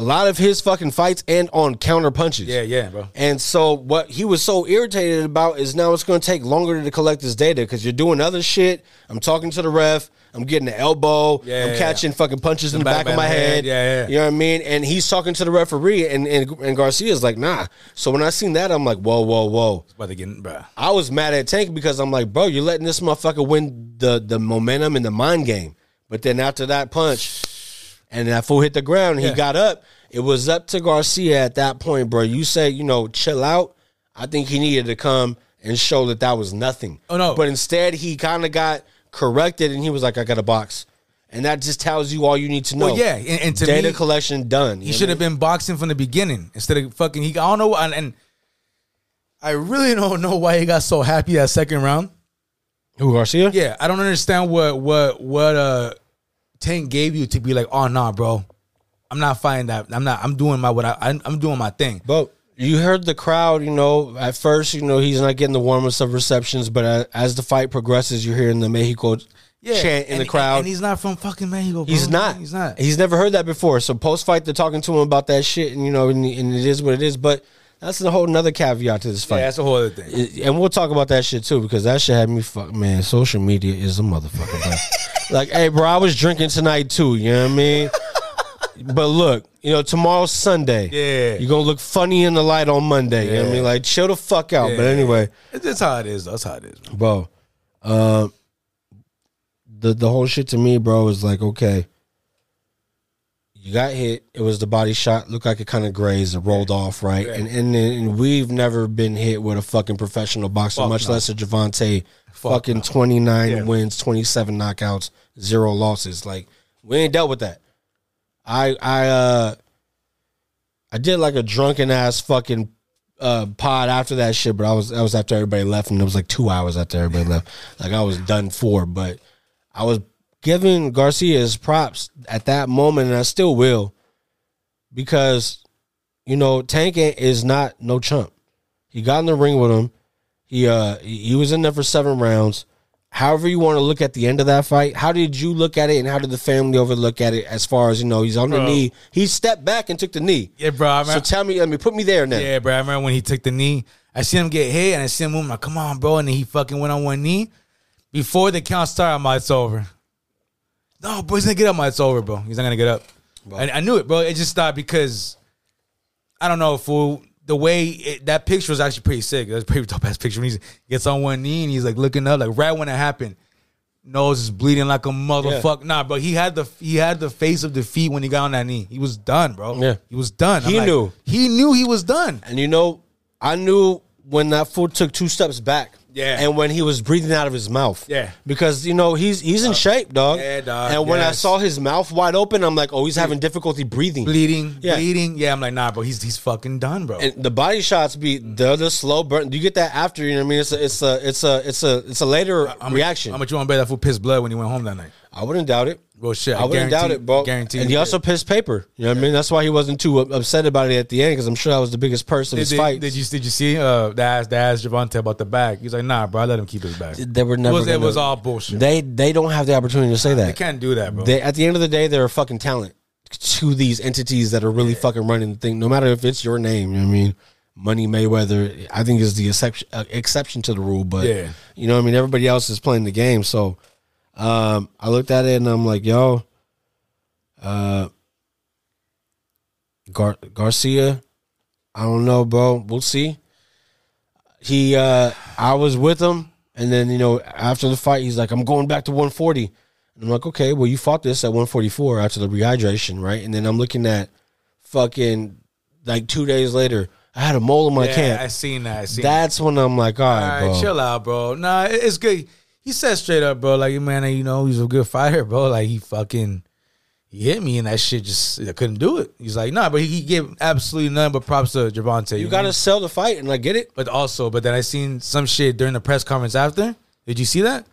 a lot of his fucking fights end on counter punches. Yeah, yeah, bro. and so what he was so irritated about is now it's going to take longer to collect this data because you're doing other shit. I'm talking to the ref. I'm getting the elbow. Yeah, i'm yeah, catching fucking punches in the back, of my head. Yeah, yeah. you know what i mean? And he's talking to the referee and and, and garcia's like nah. So when i seen that i'm like whoa whoa whoa. About to get bro. I was mad at Tank because I'm like, bro, you're letting this motherfucker win the the momentum and the mind game. But then after that punch, and that fool hit the ground. And Yeah. He got up. It was up to Garcia at that point, bro. You said, you know, chill out. I think he needed to come and show that that was nothing. Oh, no. But instead, he kind of got corrected, and he was like, "I got a box," and that just tells you all you need to know. Well, yeah, and, and to data me, collection done. he should have been boxing from the beginning instead of fucking. He I don't know, and, and I really don't know why he got so happy that second round. Who Garcia? Yeah, I don't understand what what what uh Tank gave you to be like, oh nah, bro, I'm not fighting that. I'm not. I'm doing my what I I'm, I'm doing my thing. But you heard the crowd, you know, at first, you know, he's not getting the warmest of receptions, but as the fight progresses, you're hearing the Mexico Yeah, chant in and- the crowd. and he's not from fucking Mexico. Bro. He's not. He's not. He's never heard that before. So post fight, they're talking to him about that shit, and you know, and, and it is what it is. But that's a whole another caveat to this fight. Yeah, that's a whole other thing. It- and we'll talk about that shit too because that shit had me fuck. Man, social media is a motherfucker, bro. like, hey, bro, I was drinking tonight too. You know what I mean? but look, you know, tomorrow's Sunday. Yeah. you're gonna look funny in the light on Monday. You know what I mean? Like, chill the fuck out. But anyway, It's just how it is. That's how it is. Man. bro. Uh, the the whole shit to me, bro, is like okay. You got hit. It was the body shot. Looked like it kind of grazed. It rolled off, right? And, and and we've never been hit with a fucking professional boxer, Fuck much no. less a Javante. Fuck fucking no. twenty nine Yeah. wins, twenty seven knockouts, zero losses. Like we ain't dealt with that. I I uh I did like a drunken ass fucking uh pod after that shit, but I was that was after everybody left, and it was like two hours after everybody left. Like I was done for, but I was giving Garcia his props at that moment, and I still will, because you know Tank is not no chump. He got in the ring with him. He uh he was in there for seven rounds. However you want to look at the end of that fight, how did you look at it, and how did the family overlook at it? As far as you know, he's on the knee. He stepped back and took the knee. Yeah, bro. I remember, So tell me, let me put me there now. yeah, bro. I remember when he took the knee. I seen him get hit, and I seen him move. I'm like, come on, bro. And then he fucking went on one knee. Before the count started, I'm like, it's over. No, bro, he's gonna get up. I'm it's over, bro. He's not gonna get up. I, I knew it, bro. It just stopped because I don't know, fool. The way it, that picture was actually pretty sick. That's a pretty dope ass picture. When he gets on one knee and he's like looking up, like right when it happened, nose is bleeding like a motherfucker. Nah, bro. He had the he had the face of defeat when he got on that knee. He was done, bro. Yeah. he was done. I'm He like, knew. He knew he was done. And you know, I knew when that fool took two steps back. Yeah. And when he was breathing out of his mouth. Yeah. Because, you know, he's he's in uh, shape, dog. Yeah, dog, And when I saw his mouth wide open, I'm like, oh, he's having difficulty breathing. Bleeding, Yeah. bleeding. Yeah, I'm like, nah, bro. He's he's fucking done, bro. And the body shots be the the slow burn. Do you get that after? You know what I mean? It's a it's a it's a it's a it's a later I'm reaction. How much you want to bet that fool pissed blood when he went home that night? I wouldn't doubt it. Well, shit. I wouldn't doubt it, bro. Guarantee. And he also pissed paper. You know what I mean? That's why he wasn't too upset about it at the end because I'm sure that was the biggest purse of Did, his did, fight. did you did you see uh they asked, they asked Javante about the bag? He's like, nah, bro, I let him keep his bag. They were never. it was, gonna- was all bullshit. They they don't have the opportunity to say that. They can't do that, bro. They, at the end of the day, they're a fucking talent to these entities that are really fucking running the thing. No matter if it's your name, you know what I mean. Money Mayweather, I think is the exception uh, exception to the rule, but Yeah. you know, what I mean, everybody else is playing the game. So, um, I looked at it and I'm like, yo, uh, Gar- Garcia, I don't know, bro. We'll see. He, uh, I was with him, and then you know, after the fight, he's like, I'm going back to 140. And I'm like, okay, well, you fought this at 144 after the rehydration, right? And then I'm looking at fucking like two days later, I had a mole in my yeah, camp. I seen that. I seen That's when I'm like, all All right, right, bro. chill out, bro. Nah, it's good. He said straight up, bro. Like, man, you know, he's a good fighter, bro. Like, he fucking he hit me, and that shit just I couldn't do it. He's like, nah, but he, he gave absolutely nothing but props to Javante. You know? got to sell the fight, and I get it. But also, but then I seen some shit during the press conference after. Did you see that?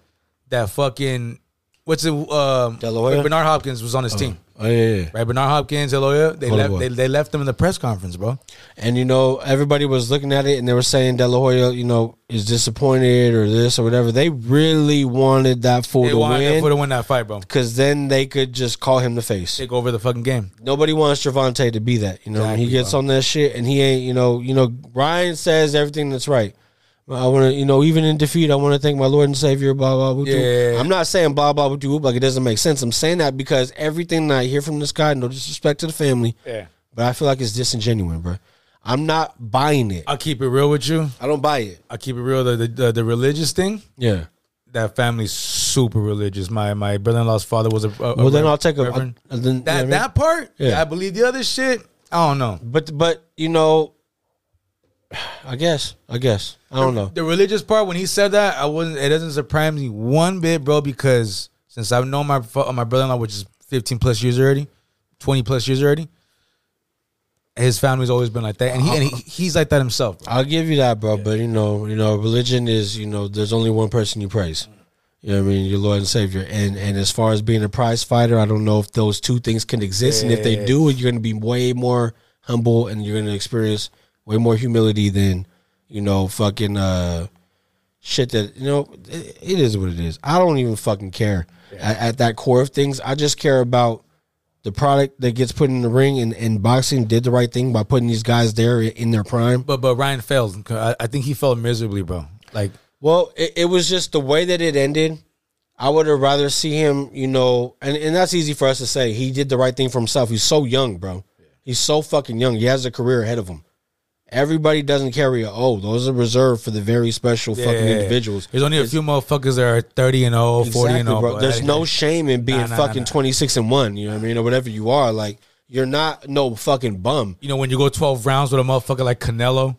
That fucking what's it? Um, Bernard Hopkins was on his team. Oh yeah, yeah. Right, Bernard Hopkins, Eloya, they Hold left. They, they left them in the press conference, bro. And you know, everybody was looking at it and they were saying De La Hoya, you know, is disappointed or this or whatever. They really wanted that fool They to wanted win for to win that fight, bro. because then they could just call him the face. Take over the fucking game. Nobody wants Javante to be that. You know, Exactly, he gets bro. on that shit and he ain't. You know, you know. Ryan says everything that's right. I want to, you know, even in defeat, I want to thank my Lord and Savior. Blah blah. blah Yeah. I'm not saying blah blah blah like it doesn't make sense. I'm saying that because everything that I hear from this guy, no disrespect to the family, Yeah. but I feel like it's disingenuous, bro. I'm not buying it. I'll keep it real with you. I don't buy it. I'll keep it real. The the, the, the religious thing, Yeah. that family's super religious. My my brother in law's father was a, a Well, then rev- I'll take a. reverend. uh, then, that you know I mean? that part. Yeah. Yeah. I believe the other shit. I don't know. But but you know, I guess I guess I don't know. The religious part when he said that, I wasn't. It doesn't surprise me one bit, bro. Because since I've known my my brother in law, which is fifteen plus years already, twenty plus years already, his family's always been like that, and he and he, he's like that himself. Bro. I'll give you that, bro. But you know, you know, religion is you know, there's only one person you praise. You know what I mean? Your Lord and Savior. And and as far as being a prize fighter, I don't know if those two things can exist. And if they do, you're gonna be way more humble and you're gonna experience way more humility than, you know, fucking uh shit that you know, it, it is what it is. I don't even fucking care. At, at that core of things, I just care about the product that gets put in the ring and, and boxing did the right thing by putting these guys there in their prime. But but Ryan failed. I, I think he failed miserably, bro. Like Well, it, it was just the way that it ended. I would have rather see him, you know, and, and that's easy for us to say. He did the right thing for himself. He's so young, bro. He's so fucking young. He has a career ahead of him. Everybody doesn't carry a oh, those are reserved for the very special fucking Yeah. individuals. There's only a few motherfuckers that are 30 and 0, 40 and Exactly, 0. bro. There's no shame in being Nah, nah, fucking nah. 26 and 1, you know what I mean, or whatever you are. Like you're not no fucking bum. You know, when you go 12 rounds with a motherfucker like Canelo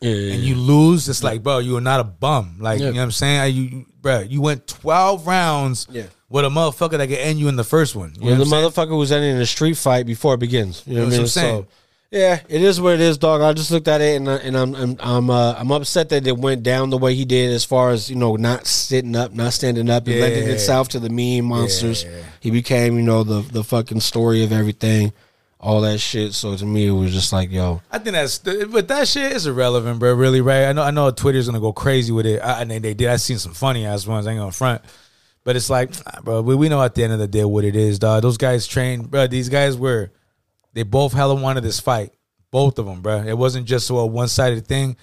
Yeah, and you lose, it's like, bro, you are not a bum. Like, Yeah. you know what I'm saying? You, bro, you went 12 rounds Yeah. with a motherfucker that could end you in the first one. You know the what I'm saying? motherfucker was ending a street fight before it begins. You know what I mean? That's what I'm saying. So, yeah, it is what it is, dog. I just looked at it and, I, and I'm I'm I'm, uh, I'm upset that it went down the way he did, as far as you know, not sitting up, not standing up, and lending Yeah. itself to the meme monsters. He became, you know, the the fucking story of everything, all that shit. So to me, it was just like, yo, I think that's, but that shit is irrelevant, bro. Really, right? I know, I know, Twitter's gonna go crazy with it. I, and they, they did. I seen some funny ass ones. I ain't gonna front, but it's like, ah, bro, we, we know at the end of the day what it is, dog. Those guys trained, bro. These guys were, they both hella wanted this fight, both of them, bro. It wasn't just a one sided thing.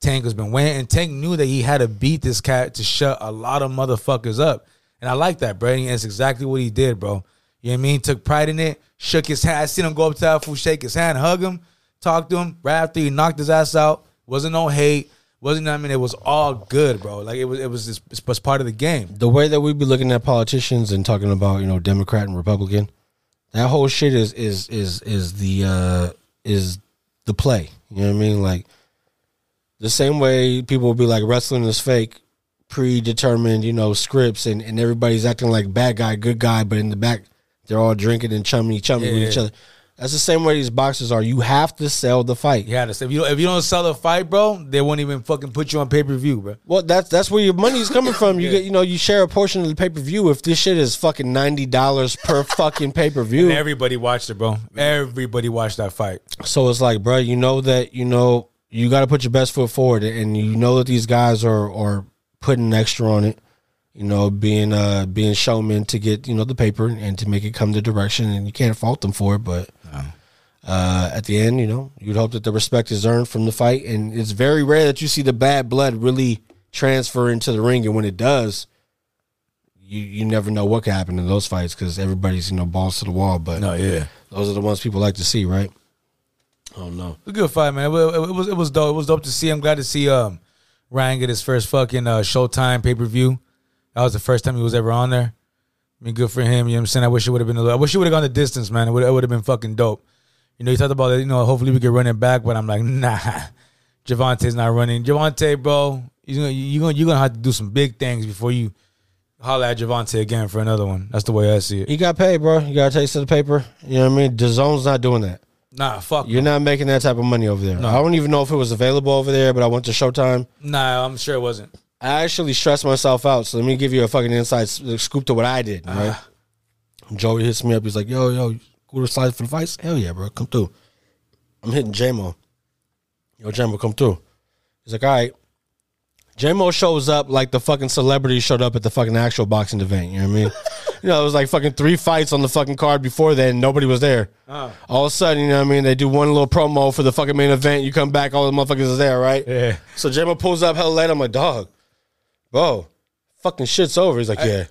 Tank has been winning, and Tank knew that he had to beat this cat to shut a lot of motherfuckers up, and I like that, bro. And that's exactly what he did, bro. You know what I mean? Took pride in it. Shook his hand. I seen him go up to that fool, shake his hand, hug him, talk to him. Right after he knocked his ass out, wasn't no hate. Wasn't I mean? It was all good, bro. Like it was. It was. Just, it was part of the game. the way that we be looking at politicians and talking about you know Democrat and Republican, that whole shit is is is is the uh is the play. You know what I mean? Like the same way people will be like wrestling is fake, predetermined, you know, scripts and, and everybody's acting like bad guy, good guy, but in the back they're all drinking and chummy chummy with Yeah. each other. That's the same way these boxers are. You have to sell the fight. To if you don't, if you don't sell the fight, bro, they won't even fucking put you on pay per view, bro. Well, that's that's where your money's coming from. You get, you know, you share a portion of the pay per view. If this shit is fucking ninety dollars per fucking pay per view, everybody watched it, bro. Everybody watched that fight. So it's like, bro, you know that you know you got to put your best foot forward, and you know that these guys are are putting extra on it. You know, being uh being showmen to get you know the paper and to make it come the direction, and you can't fault them for it. But uh, at the end, you know, you'd hope that the respect is earned from the fight, and it's very rare that you see the bad blood really transfer into the ring, and when it does. You, you never know what can happen in those fights because everybody's you know balls to the wall. But No, yeah. those are the ones people like to see, right? Oh no. A good fight, man. It was, it was it was dope. It was dope to see. I'm glad to see um Ryan get his first fucking uh, Showtime pay per view. That was the first time he was ever on there. I mean, good for him. You know what I'm saying? I wish it would have been. A little, I wish he would have gone the distance, man. It would it would have been fucking dope. You know, you talked about it. You know, hopefully we could run it back, but I'm like, nah. Javante's not running. Javante, bro, you're gonna you're gonna you're gonna have to do some big things before you holler at Javante again for another one. That's the way I see it. He got paid, bro. You got a taste of the paper. You know what I mean? DAZN's not doing that. Nah, fuck. You're not making that type of money over there. No. I don't even know if it was available over there, but I went to Showtime. Nah, I'm sure it wasn't. I actually stressed myself out. So let me give you a fucking inside scoop to what I did. Ah. Right? Joey hits me up. He's like, "Yo, yo, to slide for the fights? Hell yeah, bro, come through." I'm hitting JMO. Yo, JMO, come through. He's like, "All right." JMO shows up like the fucking celebrity showed up at the fucking actual boxing event. You know what I mean? you know, it was like fucking three fights on the fucking card before then. Nobody was there. Ah. All of a sudden, you know what I mean? They do one little promo for the fucking main event. You come back, all the motherfuckers is there, right? Yeah. So JMO pulls up hell late. I'm like, dog, bro, fucking shit's over. He's like, yeah.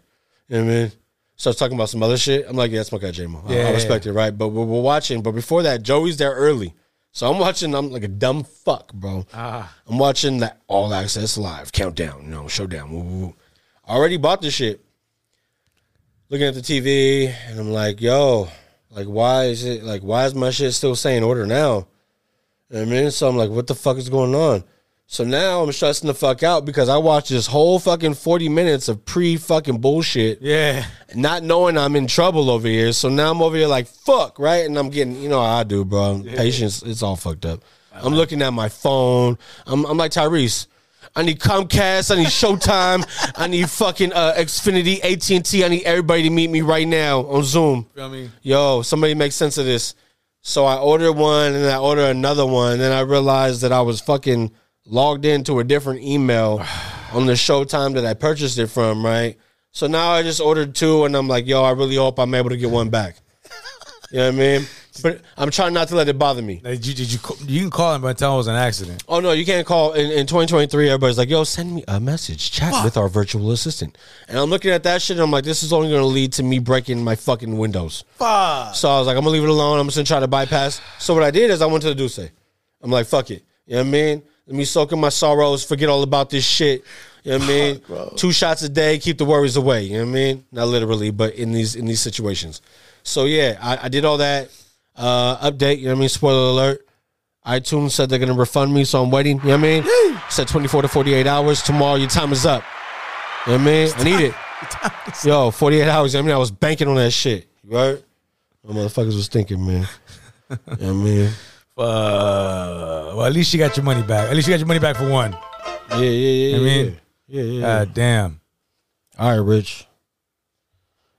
You know what I mean? Starts talking about some other shit. I'm like, yeah, that's my guy, JMO. I- I, Yeah, respect it, right? But we're, we're watching. But before that, Joey's there early. So I'm watching. I'm like a dumb fuck, bro. Ah. I'm watching that All Access Live countdown, no, showdown. Woo, woo, woo. Already bought the shit. looking at the TV, and I'm like, yo, like, why is it like, why is my shit still saying order now? You know what I mean, so I'm like, what the fuck is going on? So now I'm stressing the fuck out because I watched this whole fucking 40 minutes of pre fucking bullshit. Yeah. Not knowing I'm in trouble over here. So now I'm over here like, fuck, right? And I'm getting, you know how I do, bro. Patience, it's all fucked up. I'm looking at my phone. I'm, I'm like Tyrese. I need Comcast. I need Showtime. I need fucking uh, Xfinity, AT&T. I need everybody to meet me right now on Zoom. Feel me? Yo, somebody make sense of this. So I ordered one and I ordered another one. And then I realized that I was fucking logged into a different email on the Showtime that I purchased it from, right? So now I just ordered two and I'm like, yo, I really hope I'm able to get one back. You know what I mean? But I'm trying not to let it bother me. Did you, did you, you can call him, but tell him it was an accident. Oh no, you can't call in, in 2023. Everybody's like, "Yo, send me a message, chat with our virtual assistant." And I'm looking at that shit, and I'm like, "This is only going to lead to me breaking my fucking windows." Fuck. So I was like, "I'm gonna leave it alone. I'm just gonna try to bypass." So what I did is I went to the Duce. I'm like, "Fuck it," you know what I mean? Let me soak in my sorrows, forget all about this shit. You know what I mean? Two shots a day, keep the worries away. You know what I mean? Not literally, but in these in these situations. So yeah, I, I did all that. Uh, update. You know what I mean? Spoiler alert. iTunes said they're gonna refund me, so I'm waiting. You know what I mean? Said 24 to 48 hours. Tomorrow, your time is up. You know what I mean? I need it. Yo, 48 hours. I mean, I was banking on that shit. Right? My motherfuckers was thinking, man. you know what I mean? Uh, well, at least you got your money back. At least you got your money back for one. Yeah, yeah, yeah. I mean, yeah, yeah. yeah. God damn. All right, Rich.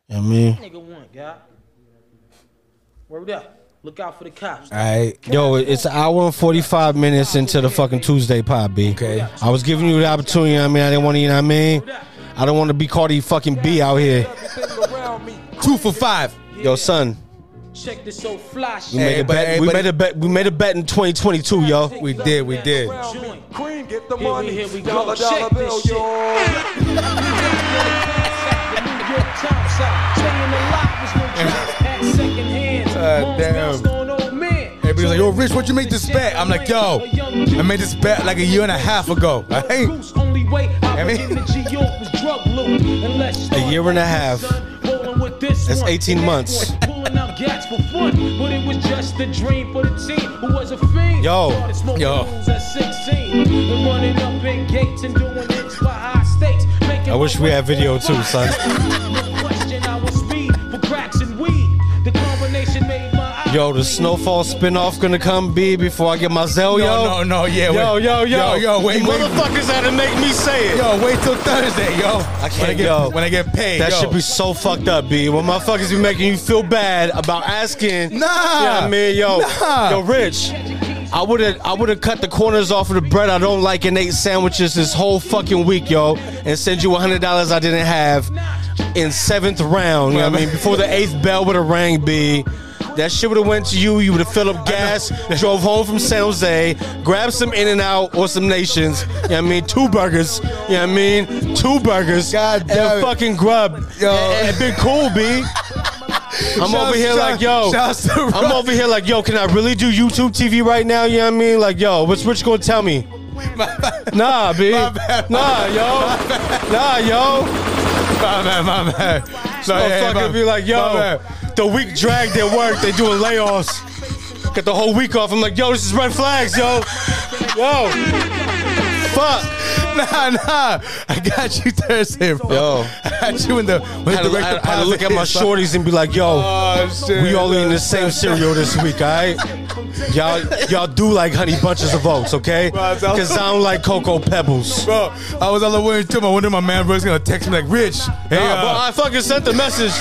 You know what I mean? Nigga one, guy. Word up. Look out for the cops. All right. Yo, it's an hour and 45 minutes into the fucking Tuesday pod, B. Okay. I was giving you the opportunity, you know what I mean? I didn't want to, you know what I mean? I don't want to be Cardi fucking B out here. Two for five. Yo, son, Check this so fly we made a bet. we made a bet. We made a bet in 2022, yo. We did, we did. Cream, get the Here we, money. here we go. dollar, dollar Check this shit. yo. Uh, damn. Everybody's like, yo, Rich, what'd you make this bet? I'm like, yo, I made this bet like a year and a half ago. I ain't. I mean- A year and a half. That's 18 months. Pulling out gats for fun, but it was just a dream for the team who was a fiend. Yo. Yo. at 16 and running up in gates and doing hits for high stakes. I wish we had video too, son. Yo, the Snowfall spinoff gonna come, B, before I get my Zelle, yo? No, no, no, yeah. Yo, wait. yo, yo. Yo, yo, wait, You wait. motherfuckers had to make me say it. Yo, wait till Thursday, yo. I can't, when I get, yo. When I get paid, That yo. should be so fucked up, B. When motherfuckers be making you feel bad about asking. Nah. Yeah, I mean, yo, Nah. yo, Rich. I would have, I would have cut the corners off of the bread I don't like and ate sandwiches this whole fucking week, yo, and send you hundred dollars I didn't have in seventh round. You know what I mean? Before the eighth bell would have rang, B. That shit would have went to you. You would have filled up gas, drove home from San Jose, grabbed some In-N-Out or some Nations. You know what I mean? Two burgers. You know what I mean? Two burgers. God and damn a it. fucking grub. Yo. And, and been cool, B. I'm Shouts- over here like, yo. shouts to I'm over here like, yo, can I really do YouTube TV right now? You know what I mean? Like, yo, what's Rich gonna tell me? Nah, B. My bad, Nah, yo. Nah, yo. My man, my man. No, yeah, Motherfucker my- be like, my yo, bad. The week dragged at work. They doing layoffs. Got the whole week off. I'm like, yo, this is red flags, yo. Yo. Fuck. Nah, nah. I got you Thursday, bro. Yo. I got you in the with I had, the I had to look at my shorties and be like, yo, Oh, shit. we all eating the same cereal this week, all right? Y'all, y'all do like honey bunches of oats, okay? Bro, Because I don't like cocoa pebbles. Bro, I was on the way to wonder if my man bro's gonna text me like, Rich, hey, Nah, uh, but I fucking sent the message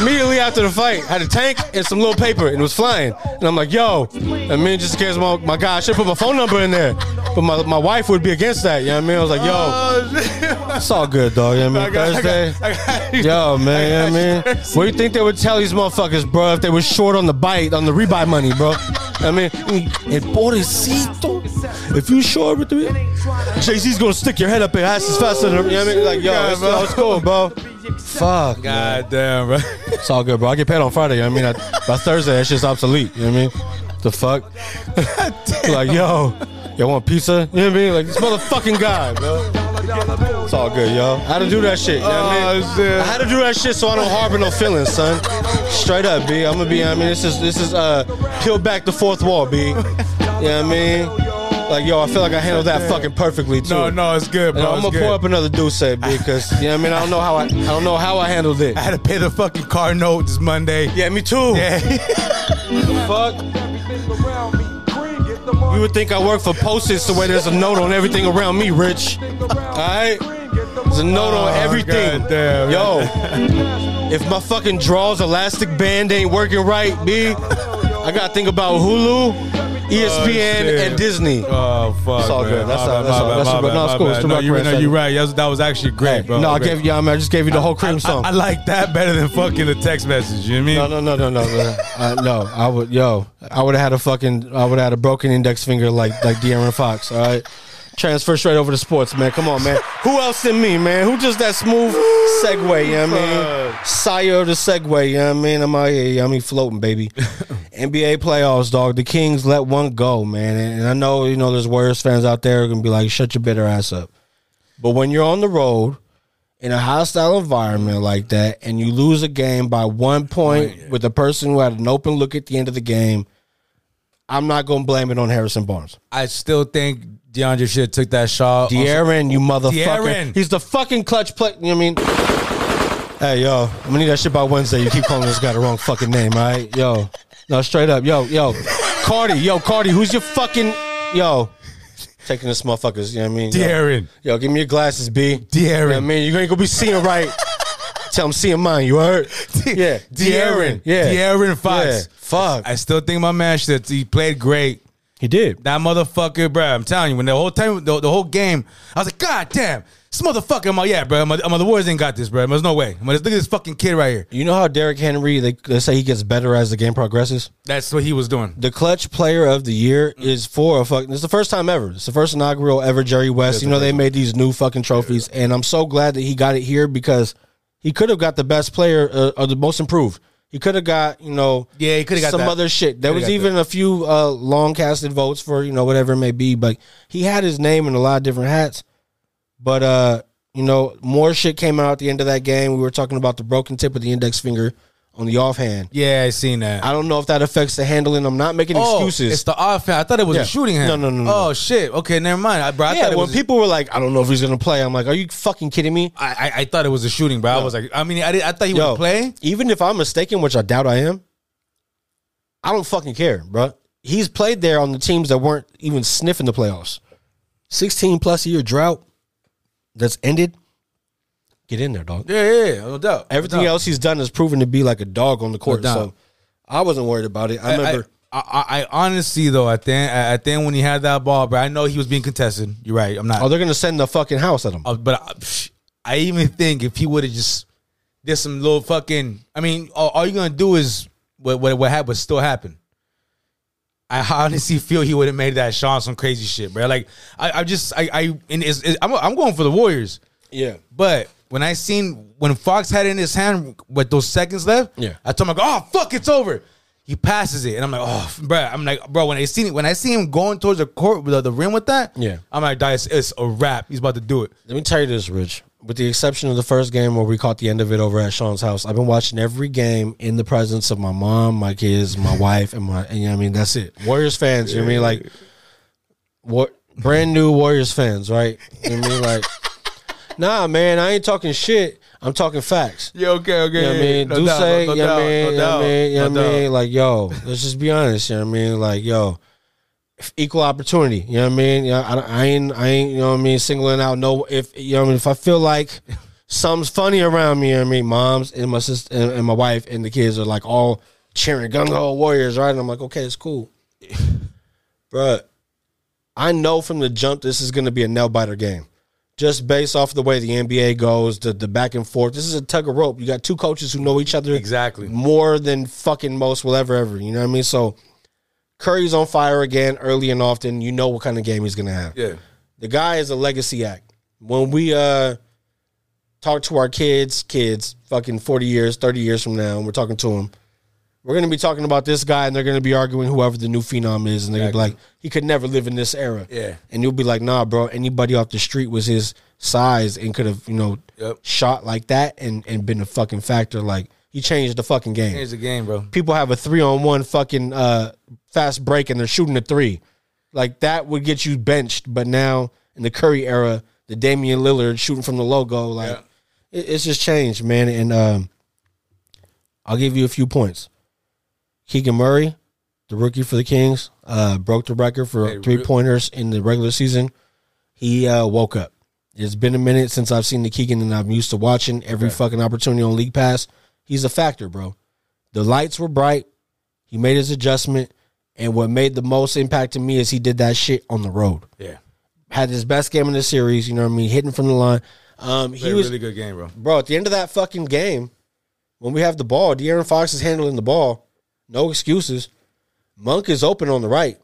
immediately after the fight. Had a tank and some little paper, and it was flying. And I'm like, yo, I mean, just in case my, my guy, I should put my phone number in there. But my, my wife would be against that, you know what I mean? I was like, yo, oh, it's all good, dog. You know what I mean? got- I got- Thursday. I got. Yo, man, you know what I mean? What do you think they would tell these motherfuckers, bro, if they were short on the bite, on the rebuy money, bro? I mean, mm, el pobrecito. If you short with the Jay Z's gonna stick your head up and ass as fast as you know what I mean? Like, yo, it's, it's cool, bro. Fuck. man. God damn, bro. It's all good, bro. I get paid on Friday. You know what I mean? I, by Thursday, that shit's obsolete. You know what I mean? The fuck? like, yo, y'all want pizza? You know what I mean? Like, this motherfucking guy, bro. It's all good, yo. I had to do that shit. You know what I mean? Oh, shit. Had to do that shit so I don't harbor no feelings, son. Straight up, B. I'm gonna be. I mean, this is this is uh peel back the fourth wall, B. You know what I mean? Like, yo, I feel like I handled that fucking perfectly too. No, no, it's good, bro. And I'm it's gonna good. pour up another Douce, B, because you know what I mean. I don't know how I, I don't know how I handled it. I had to pay the fucking car note this Monday. Yeah, me too. Yeah. Fuck. You would think I work for Post-its the way there's a note on everything around me, Rich. Alright? There's a note on Oh, everything. goddamn. Yo, if my fucking draws elastic band ain't working right, B, I gotta think about Hulu, ESPN, shit. and Disney. Oh fuck! It's all man. good. That's My all- bad, that's all- bad, that's my all- bad, no, it's cool. It's No, you, no, you're right. That was, actually great, bro. no, I gave you. I, mean, I just gave you the whole cream song. I like that better than fucking the text message. You know what I mean? No, no, no, no, no, no. Uh, no, I would, yo, I would have had a fucking, I would have had a broken index finger like like De'Aaron Fox. All right, transfer straight over to sports, man. Come on, man. Who else than me, man? Who just that smooth segue? You know what I mean? Sire of the segue. You know what I mean? I'm out here. You know I mean? Floating, baby. NBA playoffs, dog. The Kings let one go, man. And, I know, you know, there's Warriors fans out there who are gonna be like, shut your bitter ass up. But when you're on the road in a hostile environment like that and you lose a game by one point with a person who had an open look at the end of the game, I'm not going to blame it on Harrison Barnes. I still think DeAndre should have took that shot. De'Aaron, you motherfucker. De'Aaron. He's the fucking clutch play. You know what I mean? Hey, yo, I'm to need that shit by Wednesday. You keep calling this guy the wrong fucking name, all right? Yo, no, straight up. Yo, yo, Cardi, yo, Cardi, who's your fucking, yo, taking this motherfuckers, you know what I mean? Yo. De'Aaron. Yo, give me your glasses, B. De'Aaron. You know what I mean? You ain't gonna be seeing right. Tell him seeing mine, you heard? Yeah. De'Aaron. Yeah. De'Aaron Fox. Yeah. Fuck. I still think my man should. He played great. He did. That motherfucker, bro. I'm telling you, when the whole time, the, the whole game, I was like, God damn, this motherfucker. I'm like, yeah, bro. I'm like, the Warriors ain't got this, bro. There's no way. I'm like, look at this fucking kid right here. You know how Derrick Henry, they, they say he gets better as the game progresses? That's what he was doing. The clutch player of the year is for a fucking. It's the first time ever. It's the first inaugural ever Jerry West. You know they made these new fucking trophies, and I'm so glad that he got it here because he could have got the best player uh, or the most improved. He could have got you know Yeah, he coulda got some that. other shit. There Coulda was even a few uh, long casted votes for you know whatever it may be, but he had his name in a lot of different hats. But uh, you know, more shit came out at the end of that game. We were talking about the broken tip of the index finger on the offhand. Yeah, I seen that. I don't know if that affects the handling. I'm not making Oh, excuses. It's the offhand. I thought it was Yeah. a shooting hand. No, no, no, no. Oh shit. Okay, never mind. I, bro, I yeah, when was. people were like, I don't know if he's gonna play, I'm like, are you fucking kidding me? I, I, I thought it was a shooting, bro. I was like, I mean, I, did, I thought he Yo, would play. Even if I'm mistaken, which I doubt I am, I don't fucking care, bro. He's played there on the teams that weren't even sniffing the playoffs. 16 plus year drought that's ended. Get in there, dog. Yeah, yeah, yeah, no doubt. No Everything doubt. else he's done has proven to be like a dog on the court. doubt. so I wasn't worried about it. I remember. I, I, I honestly though, at the end, at the end when he had that ball, bro, I know he was being contested. You're right. I'm not. oh, they're gonna send the fucking house at him. Uh, but I, psh, I even think if he would have just did some little fucking, I mean, all, all you're gonna do is what what what happened still happen. I honestly feel he would have made that shot on some crazy shit, bro. Like I, I just I I and it's, it's, I'm I'm going for the Warriors, Yeah. but when I seen when Fox had it in his hand with those seconds left, Yeah. I told him like, oh fuck, it's over. He passes it, and I'm like, oh, bro. I'm like, bro. When I see when I see him going towards the court with the, the rim with that, Yeah. I'm like, "Dog, it's, it's a wrap. He's about to do it. Let me tell you this, Rich. With the exception of the first game where we caught the end of it over at Sean's house, I've been watching every game in the presence of my mom, my kids, my wife, and my. And you know what I mean, that's it. Warriors fans. You know what I mean, like, what brand new Warriors fans, right? You know what I mean, like, nah, man, I ain't talking shit. I'm talking facts. Yeah, okay, okay. You know what I mean? No Do doubt, say, no you know what I mean? no You know what I mean? You know what I mean? Like, yo, let's just be honest. You know what I mean? Like, yo, equal opportunity. You know what I mean? Yeah, I, I ain't, I ain't, you know what I mean? Singling out no, if you know what I mean? If I feel like something's funny around me, you know what I mean? Moms and my sister and, and my wife and the kids are like all cheering gung ho Warriors, right? And I'm like, okay, it's cool, Bruh, I know from the jump this is going to be a nail biter game. Just based off the way the NBA goes, the, the back and forth. This is a tug of rope. You got two coaches who know each other Exactly. more than fucking most will ever ever. You know what I mean? So Curry's on fire again early and often. You know what kind of game he's gonna have. Yeah. The guy is a legacy act. When we uh talk to our kids, kids, fucking 40 years, 30 years from now, and we're talking to them, we're gonna be talking about this guy, and they're gonna be arguing whoever the new phenom is, and they're gonna be like, he could never live in this era. Yeah. and you'll be like, nah, bro. Anybody off the street was his size and could have, you know, Yep. shot like that and and been a fucking factor. Like he changed the fucking game. changed the game, bro. People have a three on one fucking uh, fast break and they're shooting a three. Like that would get you benched, but now in the Curry era, the Damian Lillard shooting from the logo, like Yeah. it, it's just changed, man. And um, I'll give you a few points. Keegan Murray, the rookie for the Kings, uh, broke the record for Hey, three pointers in the regular season. He uh, woke up. It's been a minute since I've seen the Keegan, and I'm used to watching every fucking opportunity on League Pass. He's a factor, bro. The lights were bright. He made his adjustment, and what made the most impact to me is he did that shit on the road. Yeah. Had his best game in the series. You know what I mean? Hitting from the line. Um, he was really good game, bro. bro. At the end of that fucking game, when we have the ball, De'Aaron Fox is handling the ball. No excuses. Monk is open on the right,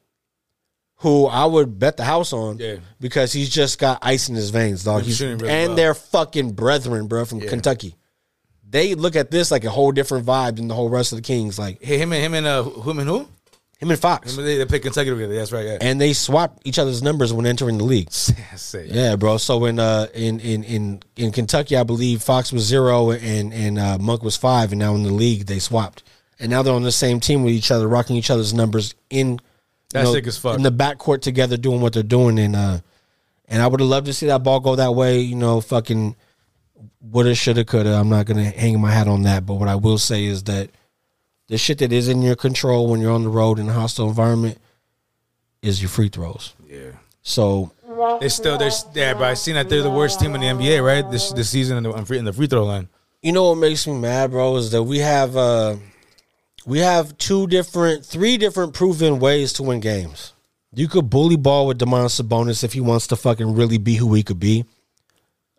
who I would bet the house on Yeah. because he's just got ice in his veins, dog. He's He's, really and well. they're fucking brethren, bro, from Kentucky. They look at this like a whole different vibe than the whole rest of the Kings. Like Hey, him and him and uh, and who? him and Fox, Him and they, they pick Kentucky together. That's right. Yeah. and they swap each other's numbers when entering the league. Yeah, bro. So in uh in in in in Kentucky, I believe Fox was zero and and uh, Monk was five, and now in the league they swapped, and now they're on the same team with each other, rocking each other's numbers in. That's sick as fuck. In the backcourt together, doing what they're doing, and uh, and I would have loved to see that ball go that way. You know, fucking woulda, shoulda, coulda. I'm not gonna hang my hat on that, but what I will say is that the shit that is in your control when you're on the road in a hostile environment is your free throws. Yeah. So They still they're yeah, but I seen that they're the worst team in the NBA, right? This this season in the, free- in the free throw line. You know what makes me mad, bro, is that we have uh we have two different three different proven ways to win games. You could bully ball with Domantas Sabonis if he wants to fucking really be who he could be.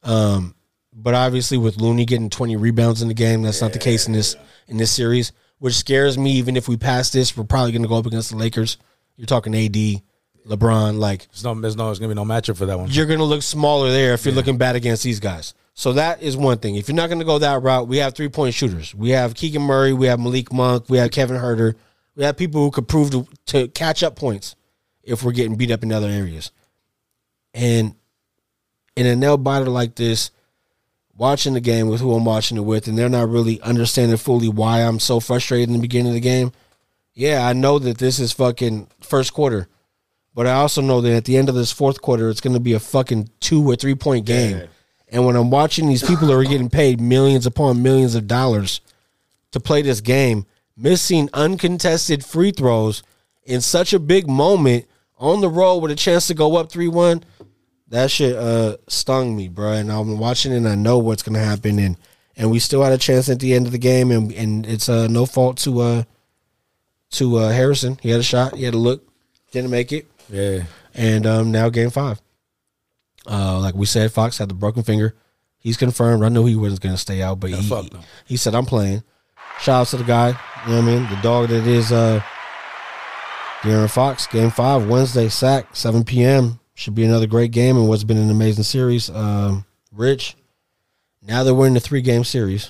Um but obviously with Looney getting 20 rebounds in the game, that's not the case in this in this series, which scares me even if we pass this, we're probably going to go up against the Lakers. You're talking AD, LeBron like There's no there's no there's gonna be no matchup for that one. you're going to look smaller there if you're looking bad against these guys. So that is one thing. If you're not going to go that route, we have three point shooters. We have Keegan Murray, we have Malik Monk, we have Kevin Huerter. We have people who could prove to, to catch up points if we're getting beat up in other areas. And in a nail biter like this, watching the game with who I'm watching it with, and they're not really understanding fully why I'm so frustrated in the beginning of the game. Yeah, I know that this is fucking first quarter. But I also know that at the end of this fourth quarter, it's going to be a fucking two or three point game. And when I'm watching these people who are getting paid millions upon millions of dollars to play this game, missing uncontested free throws in such a big moment on the road with a chance to go up 3 1, that shit uh, stung me, bro. And I'm watching it and I know what's going to happen. And and we still had a chance at the end of the game. And, and it's uh, no fault to uh, to uh, Harrison. He had a shot, he had a look, didn't make it. Yeah. And um, now game five. Uh, like we said, Fox had the broken finger. He's confirmed. I knew he wasn't going to stay out, but Yeah, he, he said, I'm playing. Shout out to the guy. You know what I mean? The dog that is uh, De'Aaron Fox. Game five, Wednesday, sack, 7 p.m. Should be another great game and what's been an amazing series. Um, Rich, now that we're in the three game series,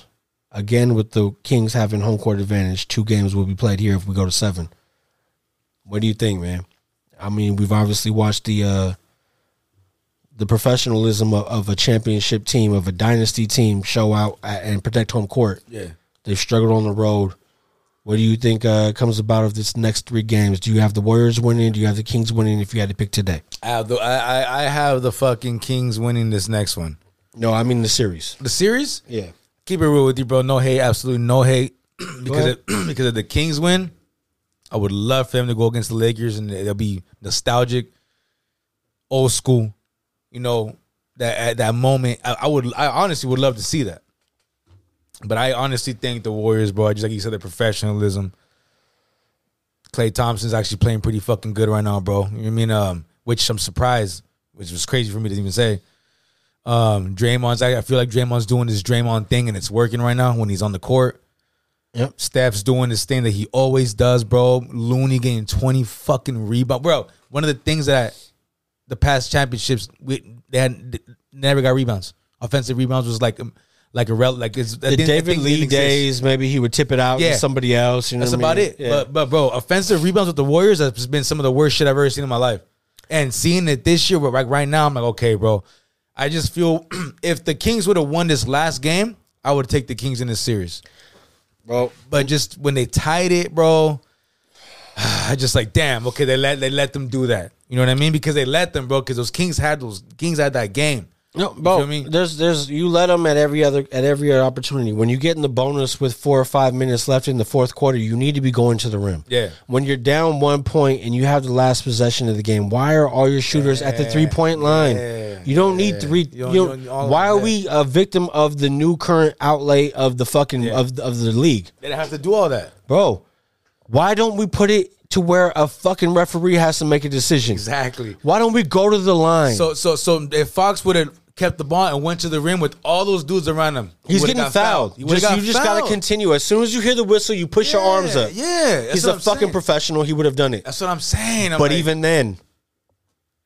again with the Kings having home court advantage, two games will be played here if we go to seven. What do you think, man? I mean, we've obviously watched the uh, the professionalism of, of a championship team, of a dynasty team, show out at, and protect home court. Yeah. They've struggled on the road. What do you think uh, comes about of this next three games? Do you have the Warriors winning? Do you have the Kings winning? If you had to pick today, I have the I, I have the fucking Kings winning this next one. no, I mean the series. The series? Yeah, Keep it real with you, bro. No hate, absolutely no hate. because of, because of the Kings win, I would love for them to go against the Lakers and they'll be nostalgic, old school. You know that at that moment, I, I would I honestly would love to see that. But I honestly think the Warriors, bro, just like you said, the professionalism. Klay Thompson's actually playing pretty fucking good right now, bro. You know what I mean? Um, which I'm surprised, which was crazy for me to even say. Um, Draymond's I I feel like Draymond's doing his Draymond thing and it's working right now when he's on the court. Yep. Steph's doing this thing that he always does, bro. Looney getting 20 fucking rebound. Bro, one of the things that the past championships we they had they never got rebounds. Offensive rebounds was like um, like a rel like it's The David Lee days, maybe he would tip it out Yeah. to somebody else. You know That's what about mean? it. Yeah. But but bro, offensive rebounds with the Warriors has been some of the worst shit I've ever seen in my life. And seeing it this year, but like right now, I'm like, okay, bro. I just feel if the Kings would have won this last game, I would take the Kings in this series. bro, But just when they tied it, bro, I just like, damn, okay, they let they let them do that. You know what I mean? Because they let them, bro, because those Kings had those Kings had that game. No, bro. feel me? There's, there's, you let them at every other, at every other opportunity. When you get in the bonus with four or five minutes left in the fourth quarter, you need to be going to the rim. Yeah. When you're down one point and you have the last possession of the game, why are all your shooters at the three point line? Yeah. You don't need three. You You don't- don't- you don't- why are we a victim of the new current outlay of the fucking Yeah. of of the league, They have to do all that. bro? Why don't we put it to where a fucking referee has to make a decision? Exactly. Why don't we go to the line? So so so if Fox would have kept the ball and went to the rim with all those dudes around him, he He's getting fouled. He Just- got you just got to continue. As soon as you hear the whistle, you push your arms up. Yeah, He's a fucking saying. professional. He would have done it. That's what I'm saying. I'm but like, even then,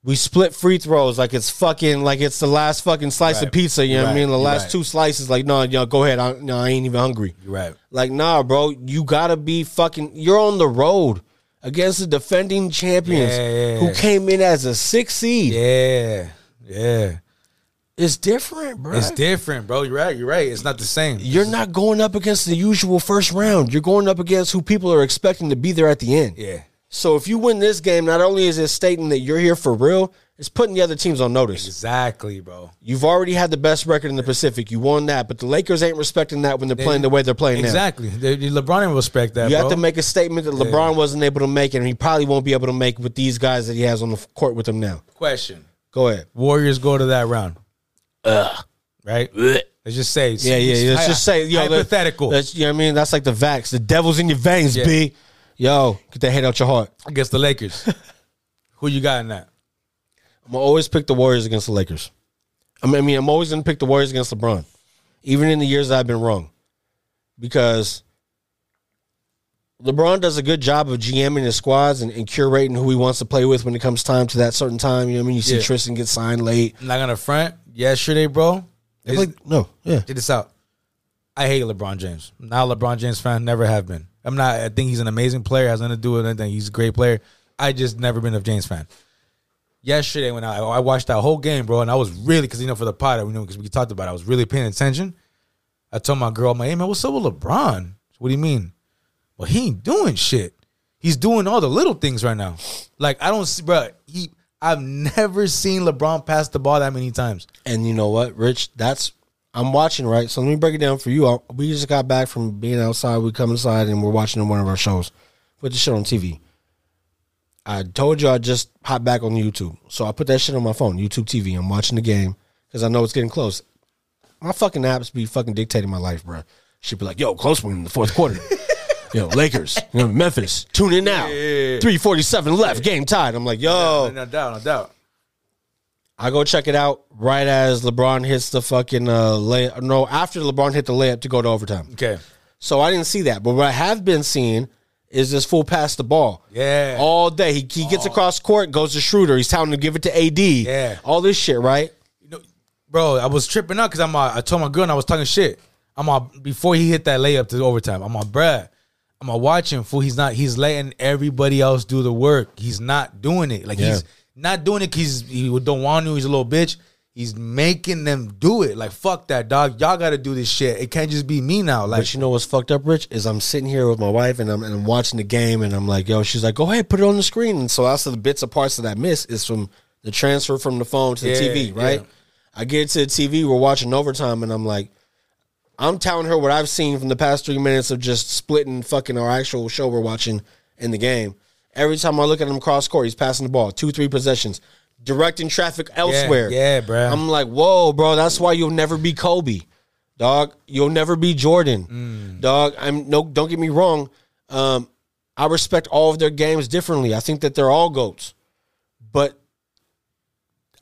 we split free throws like it's fucking like it's the last fucking slice Right. of pizza. You know what I mean? The last right. two slices, like no, yo, go ahead. I, no, I ain't even hungry. you're right. Like nah, bro, you gotta be fucking. You're on the road against the defending champions Yeah, who came in as a six seed. Yeah, yeah. It's different, bro. It's different, bro. You're right. You're right. It's not the same. You're not going up against the usual first round. You're going up against who people are expecting to be there at the end. Yeah. So if you win this game, not only is it stating that you're here for real, it's putting the other teams on notice. Exactly, bro. You've already had the best record in the Pacific. You won that, but the Lakers ain't respecting that when they're playing the way they're playing now. Exactly. They- LeBron didn't respect that. You bro. have to make a statement that LeBron wasn't able to make, and he probably won't be able to make with these guys that he has on the court with him now. question. Go ahead. Warriors go to that round. Right. Let's just say. Yeah, yeah. yeah. Let's just say, yo, hypothetical That's, you know what I mean? That's like the vax. The devil's in your veins, Yeah. B. Yo, get that hate out your heart. against the Lakers. Who you got in that? I'm always pick the Warriors against the Lakers. I mean, I mean, I'm always gonna pick the Warriors against LeBron, even in the years that I've been wrong, because LeBron does a good job of GMing his squads and, and curating who he wants to play with when it comes time to that certain time. You know what I mean? You see Yeah. Tristan get signed late. I'm not gonna front. Yesterday, bro. They play- no, yeah, Check this out. I hate LeBron James. Not a LeBron James fan. Never have been. I'm not. I think he's an amazing player. Has nothing to do with anything. He's a great player. I just never been a James fan. Yesterday, when I, I watched that whole game, bro, and I was really because you know for the pod, you know because we talked about, it, I was really paying attention. I told my girl, I'm like, hey man, what's up with LeBron? What do you mean? Well, he ain't doing shit. He's doing all the little things right now. Like I don't see, bro. He, I've never seen LeBron pass the ball that many times. And you know what, Rich? That's I'm watching right. So let me break it down for you. I- We just got back from being outside. We come inside and we're watching one of our shows. Put the shit on TV. I told you I just hopped back on YouTube, so I put that shit on my phone, YouTube TV. I'm watching the game because I know it's getting close. My fucking apps be fucking dictating my life, bro. She'd be like, "Yo, close one in the fourth quarter." Yo, Lakers, you know, Memphis, tune in now. Three forty seven left, game tied. I'm like, yo, no doubt, no doubt. I go check it out right as LeBron hits the fucking uh, layup. No, after LeBron hit the layup to go to overtime. Okay. So I didn't see that. But what I have been seeing is this full pass the ball. Yeah. All day. He, he gets across court, goes to Schroeder. He's telling him to give it to AD. Yeah. All this shit, right? You know, bro, I was tripping out because I'm. Uh, I told my girl and I was talking shit. I'm uh, before he hit that layup to overtime. I'm like, bruh, I'm uh, watching fool. He's not. He's letting everybody else do the work. He's not doing it. Like Yeah. he's not doing it because he don't want to. He's a little bitch. He's making them do it. Like fuck that dog. Y'all got to do this shit. It can't just be me now. Like but you know what's fucked up, Rich? Is I'm sitting here with my wife and I'm and I'm watching the game and I'm like, yo, she's like, go ahead, put it on the screen. And so that's the bits of parts that I miss is from the transfer from the phone to the Yeah, TV, right? yeah. I get to the TV, we're watching overtime, and I'm like, I'm telling her what I've seen from the past three minutes of just splitting fucking our actual show we're watching in the game. Every time I look at him cross court, he's passing the ball, two, three possessions, directing traffic elsewhere. yeah, bro. I'm like, whoa, bro, that's why you'll never be Kobe, dog. You'll never be Jordan, Mm. dog. I'm no, don't get me wrong. Um, I respect all of their games differently. I think that they're all goats, but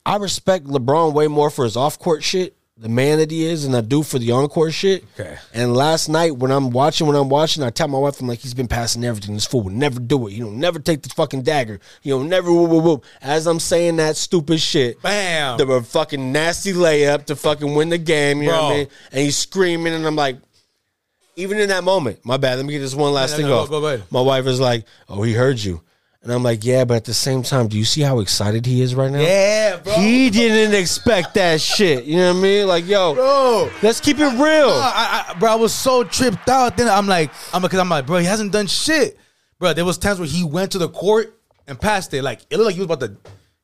I respect LeBron way more for his off court shit the man that he is and I do for the encore shit. Okay. And last night when I'm watching, when I'm watching, I tell my wife, I'm like, he's been passing everything. This fool will never do it. He'll never take the fucking dagger. He'll never whoop, whoop, whoop. As I'm saying that stupid shit, Bam. the fucking nasty layup to fucking win the game. You know what I mean? And he's screaming, and I'm like, even in that moment, my bad. Let me get this one last No, thing no, off. go- go ahead. My wife is like, "Oh, he heard you," and I'm like, "Yeah," but at the same time, do you see how excited he is right now? Yeah, bro. He didn't expect that shit. You know what I mean? Like, yo, Bro. let's keep it real. I, I, bro, I was so tripped out. Then I'm like, I'm because I'm like, bro, he hasn't done shit, bro. There was times where he went to the court and passed it. Like it looked like he was about to.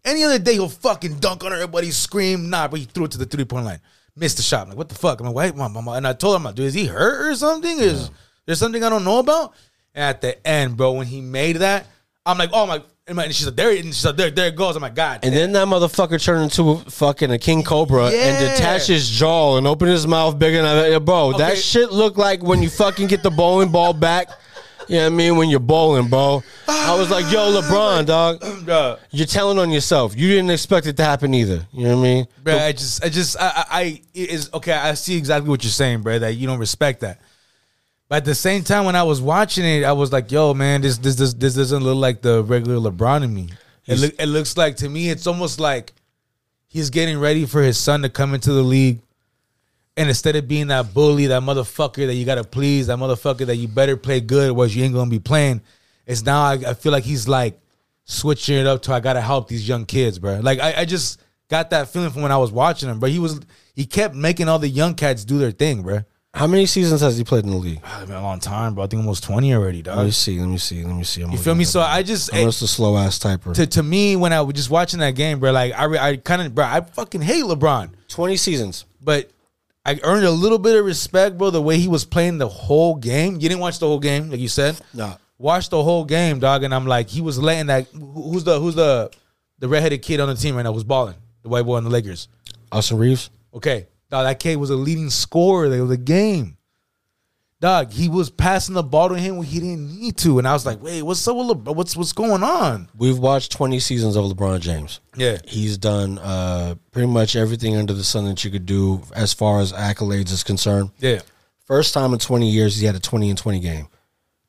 Any other day he'll fucking dunk on everybody, scream, nah, but he threw it to the three point line, missed the shot. I'm like, what the fuck? I'm like, wait, mom, and I told him, I'm like, dude, is he hurt or something? Is there something I don't know about? And at the end, bro, when he made that, I'm like, oh my. And my- and she's like, there, and she's like, there, there it goes. I'm like, God, And then that motherfucker turned into a fucking a king cobra and Yeah. detached his jaw and opened his mouth bigger than I, bro. That shit looked like when you fucking get the bowling ball back. You know what I mean? When you're bowling, bro. I was like, yo, ah, LeBron, dog. You're telling on yourself. You didn't expect it to happen either. You know what I mean? bro. I just, I just, I, I, I it is okay. I see exactly what you're saying, bro. That you don't respect that. But at the same time, when I was watching it, I was like, "Yo, man, this, this, this, this doesn't look like the regular LeBron to me. It, look, it looks like to me, it's almost like he's getting ready for his son to come into the league, and instead of being that bully, that motherfucker that you gotta please, that motherfucker that you better play good, or else you ain't gonna be playing. It's now I, I feel like he's like switching it up to I gotta help these young kids, bro. Like I, I just got that feeling from when I was watching him, but he was he kept making all the young cats do their thing, bro. How many seasons has he played in the league? Ah, it's been a long time, bro. I think almost twenty already, dog. Let me see. Let me see. Let me see. I'm You feel me? So I just I'm eh, just a slow ass typer. to to me when I was just watching that game, bro. Like I re- I kind of bro, I fucking hate LeBron, Twenty seasons. but I earned a little bit of respect, bro. The way he was playing the whole game. You didn't watch the whole game, like you said. No. Watch the whole game, dog. And I'm like, he was letting that. Who's the who's the the redheaded kid on the team right now? Who's balling? The white boy on the Lakers. Austin Reaves. Okay, dog. That kid was a leading scorer of the game. Dog, he was passing the ball to him when he didn't need to, and I was like, "Wait, what's up with LeBron? What's what's going on?" We've watched 20 seasons of LeBron James. Yeah, He's done uh, pretty much everything under the sun that you could do as far as accolades is concerned. yeah. First time in 20 years, he had a 20 and 20 game,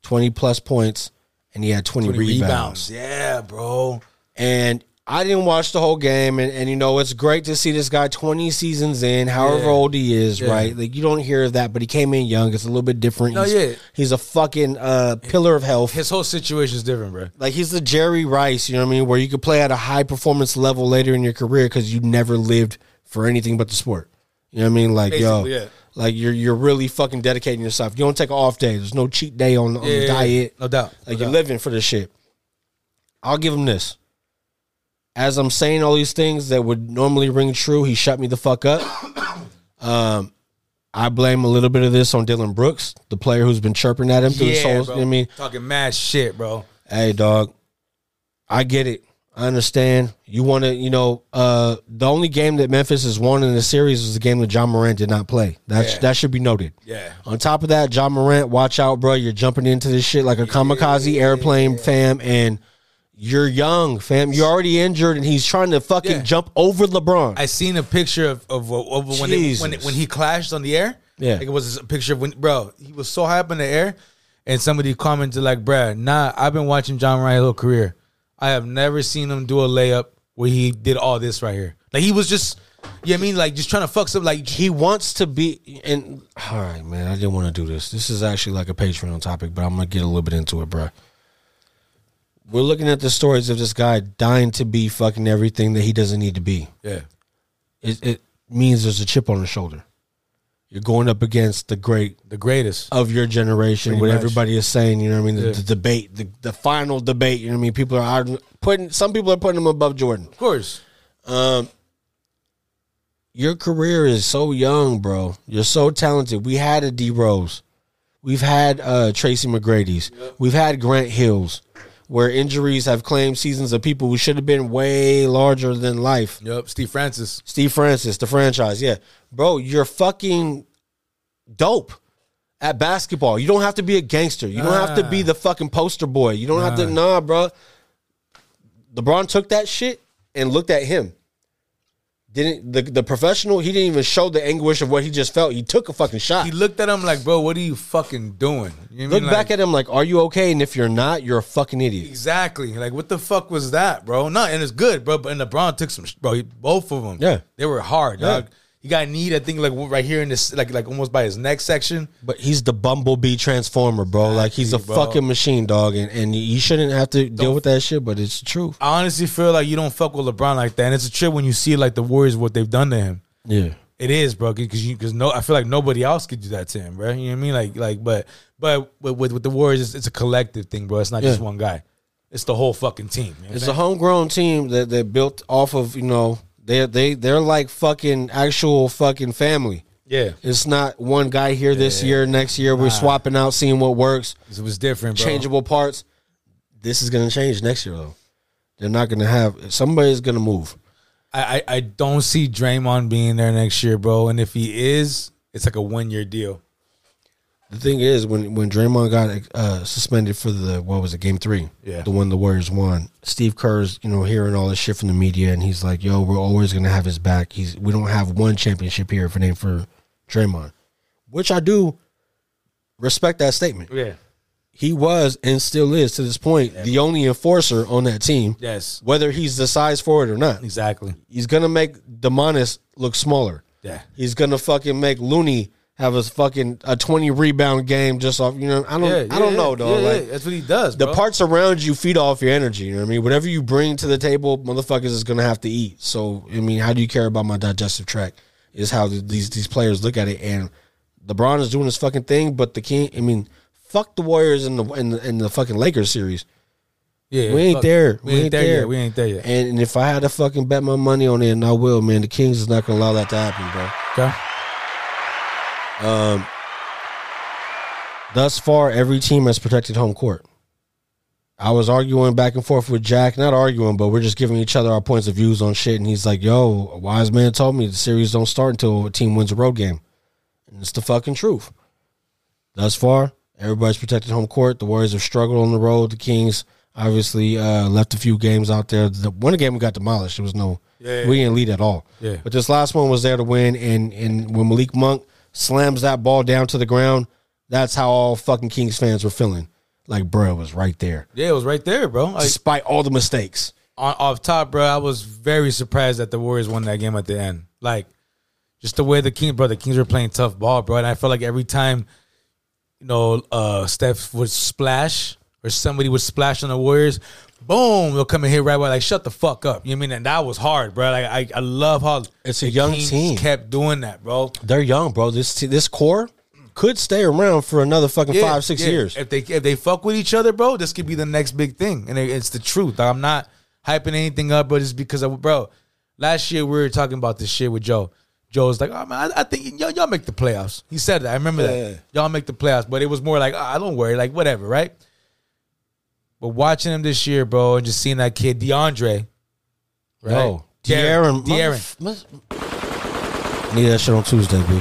20 plus points, and he had 20, 20 rebounds. rebounds. Yeah, bro. And I didn't watch the whole game, and, and you know it's great to see this guy 20 seasons in, however Yeah. old he is, Yeah. right? Like you don't hear of that, but he came in young. It's a little bit different. No, he's, yeah. he's a fucking uh, pillar of health. His whole situation is different, bro. like he's the Jerry Rice, you know what I mean, where you could play at a high performance level later in your career because you never lived for anything but the sport. You know what I mean? Like yo, yeah. like you're you're really fucking dedicating yourself. You don't take an off day. There's no cheat day on, on the diet. no doubt. Like no you're doubt. living for this shit. I'll give him this. As I'm saying all these things that would normally ring true, he shut me the fuck up. Um, I blame a little bit of this on Dillon Brooks, the player who's been chirping at him through his Yeah, whole. bro. You know I mean, Talking mad shit, bro. hey dog, I get it. I understand. You want to, you know, uh, the only game that Memphis has won in the series was the game that Ja Morant did not play. That Yeah. that should be noted. Yeah. On top of that, Ja Morant, watch out, bro. You're jumping into this shit like a kamikaze airplane, fam, and you're young, fam. You're already injured, and he's trying to fucking Yeah. jump over LeBron. I seen a picture of of, of when, they, when Jesus. when he clashed on the air. Yeah. like it was a picture of when, bro. He was so high up in the air, and somebody commented like, "Bruh, nah, I've been watching John Ryan whole career. I have never seen him do a layup where he did all this right here. Like he was just, you know what I mean, like just trying to fuck some like he wants to be and all right man i didn't want to do this this is actually like a patreon topic but i'm gonna get a little bit into it bro we're looking at the stories of this guy dying to be fucking everything that he doesn't need to be yeah, it, it means there's a chip on his shoulder you're going up against the great the greatest. of your generation Pretty what much. everybody is saying you know what i mean the, Yeah. the debate the, the final debate you know what i mean people are putting some people are putting him above jordan Of course, um, your career is so young, bro. You're so talented. We had a D Rose. We've had uh, Tracy McGrady's. We've had Grant Hills, where injuries have claimed seasons of people who should have been way larger than life. yep. Steve Francis. Steve Francis, the franchise. Yeah. Bro, you're fucking dope at basketball. You don't have to be a gangster. You don't have to be the fucking poster boy. You don't have to, nah, bro. LeBron took that shit and looked at him. Didn't the the professional. He didn't even show the anguish of what he just felt. He took a fucking shot. He looked at him like, bro, what are you fucking doing? You know what I Look mean? back Like- at him like, are you okay? And if you're not, you're a fucking idiot. Exactly. Like, what the fuck was that, bro? No, and it's good, bro. But and LeBron took some, bro. He, both of them, Yeah. they were hard, dog. He got knee, I think, like right here in this, like, like almost by his neck section. But he's the bumblebee transformer, bro. like he's a bro. fucking machine, dog. And and you shouldn't have to deal with that shit. But it's the truth. I honestly feel like you don't fuck with LeBron like that, and it's a trip when you see like the Warriors what they've done to him. Yeah. It is, bro, because you because no, I feel like nobody else could do that to him, bro. You know what I mean? Like, like, but but with with, with the Warriors, it's, it's a collective thing, bro. It's not just one guy. It's the whole fucking team. You know It's a homegrown team that they built off of you know they they they're like fucking actual fucking family. Yeah. It's not one guy here this year, next year we're swapping out, seeing what works. It was different, bro. Changeable parts. This is gonna change next year though. They're not gonna have somebody's gonna move. I, I I don't see Draymond being there next year, bro. And if he is, it's like a one year deal. The thing is, when when Draymond got uh, suspended for the what was it, Game Three, Yeah. the one the Warriors won. Steve Kerr's, you know, hearing all this shit from the media, and he's like, "Yo, we're always gonna have his back. He's we don't have one championship here it ain't for Draymond," which I do respect that statement. Yeah. He was and still is to this point the only enforcer on that team. Yes. whether he's the size for it or not. Exactly. He's gonna make Domantas look smaller. Yeah. He's gonna fucking make Looney have a fucking a twenty rebound game just off. You know, I don't, Yeah, I don't yeah, know, yeah, though. yeah, like yeah. That's what he does, the bro. parts around you feed off your energy. You know what I mean? Whatever you bring to the table, motherfuckers is gonna have to eat. So I mean, how do you care about my digestive tract? Is how these these players look at it. And LeBron is doing his fucking thing, but the king. I mean, fuck the Warriors and the and the, in the fucking Lakers series. Yeah, we ain't fuck- there. We, ain't, there, yet. We ain't there yet. And, and if I had to fucking bet my money on it, and I will, man, the Kings is not gonna allow that to happen, bro. Okay. Um, thus far, every team has protected home court. I was arguing back and forth with Jack, not arguing, but we're just giving each other our points of views on shit. And he's like, "Yo, a wise man told me the series don't start until a team wins a road game," and it's the fucking truth. Thus far, everybody's protected home court. The Warriors have struggled on the road. The Kings obviously uh, left a few games out there. The one game we got demolished. There was no, Yeah. we didn't lead at all. Yeah. But this last one was there to win, and and when Malik Monk slams that ball down to the ground, that's how all fucking Kings fans were feeling. Like, bro, it was right there, Yeah, it was right there, bro. Like, despite all the mistakes. on, off top, bro, I was very surprised that the Warriors won that game at the end. Like, just the way the Kings, bro, the Kings were playing tough ball, bro. And I felt like every time, you know, uh, Steph would splash or somebody would splash on the Warriors, boom, they'll come in here right away. Like, shut the fuck up. You know what I mean? And that was hard, bro. Like, I, I love how It's a the young Kings team. kept doing that, bro. They're young, bro. This this core could stay around for another fucking Yeah, five, six yeah. years. If they if they fuck with each other, bro, this could be the next big thing, and it- it's the truth. I'm not hyping anything up, but it's because of bro. Last year we were talking about this shit with Joe. Joe was like, "Oh man, I, I think y'all, y'all make the playoffs." He said that. I remember Yeah. that. Y'all make the playoffs, but it was more like, "I don't worry, like whatever, right?" But watching him this year, bro, and just seeing that kid DeAndre, right? Yo, De'Aaron, De'Aaron, motherf- Need that shit on Tuesday, B.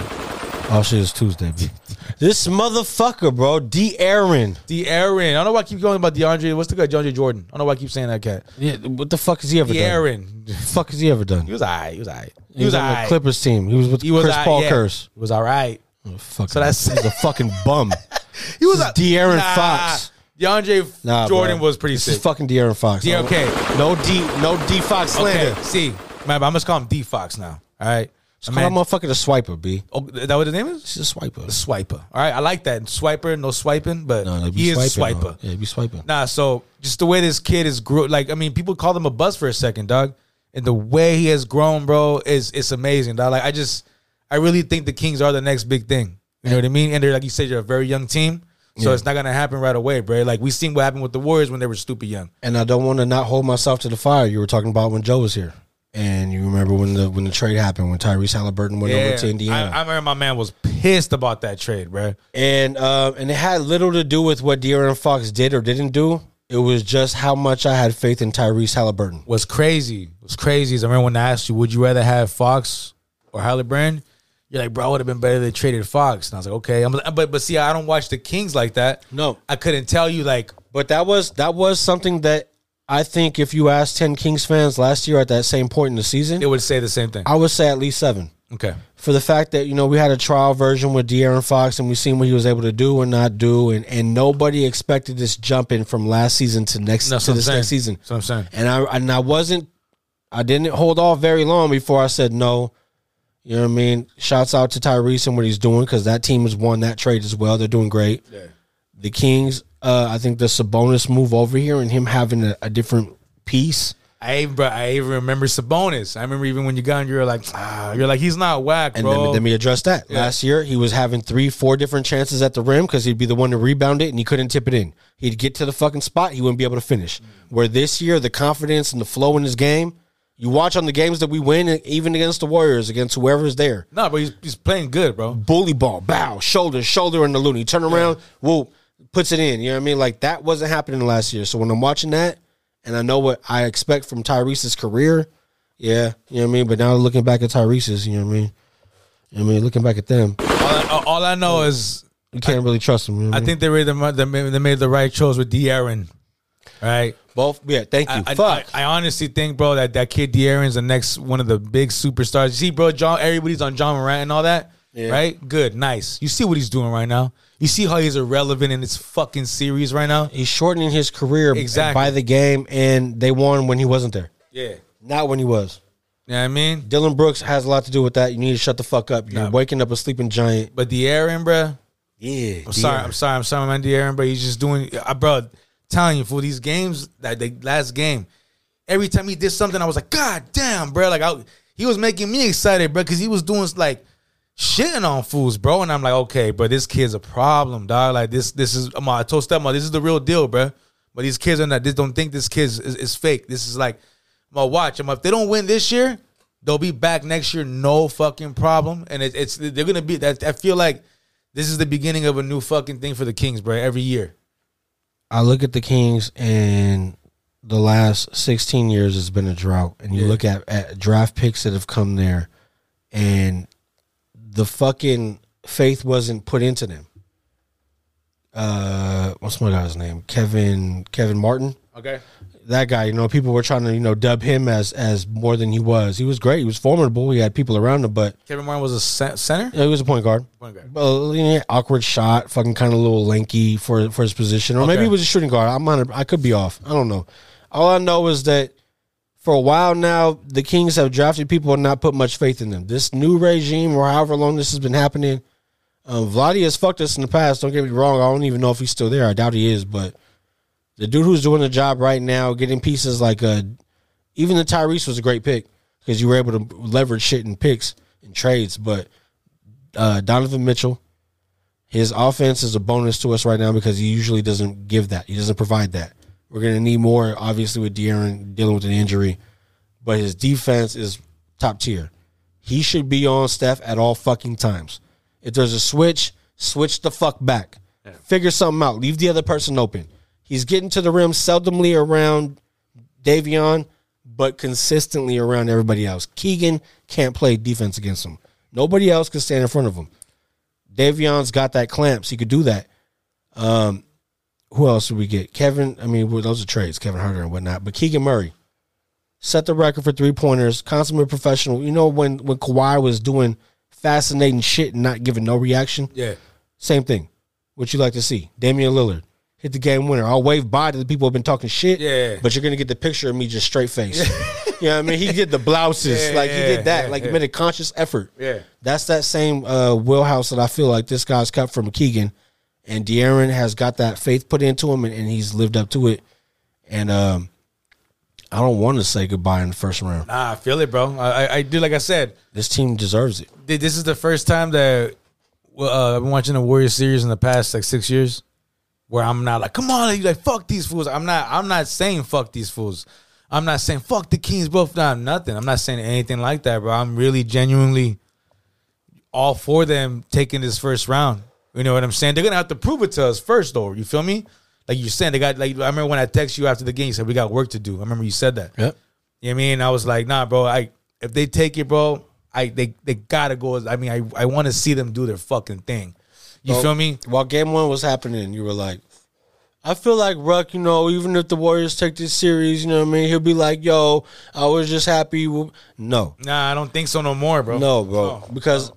All shit is Tuesday, B. this motherfucker, bro, De'Aaron. De'Aaron. I don't know why I keep going about DeAndre. What's the guy, DeAndre Jordan? I don't know why I keep saying that cat. Yeah, what the fuck has he ever done? De'Aaron. The fuck has he ever done? He was alright. He was alright. He was on the. Clippers team. He was with He was Chris alright, Paul yeah. curse. He was all right. Oh, fuck. So that's- he's a fucking bum. He was a De'Aaron nah, Fox. DeAndre Nah, Jordan bro. was pretty this sick. is fucking De'Aaron Fox. D- okay. No D, no D Fox slander. okay, see, man, I'm just call him D Fox now. All right. Just call that motherfucker the swiper, B. Oh, is that what his name is? He's a swiper. The swiper. All right, I like that. Swiper, no swiping, but No, no, be he is a swiping, swiper. though. Yeah, be swiping. Nah, so just the way this kid is grew, like I mean, people called him a buzz for a second, dog, and the way he has grown, bro, is it's amazing, dog. Like I just, I really think the Kings are the next big thing. You know what I mean? And they're like you said, you're a very young team, so Yeah. it's not gonna happen right away, bro. Like we seen what happened with the Warriors when they were stupid young. And I don't want to not hold myself to the fire. You were talking about when Joe was here, and you remember when the when the trade happened when Tyrese Halliburton went over to Indiana. I, I remember my man was pissed about that trade, bro. and uh, and it had little to do with what De'Aaron Fox did or didn't do. It was just how much I had faith in Tyrese Halliburton. was crazy. Was crazy. is I remember when I asked you, would you rather have Fox or Halliburton? You're like, bro, I would have been better they traded Fox. And I was like, okay. I'm, but but see, I don't watch the Kings like that. No. I couldn't tell you like, But that was that was something that I think if you asked ten Kings fans last year at that same point in the season, it would say the same thing. I would say at least seven. Okay. For the fact that you know we had a trial version with De'Aaron Fox and we seen what he was able to do and not do, and and nobody expected this jump in from last season to next That's to this saying. next season. That's what I'm saying. And I and I wasn't, I didn't hold off very long before I said no. You know what I mean? Shouts out to Tyrese and what he's doing because that team has won that trade as well. They're doing great. The Kings, uh, I think the Sabonis move over here and him having a, a different piece. I even, bro, I even remember Sabonis. I remember even when you got, you're like, ah, you're like, he's not whack, And bro. then, let me address that. Yeah. Last year, he was having three, four different chances at the rim because he'd be the one to rebound it and he couldn't tip it in. He'd get to the fucking spot, he wouldn't be able to finish. Where this year, the confidence and the flow in his game, you watch on the games that we win, even against the Warriors, against whoever's there. no, but he's, he's playing good, bro. Bully ball, bow, shoulder, shoulder in the Looney. Turn around, whoa, puts it in. You know what I mean? Like that wasn't happening last year. So when I'm watching that and I know what I expect from Tyrese's career, yeah, you know what I mean? But now looking back at Tyrese's, you know what I mean? You know what I mean, looking back at them, All I, all I know is you can't really trust them. You know I mean? think they made the they made, they made the right choice with De'Aaron, right? both. Yeah, thank you. I, Fuck. I, I honestly think, bro, that that kid De'Aaron's the next one of the big superstars. You see, bro, John, everybody's on Ja Morant and all that, Yeah. right? Good, nice. You see what he's doing right now. You see how he's irrelevant in this fucking series right now. He's shortening his career Exactly. by the game, and they won when he wasn't there, Yeah, not when he was. you know what I mean. Dillon Brooks has a lot to do with that. You need to shut the fuck up. You're Nah. waking up a sleeping giant. But De'Aaron, bro, Yeah, I'm sorry, I'm sorry, I'm sorry, man, De'Aaron, but he's just doing, uh, I bro, telling you for these games that the last game, every time he did something, I was like, God damn, bro, like I, he was making me excited, bro, because he was doing like shitting on fools, bro, and I'm like, okay, bro, this kid's a problem, dog. Like this, this is, I'm, I told stepmother, this is the real deal, bro. But these kids are not, they don't think this kid is, is fake. This is like, I'm watch. I'm if they don't win this year, they'll be back next year, no fucking problem. And it, it's they're gonna be that. I feel like this is the beginning of a new fucking thing for the Kings, bro. Every year. I look at the Kings and the last 16 years has been a drought. And you Yeah. look at, at draft picks that have come there and the fucking faith wasn't put into them. Uh, what's my guy's name? Kevin Kevin Martin. Okay. That guy, you know, people were trying to, you know, dub him as as more than he was. He was great. He was formidable. He had people around him, but Kevin Martin was a center. yeah, he was a point guard. Point guard. Well, you know, awkward shot, fucking kind of a little lanky for for his position, or maybe Okay. he was a shooting guard. I'm on. I could be off. I don't know. All I know is that for a while now, the Kings have drafted people and not put much faith in them. This new regime, or however long this has been happening, um, Vlade has fucked us in the past. Don't get me wrong. I don't even know if he's still there. I doubt he is, but the dude who's doing the job right now, getting pieces like uh even the Tyrese was a great pick because you were able to leverage shit in picks and trades. But uh, Donovan Mitchell, his offense is a bonus to us right now because he usually doesn't give that. He doesn't provide that. We're gonna need more, obviously, with De'Aaron dealing with an injury, but his defense is top tier. He should be on Steph at all fucking times. If there's a switch, switch the fuck back. Figure something out. Leave the other person open. He's getting to the rim seldomly around Davion, but consistently around everybody else. Keegan can't play defense against him. Nobody else can stand in front of him. Davion's got that clamps. He could do that. Um, who else did we get? Kevin. I mean, those are trades. Kevin Huerter and whatnot. But Keegan Murray set the record for three pointers. Consummate professional. You know when when Kawhi was doing fascinating shit and not giving no reaction. Yeah. Same thing. What you like to see? Damian Lillard hit the game winner. I'll wave bye to the people who've been talking shit. Yeah. But you're gonna get the picture of me just straight face. you know what I mean? He did the blouses. Yeah, like he did that. yeah, like he made a conscious effort. Yeah. That's that same uh wheelhouse that I feel like this guy's cut from Keegan. And De'Aaron has got that faith put into him and, and he's lived up to it. And um I don't want to say goodbye in the first round. Nah, I feel it, bro. I, I, I do. Like I said, This team deserves it. this is the first time that well, uh, I've been watching the Warriors series in the past like six years, where I'm not like, come on, you like fuck these fools. I'm not. I'm not saying fuck these fools. I'm not saying fuck the Kings, bro. Nah, nothing. I'm not saying anything like that, bro. I'm really genuinely all for them taking this first round. You know what I'm saying? They're gonna have to prove it to us first, though. You feel me? Like you're saying, they got like I remember when I text you after the game, you said we got work to do. I remember you said that. Yep. You know what I mean? I was like, nah, bro. I if they take it, bro, I they they gotta go. I mean, I I want to see them do their fucking thing. You Well, feel me? While game one was happening, you were like, I feel like Ruck, you know, even if the Warriors take this series, you know what I mean, he'll be like, "Yo, I was just happy." No, Nah, I don't think so no more, bro. no, bro, because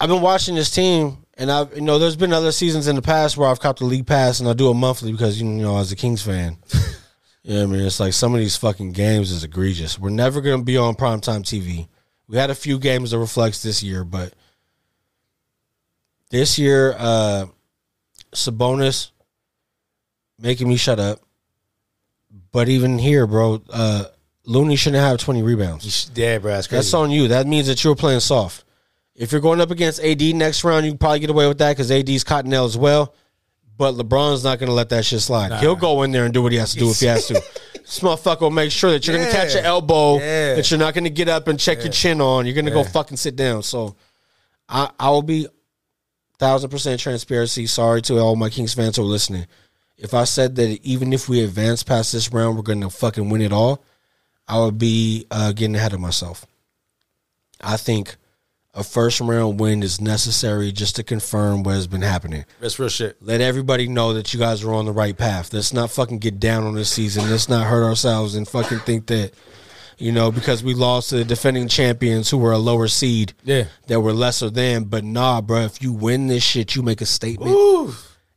I've been watching this team, and I've you know, there's been other seasons in the past where I've caught the league pass, and I do it monthly because you know, as a Kings fan, you know what I mean. It's like some of these fucking games is egregious. We're never gonna be on primetime TV. We had a few games that reflects this year, but this year, uh Sabonis making me shut up. But even here, bro, uh Looney shouldn't have 20 rebounds. Yeah, bro, that's crazy. That's on you. That means that you're playing soft. If you're going up against AD next round, you can probably get away with that because AD's Cottonelle as well. But LeBron's not going to let that shit slide. Nah. He'll go in there and do what he has to do if he has to. this motherfucker will make sure that you're going to catch your elbow, Yeah. that you're not going to get up and check your chin on. You're going to go fucking sit down. So I, I will be thousand percent transparency. Sorry to all my Kings fans who are listening. If I said that even if we advance past this round, we're going to fucking win it all, I would be uh, getting ahead of myself. I think a first round win is necessary just to confirm what has been happening. That's real shit. Let everybody know that you guys are on the right path. Let's not fucking get down on this season. Let's not hurt ourselves and fucking think that, you know, because we lost to the defending champions who were a lower seed, Yeah. that were lesser than. But nah, bro, if you win this shit, you make a statement.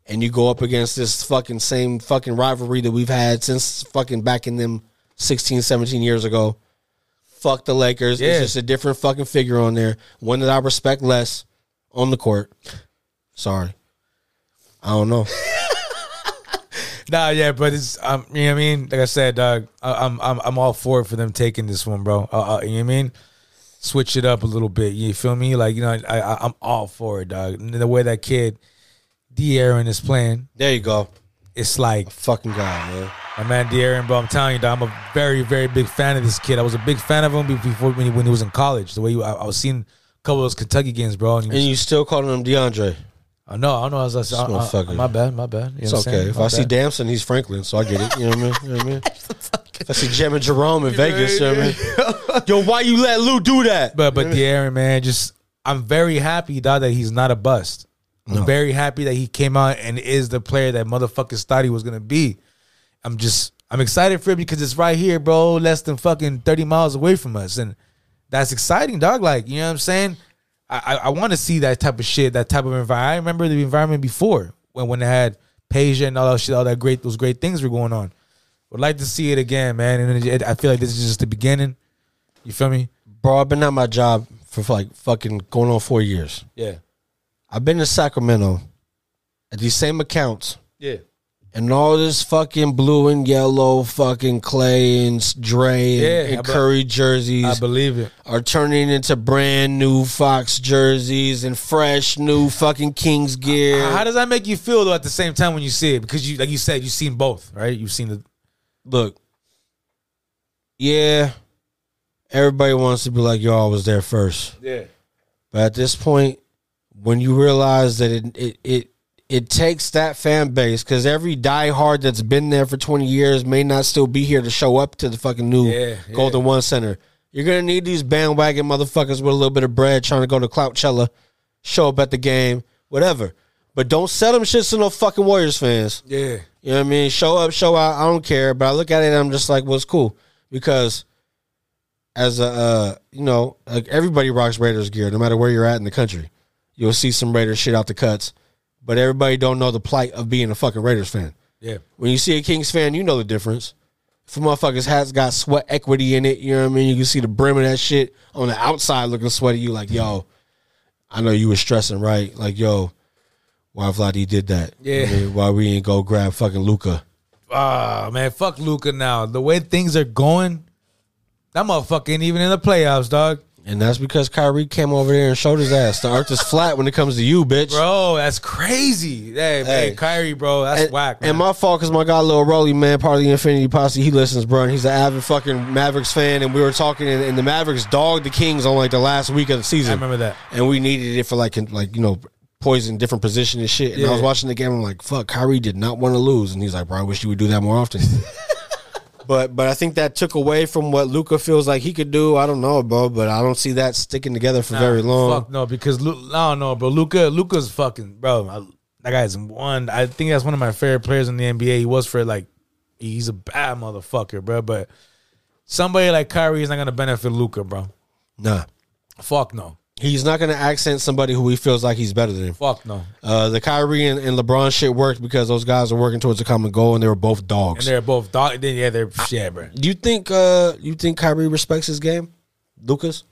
And you go up against this fucking same fucking rivalry that we've had since fucking back in them 16, 17 years ago. Fuck the Lakers. Yeah. It's just a different fucking figure on there. One that I respect less on the court. Sorry. I don't know. Nah, yeah, but it's um, you know what I mean. Like I said, dog, I, I'm I'm I'm all for it for them taking this one, bro. Uh, uh, you know what I mean? Switch it up a little bit. You feel me? Like you know, I, I I'm all for it, dog. And the way that kid, De'Aaron is playing, There you go. it's like Fucking guy, man. my man De'Aaron, bro. I'm telling you, dog, I'm a very very big fan of this kid. I was a big fan of him before when he, when he was in college. The way you, I, I was seeing a couple of those Kentucky games, bro. And he And was, you still calling him DeAndre. I know, I know. I was, I I, I, my bad, my bad. You It's okay. If My I see bad. Damson, he's Franklin, so I get it. You know what I mean? You know what I mean? If I see Jem and Jerome in Vegas, you know what I mean? Yo, why you let Lou do that? But but De'Aaron, man, just I'm very happy, dog, that he's not a bust. I'm No. very happy that he came out and is the player that motherfuckers thought he was gonna be. I'm just I'm excited for it because it's right here, bro, less than fucking 30 miles away from us. And that's exciting, dog. Like, you know what I'm saying? I I, want to see that type of shit, that type of environment. I remember the environment before when when they had Peja and all that shit, all that great those great things were going on. Would like to see it again, man. And it, I feel like this is just the beginning. You feel me? Bro, I've been at my job for like fucking going on four years. Yeah. I've been to Sacramento at these same accounts. Yeah. And all this fucking blue and yellow fucking Clay and Dre and, Yeah, and Curry jerseys I believe it. are turning into brand new Fox jerseys and fresh new fucking Kings gear. How does that make you feel though? At the same time, when you see it, because you, like you said, you've seen both, right? You've seen the Look, yeah, everybody wants to be like, I was there first. yeah, But at this point, when you realize that it it it, it takes that fan base, because every diehard that's been there for 20 years may not still be here to show up to the fucking new Yeah, yeah. Golden One Center. You're gonna need these bandwagon motherfuckers with a little bit of bread trying to go to Cloutchella, show up at the game, whatever. But don't sell them shits to no fucking Warriors fans. yeah, You know what I mean? Show up, show out. I don't care. But I look at it and I'm just like, well, it's cool. Because as a, uh, you know, like everybody rocks Raiders gear, no matter where you're at in the country. You'll see some Raiders shit out the cuts. But everybody don't know the plight of being a fucking Raiders fan. yeah. When you see a Kings fan, you know the difference. If a motherfucker's hat's got sweat equity in it, you know what I mean? You can see the brim of that shit on the outside looking sweaty. You like, yo, I know you were stressing, right? Like, yo, why Vlade did that? Yeah. I mean, why we ain't go grab fucking Luka? Ah, man, fuck Luka now. The way things are going, that motherfucker ain't even in the playoffs, dog. And that's because Kyrie came over there and showed his ass. The earth is flat when it comes to you, bitch. Bro, that's crazy. Hey, Hey. man, Kyrie, bro, that's and, whack. Man. and my fault because my guy Lil Rolly, man, part of the Infinity Posse, he listens, bro. And he's an avid fucking Mavericks fan. And we were talking, and, and the Mavericks dogged the Kings on like the last week of the season. I remember that. And we needed it for like, like you know, poison different position and shit. And I was watching the game. I'm like, fuck, Kyrie did not want to lose. And he's like, bro, I wish you would do that more often. but but I think that took away from what Luka feels like he could do. I don't know, bro, but I don't see that sticking together for very long. Fuck no, because Lu- I don't know, bro. Luka, Luka's fucking, bro. I, That guy's one. I think that's one of my favorite players in the NBA. He was for like, he's a bad motherfucker, bro. But somebody like Kyrie is not gonna benefit Luka, bro. Nah. Fuck no. He's not going to accent somebody who he feels like he's better than. Fuck no. Uh, the Kyrie and, and LeBron shit worked because those guys are working towards a common goal and they were both dogs. And they're both dog. Then yeah, they're yeah, bro. Do you think uh you think Kyrie respects his game? Lucas?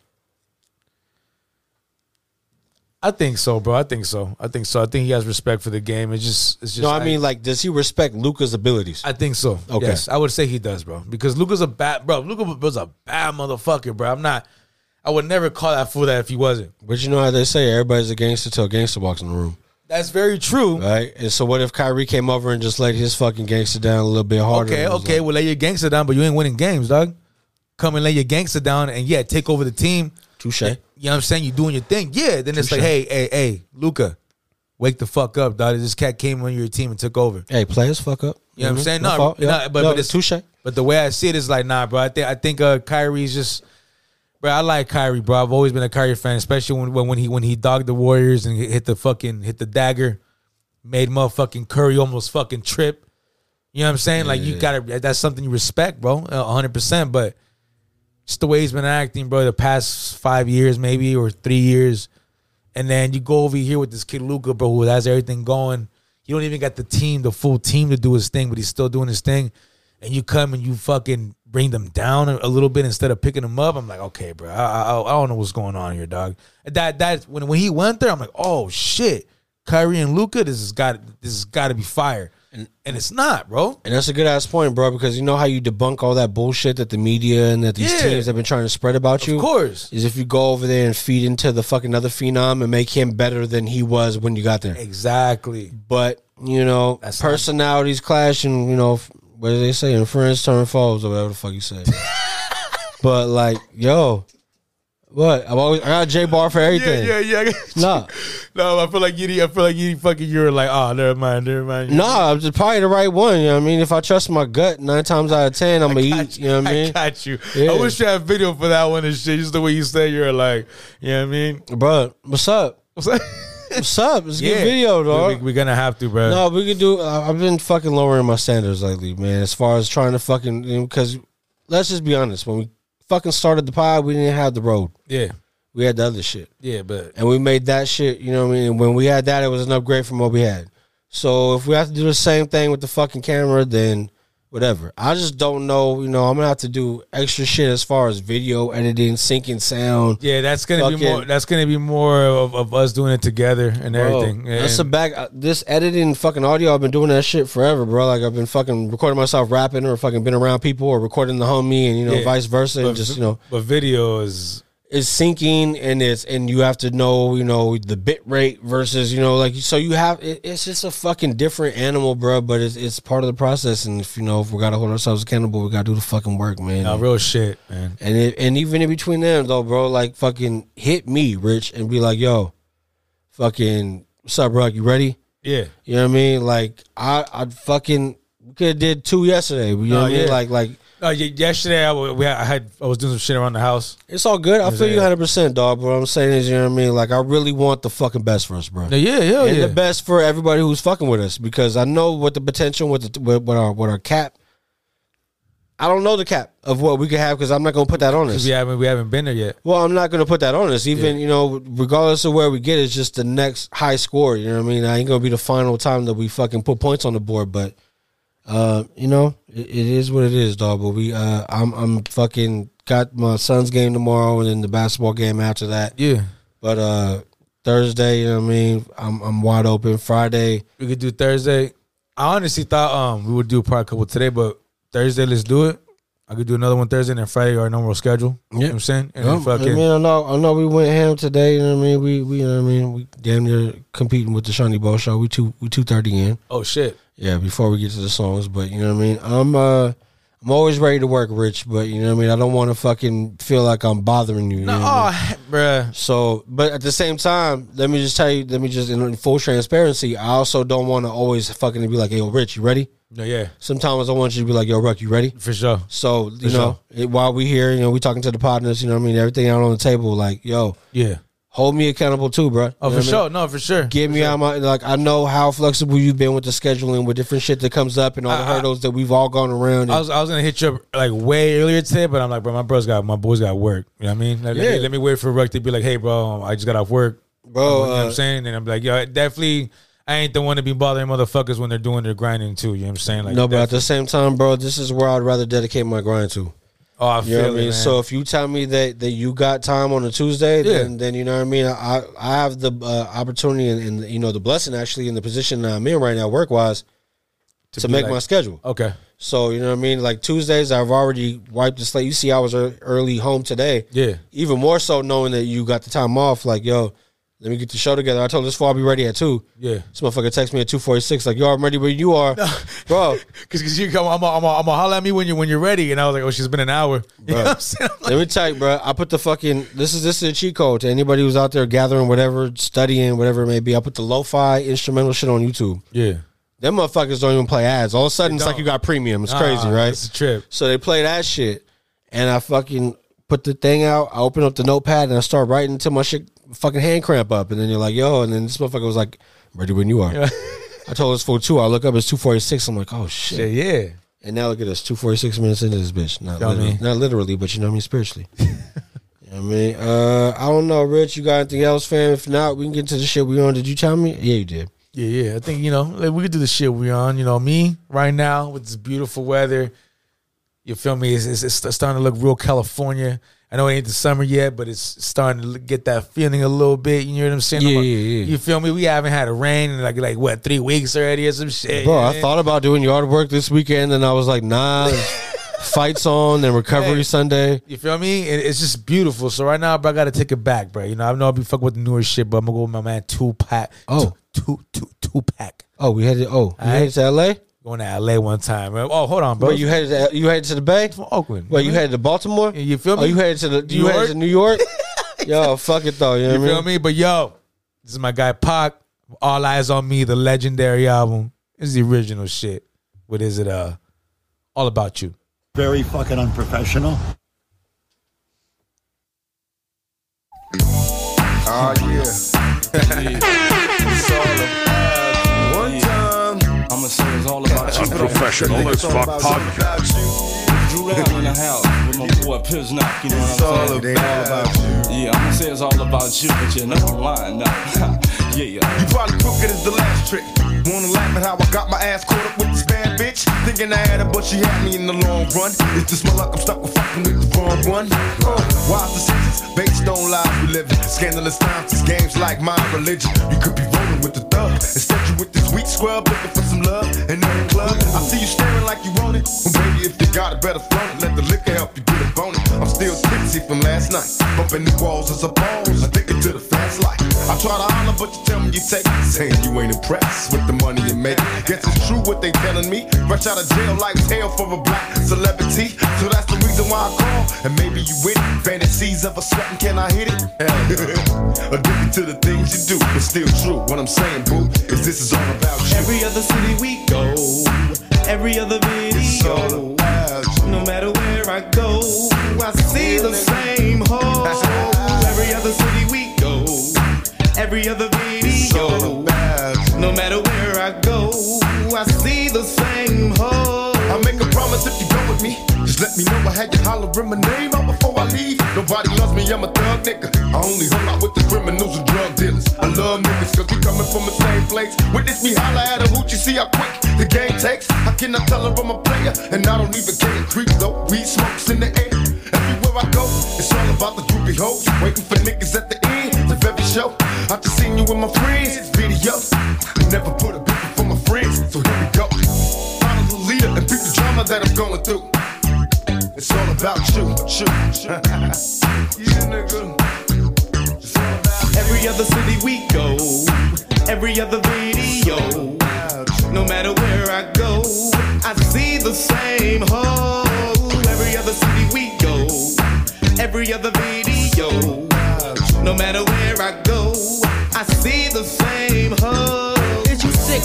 I think so, bro. I think so. I think so. I think he has respect for the game. It's just, it's just. No, I mean like does he respect Luka's abilities? I think so. Okay. Yes, I would say he does, bro. Because Luka's a bad, bro. Luka was a bad motherfucker, bro. I'm not. I would never call that fool that if he wasn't. But you know how they say everybody's a gangster till a gangster walks in the room. That's very true. Right? And so what if Kyrie came over and just laid his fucking gangster down a little bit harder? Okay, okay. like, well, lay your gangster down, but you ain't winning games, dog. Come and lay your gangster down, and yeah, take over the team. Touche. You know what I'm saying? You're doing your thing. Yeah. Then it's like, hey, hey, hey, Luka, wake the fuck up, dog. This cat came on your team and took over. Hey, players fuck up. You know what I'm Mhm. saying? No No, no, but, No, but it's touche. But the way I see it is like, nah, bro. I think I think uh, Kyrie's just, bro. I like Kyrie, bro. I've always been a Kyrie fan, especially when when, when he when he dogged the Warriors and hit the fucking hit the dagger, made motherfucking Curry almost fucking trip. You know what I'm saying? Like you gotta, that's something you respect, bro, hundred percent. But just the way he's been acting, bro, the past five years maybe or three years, and then you go over here with this kid Luka, bro, who has everything going. You don't even got the team, the full team to do his thing, but he's still doing his thing. And you come and you fucking bring them down a, little bit instead of picking them up. I'm like, okay, bro, I, I, I don't know what's going on here, dog. That that when when he went there, I'm like, oh shit, Kyrie and Luka, this has got this has got to be fire, and, and it's not, bro. And that's a good ass point, bro, because you know how you debunk all that bullshit that the media and that these Yeah. teams have been trying to spread about you? Of course, Is if you go over there and feed into the fucking other phenom and make him better than he was when you got there. exactly. But, you know, That's personalities clash and, you know, what they say? And friends turn foes or whatever the fuck you say. but, like, yo, what? I've always, I got J bar for everything. Yeah, yeah, yeah. Nah. no, I feel like you. I feel like you fucking. You're like, oh, never mind, never mind. Nah, I'm just probably the right one. You know what I mean? If I trust my gut, nine times out of ten, I'm to eat. You know what I mean? I got you. Yeah. I wish you had video for that one and shit. Just the way you say you're like, you know what I mean? Bro, what's up? What's that? What's up? Let's get Yeah. video, dog. We, are gonna have to, bro. No, we could do. I- I've been fucking lowering my standards lately, man. As far as trying to fucking because let's just be honest. When we fucking started the pod, we didn't have the road. Yeah, We had the other shit, yeah, but and we made that shit. You know what I mean? And when we had that, it was an upgrade from what we had. So if we have to do the same thing with the fucking camera, then whatever. I just don't know. You know, I'm gonna have to do extra shit as far as video editing, syncing sound. yeah, that's gonna be more. That's gonna be more of, of us doing it together and Bro, everything. That's a back. uh, This editing fucking audio. I've been doing that shit forever, bro. Like I've been fucking recording myself rapping, or fucking been around people, or recording the homie, and you know, Yeah. vice versa. and just you know, but video is it's syncing, and it's and you have to know, you know, the bit rate versus you know, like so you have. It, it's just a fucking different animal, bro. But it's it's part of the process, and if you know, if we gotta hold ourselves accountable, we gotta do the fucking work, man. no, real shit, man. And it, and even in between them though, bro, like fucking hit me, Rich, and be like, yo, fucking, what's up, bro? You ready? Yeah, You know what I mean? Like I, I fucking could have did two yesterday. You know No, what I mean? yeah. Like, like Ye- yesterday I, we had, I had I was doing some shit around the house. it's all good. I feel you hundred percent, dog. But what I'm saying is, you know what I mean? Like I really want the fucking best for us, bro. Yeah, yeah, hell and yeah. the best for everybody who's fucking with us because I know what the potential with the with, with our with our cap. I don't know the cap of what we could have because I'm not gonna put that on us. We haven't we haven't been there yet. Well, I'm not gonna put that on us. Even you know, regardless of where we get, it's just the next high score. You know what I mean? I ain't gonna be the final time that we fucking put points on the board, but uh, you know, it, it is what it is, dog. But we, uh, I'm, I'm fucking got my son's game tomorrow, and then the basketball game after that. Yeah, But uh, Thursday, you know what I mean? I'm, I'm wide open. Friday, we could do Thursday. I honestly thought um we would do probably a couple today, but Thursday let's do it. I could do another one Thursday and then Friday our normal schedule. You know what I'm saying? And then fucking I mean, I know, I know we went ham today. You know what I mean? We, we, you know what I mean? We damn near competing with the Shawnee Bowl show. We two, we two thirty in. oh shit. Yeah, before we get to the songs, but you know what I mean. I'm uh, I'm always ready to work, Rich. But you know what I mean. I don't want to fucking feel like I'm bothering you. you No, know what I mean? oh, bruh. So, but at the same time, let me just tell you. Let me just in full transparency. I also don't want to always fucking be like, "Hey, yo, Rich, you ready?" No, yeah, Sometimes I want you to be like, "Yo, Ruck, you ready?" for sure. So you For know, it, while we here, you know, we talking to the partners. You know what I mean? Everything out on the table, like, yo, Yeah, hold me accountable too, bro. Oh, for sure. No, for sure. Get me out my like. I know how flexible you've been with the scheduling, with different shit that comes up, and all the I- I- hurdles that we've all gone around. I was I was gonna hit you up like way earlier today, but I'm like, bro, my bro's got my boys got work. You know what I mean? Let, let Yeah. me, let me wait for Ruck to be like, hey, bro, I just got off work, Bro, You know what uh, I'm saying? And I'm like, yo, definitely, I ain't the one to be bothering motherfuckers when they're doing their grinding too. You know what I'm saying? Like, no, but at the same time, bro, this is where I'd rather dedicate my grind to. Oh, I You feel know what I mean? man. So if you tell me that, that you got time on a Tuesday, Yeah. then then you know what I mean. I I have the uh, opportunity and, and you know the blessing actually in the position that I'm in right now, work wise, to, be make like- my schedule. okay, So you know what I mean. Like Tuesdays, I've already wiped the slate. You see, I was early home today. yeah, Even more so knowing that you got the time off. Like yo, let me get the show together. I told this fall I'll be ready at two. yeah. This motherfucker text me at two forty six. Like yo, I'm ready where you are, bro. Because you come, I'm, I'm, I'm gonna holler at me when you when you're ready, and I was like, oh, she's been an hour. You know what I'm saying? I'm like, Let me tell you, bro. I put the fucking this is this is a cheat code to anybody who's out there gathering whatever, studying whatever it may be. I put the lo-fi instrumental shit on YouTube. yeah, Them motherfuckers don't even play ads. All of a sudden, it's like you got premium. It's crazy, right? It's a trip. So they play that shit, and I fucking put the thing out. I open up the notepad and I start writing until my shit fucking hand cramp up. And then you're like, yo, and then this motherfucker was like, ready when you are. I told this fool two. I look up, it's two forty six. I'm like, oh shit. Yeah, yeah. And now look at us, two forty six minutes into this bitch. Not literally, mean? not literally, but you know what I mean spiritually. you know what I mean, uh, I don't know, Rich. You got anything else, fam? If not, we can get to the shit we on. Did you tell me? Yeah, you did. Yeah, yeah. I think you know like, we could do the shit we on. You know, me right now with this beautiful weather. You feel me? It's, it's, it's starting to look real California. I know it ain't the summer yet, but it's starting to get that feeling a little bit. You know what I'm saying? Yeah, I'm like- yeah, yeah. You feel me? We haven't had a rain in like like what three weeks already or some shit. Bro, I thought about doing yard work this weekend, and I was like, nah. fights on and recovery Hey. Sunday. You feel me? It- it's just beautiful. So right now, bro, I gotta take it back, bro. You know, I know I'll be fucking with the newer shit, but I'm gonna go with my man Tupac. Oh. two, two, two pack. Oh, we headed. Oh, you headed to L.A. Going to LA one time. Oh, hold on, bro. Wait, you headed to you headed to the Bay? from Oakland. Well, you headed to Baltimore? You feel me? Oh, you headed to the you New headed York? to New York? Yo, fuck it though. You know You what I feel mean? me? But yo, this is my guy Pac. All Eyez on Me, the legendary album. This is the original shit. What is it? Uh, all about you. Very fucking unprofessional. Oh yeah. Unprofessional as fuck podcast. Drew Allen in the house with my boy Piznock, you know what I'm saying? about you. Yeah, I'ma say it's all about you, but you know I'm lying now. yeah, You probably it as the last trick. Wanna laugh at how I got my ass caught up with this bad bitch? Thinking I had her, but she had me in the long run. It's just my luck, I'm stuck with fucking with the wrong one. Uh, wise decisions, based on lies we live in. Scandalous times, these games like my religion. You could be rolling with the thug. Instead, you with this weak scrub looking for some love. And in the club, I see you staring like you want it. Well, baby, if you got it, better it. Let the liquor help you get a bonus. I'm still tipsy from last night. Bumping the walls as a pose. Addicted to the fast life. I try to holler, but you tell me you take. Saying you ain't impressed with the money you make. Guess it's true what they telling me. Rush out of jail like hell for a black celebrity. So that's the reason why I call. And maybe you with it. Fantasies of a sweating, can I hit it? Addicted to the things you do. It's still true. What I'm saying, boo, is this is all about you. Every other city we go, every other video. It's all about you. no matter where I go, I see the same hole. Every other city we go, every other video, no matter where I go, I see the same hole. I'll make a promise if you go with me. Just let me know I had you hollering my name out before I leave. Nobody loves me, I'm a thug nigga. I only hung out with the criminals and drug dealers. I love niggas cause we coming from the same place. Witness me holler at a hoot, you see how quick the game takes. I tell her I'm a player? And I don't even care. Creep though, weed smokes in the air. Everywhere I go, it's all about the groupie hoes. Waiting for niggas at the end show. I just seen you with my friends, videos. Never put a bitch for my friends, so here we go. Follow the leader and beat the drama that I'm going through. It's all about you, you. yeah, nigga. It's all about Every other city we go, every other video, no matter where I go, I see the same hole. Every other city we go, every other video, no matter where I go,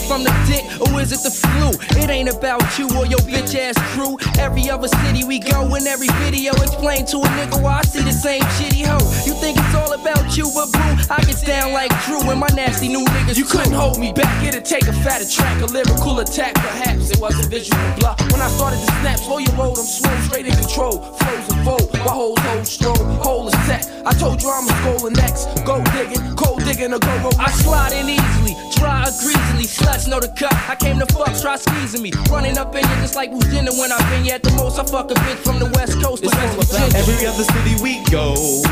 From the dick or is it the flu? It ain't about you or your bitch ass crew. Every other city we go in every video, explain to a nigga why I see the same shitty hoe. You think it's all about you, but boo, I get down like Drew and my nasty new niggas. You couldn't hold me back. It'd take a fatter track, a lyrical attack. Perhaps it was a visual bluff. When I started to snap, slow your road, I'm swole, straight in control. Flows and fold, my whole hold stroll, hole is set. I told you I'm a skull next. Go digging, cold digging, or go roll. I slide in easily, dry or greasily. Sluts know the cut. I came to fuck, try squeezing me. Running up in you just like who's dinner when I've been here at the most. I fuck a bitch from the west coast to West Virginia. Every other city we go,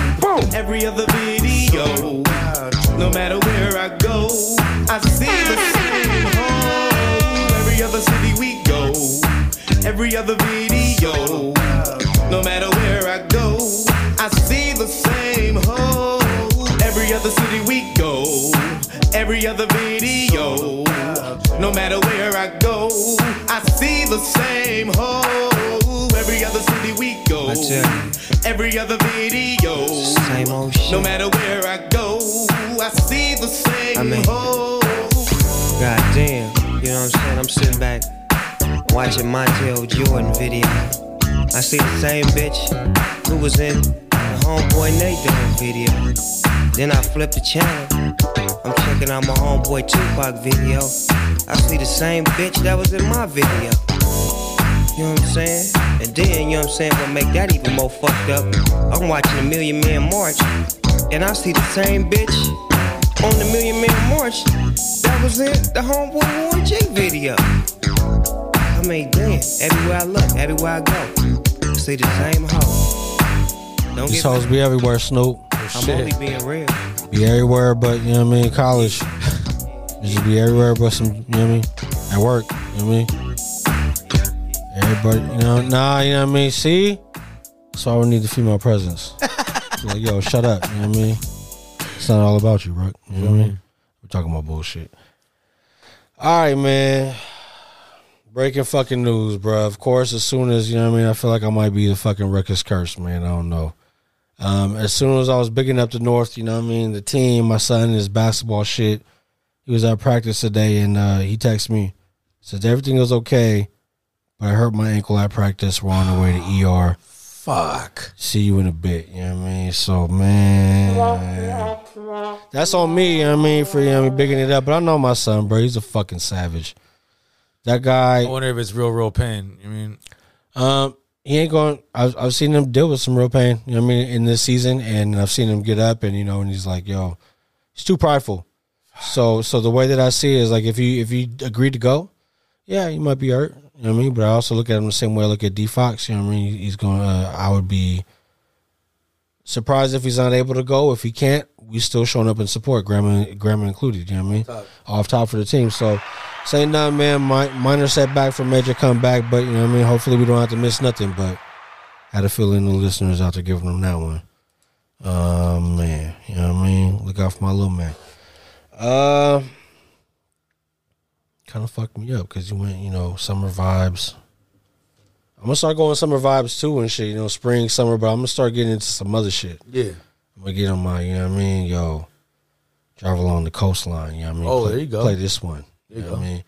every other video, no matter where I go, I see the same hoe. Every other city we go, every other video, no matter where I go, I see the same hoe. Every other city we go, every other video, no matter where I go, I see the same hoe. Every other city we go, every other video, Same old shit. no matter where I go, I see the same I mean- hoe. God damn, you know what I'm saying? I'm sitting back watching Montel Jordan video. I see the same bitch who was in the homeboy Nate video. Then I flip the channel. I'm checking out my homeboy Tupac video. I see the same bitch that was in my video. You know what I'm saying? And then, you know what I'm saying, what make that even more fucked up, I'm watching a Million Man March, and I see the same bitch on the Million Man March that was in the Homeboy Warren G video. I mean, damn, everywhere I look, everywhere I go, I see the same hoe. Don't These hoes be everywhere, Snoop. I'm Shit. only being real. Be everywhere, but you know what I mean. College, just be everywhere, but some. You know what I mean. At work, you know what I mean. Everybody, you know, nah, you know what I mean. See, that's why we need the female presence. like, yo, shut up. You know what I mean. It's not all about you, bro. You know what I mm-hmm. mean. We're talking about bullshit. All right, man. Breaking fucking news, bro. Of course, as soon as you know what I mean, I feel like I might be the fucking Ruckus curse, man. I don't know. Um, as soon as I was bigging up the North, you know what I mean, the team, my son, his basketball shit. He was at practice today, and uh, he texted me, says everything was okay, but I hurt my ankle at practice. We're on the way to ER. Fuck. See you in a bit. You know what I mean? So man, that's on me. You know what I mean? For you know what I mean, bigging it up. But I know my son, bro. He's a fucking savage. That guy. I wonder if it's real, real pain. I mean, Um, he ain't going. I've I've seen him deal with some real pain. You know what I mean in this season, and I've seen him get up, and you know, and he's like, "Yo, he's too prideful." So so the way that I see it is like if you if you agree to go, yeah, you might be hurt. You know what I mean? But I also look at him the same way I look at D Fox. You know what I mean? He's going. to uh, I would be surprised if he's not able to go. If he can't, we still showing up in support, grandma grandma included. You know what I mean? Off top for the team. So. Saying nothing, man. Mi- Minor setback for major comeback, but you know what I mean. Hopefully, we don't have to miss nothing. But had a feeling the listeners out there giving them that one. Uh man, you know what I mean. Look out for my little man. Uh, kind of fucked me up because you went, you know, summer vibes. I'm gonna start going summer vibes too and shit. You know, spring, summer, but I'm gonna start getting into some other shit. Yeah. I'm gonna get on my, you know what I mean, yo, drive along the coastline. You know what I mean? Oh, play, there you go. Play this one. There you know what. I mean?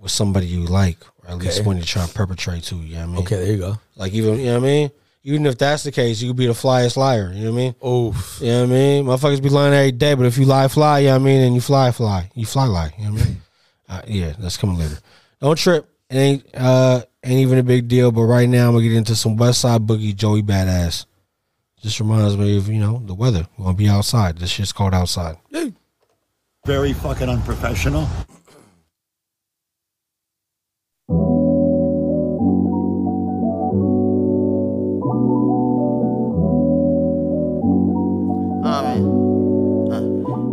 With somebody you like, or at least Okay. one you try to perpetrate to. You know what I mean? Okay, there you go. Like even, you know what I mean? Even if that's the case, you could be the flyest liar. You know what I mean? Oh, you know what I mean? Motherfuckers be lying every day, but if you lie, fly. You know what I mean? And you fly, fly. You fly, lie. You know what I mean? uh, yeah, that's coming later. Don't trip. It ain't uh ain't even a big deal. But right now, I'm gonna get into some Westside Boogie, Joey Badass. Just reminds me of you know the weather. We're gonna be outside. This shit's cold outside. Very fucking unprofessional.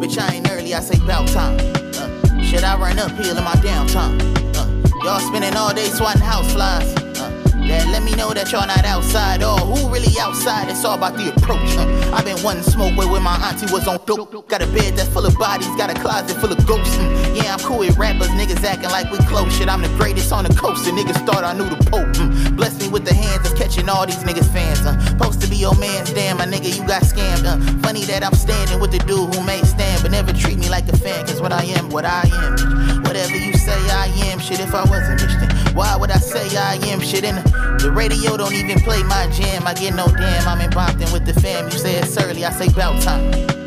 Bitch, I ain't early, I say bout time. Uh, shit, I run uphill in my downtime. Uh, y'all spending all day swatting house flies. Uh, that let me know that y'all not outside. Or who really outside? It's all about the approach. Uh, i been wanting smoke with when my auntie was on dope. Got a bed that's full of bodies, got a closet full of ghosts. Mm, yeah, I'm cool with rappers, niggas acting like we close. Shit, I'm the greatest on the coast, and niggas thought I knew the Pope. Mm, bless me with the hands of catching all these niggas fans. Uh, supposed to be your man's damn, my nigga, you got scammed. Uh, funny that I'm standing with the dude who may stand, but never treat me like a fan, cause what I am, what I am. Whatever you say I am, shit, if I wasn't, then why would I say I am shit? And the radio don't even play my jam. I get no damn, I'm in Bompton with the fam. You say it's early, I say bout time.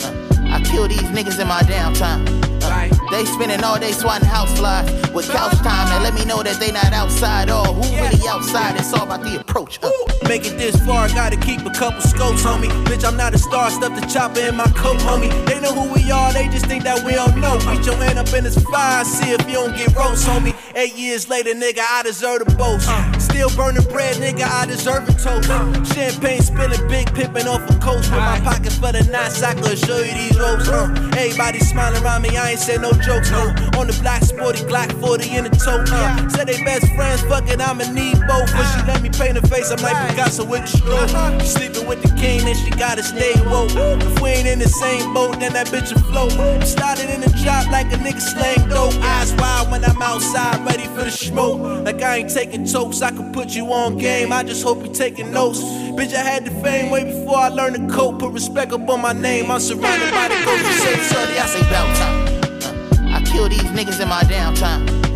Uh, I kill these niggas in my downtime. Uh, they spending all day swatting house flies with couch time. and let me know that they not outside. Oh, who really outside? It's all about the approach. Uh. Make it this far, I gotta keep a couple scopes, homie. Bitch, I'm not a star, stuff the chopper in my coat, homie. They know who we are, they just think that we don't know. Put your hand up in this fire, see if you don't get roast, homie. Eight years later, nigga, I deserve a boast. Still burning bread, nigga, I deserve a toast. Champagne spilling, big pippin' off a coast. With my pockets for the I could show you these ropes. Uh. Everybody smiling around me, I ain't say no jokes. Uh. On the black sporty Glock 40 in the tote. Uh. Said they best friends, fuck it, I'ma need both. But she let me paint her face, I'm like Picasso with the stroke. She sleeping with the king, then she gotta stay woke. If we ain't in the same boat, then that bitch afloat. Started in the drop like a nigga slang dope. Eyes wide when I'm outside, ready for the smoke. Like I ain't taking tokes, I could put you on game. I just hope you taking notes. Bitch, I had the fame way before I learned to cope. Put respect up on my name. I'm surrounded by the ghosts. You say I say bout time. Uh, I kill these niggas in my downtime.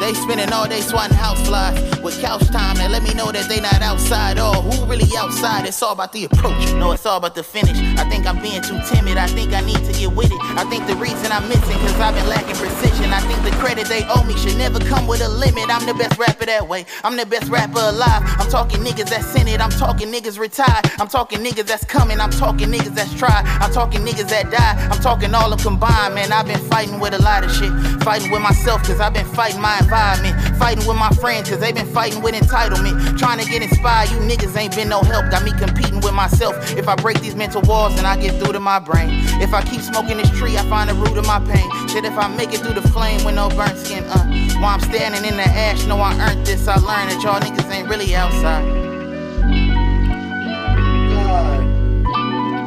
They spending all day swatting house flies with couch time. and let me know that they not outside. Oh, who really outside? It's all about the approach. No, it's all about the finish. I think I'm being too timid. I think I need to get with it. I think the reason I'm missing cause I've been lacking precision. I think the credit they owe me should never come with a limit. I'm the best rapper that way. I'm the best rapper alive. I'm talking niggas that's in it. I'm talking niggas retired. I'm talking niggas that's coming. I'm talking niggas that's tried. I'm talking niggas that die. I'm talking all of combined, man. I've been fighting with a lot of shit. Fighting with myself cause I've been fighting my environment. Fighting with my friends cause they been fighting with entitlement. Trying to get inspired. You niggas ain't been no help. Got me competing with myself. If I break these mental walls, then I get through to my brain. If I keep smoking this tree, I find the root of my pain. Shit, if I make it through the flame with no burnt skin, uh. While I'm standing in the ash, know I earned this. I learned that y'all niggas ain't really outside.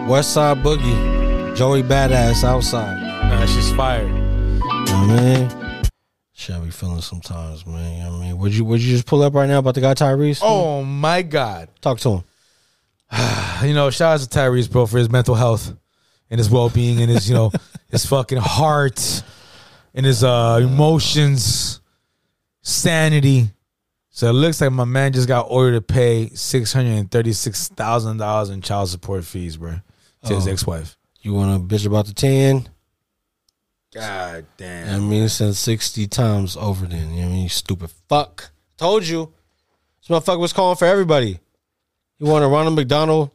Westside Boogie, Joey Badass outside. Nah, that shit's fired. You know what I mean? Shit, we feeling sometimes, man. You know what I mean? Would you would you just pull up right now about the guy Tyrese? Oh my God. Talk to him. you know, shout out to Tyrese, bro, for his mental health and his well being and his, you know, his fucking heart and his uh emotions, sanity. So it looks like my man just got ordered to pay six hundred and thirty six thousand dollars in child support fees, bro, to his Oh. ex wife. You want to bitch about the 10? God damn. I mean, send 60 times over then. You know what I mean? You stupid fuck. Told you. This motherfucker was calling for everybody. You want a Ronald McDonald.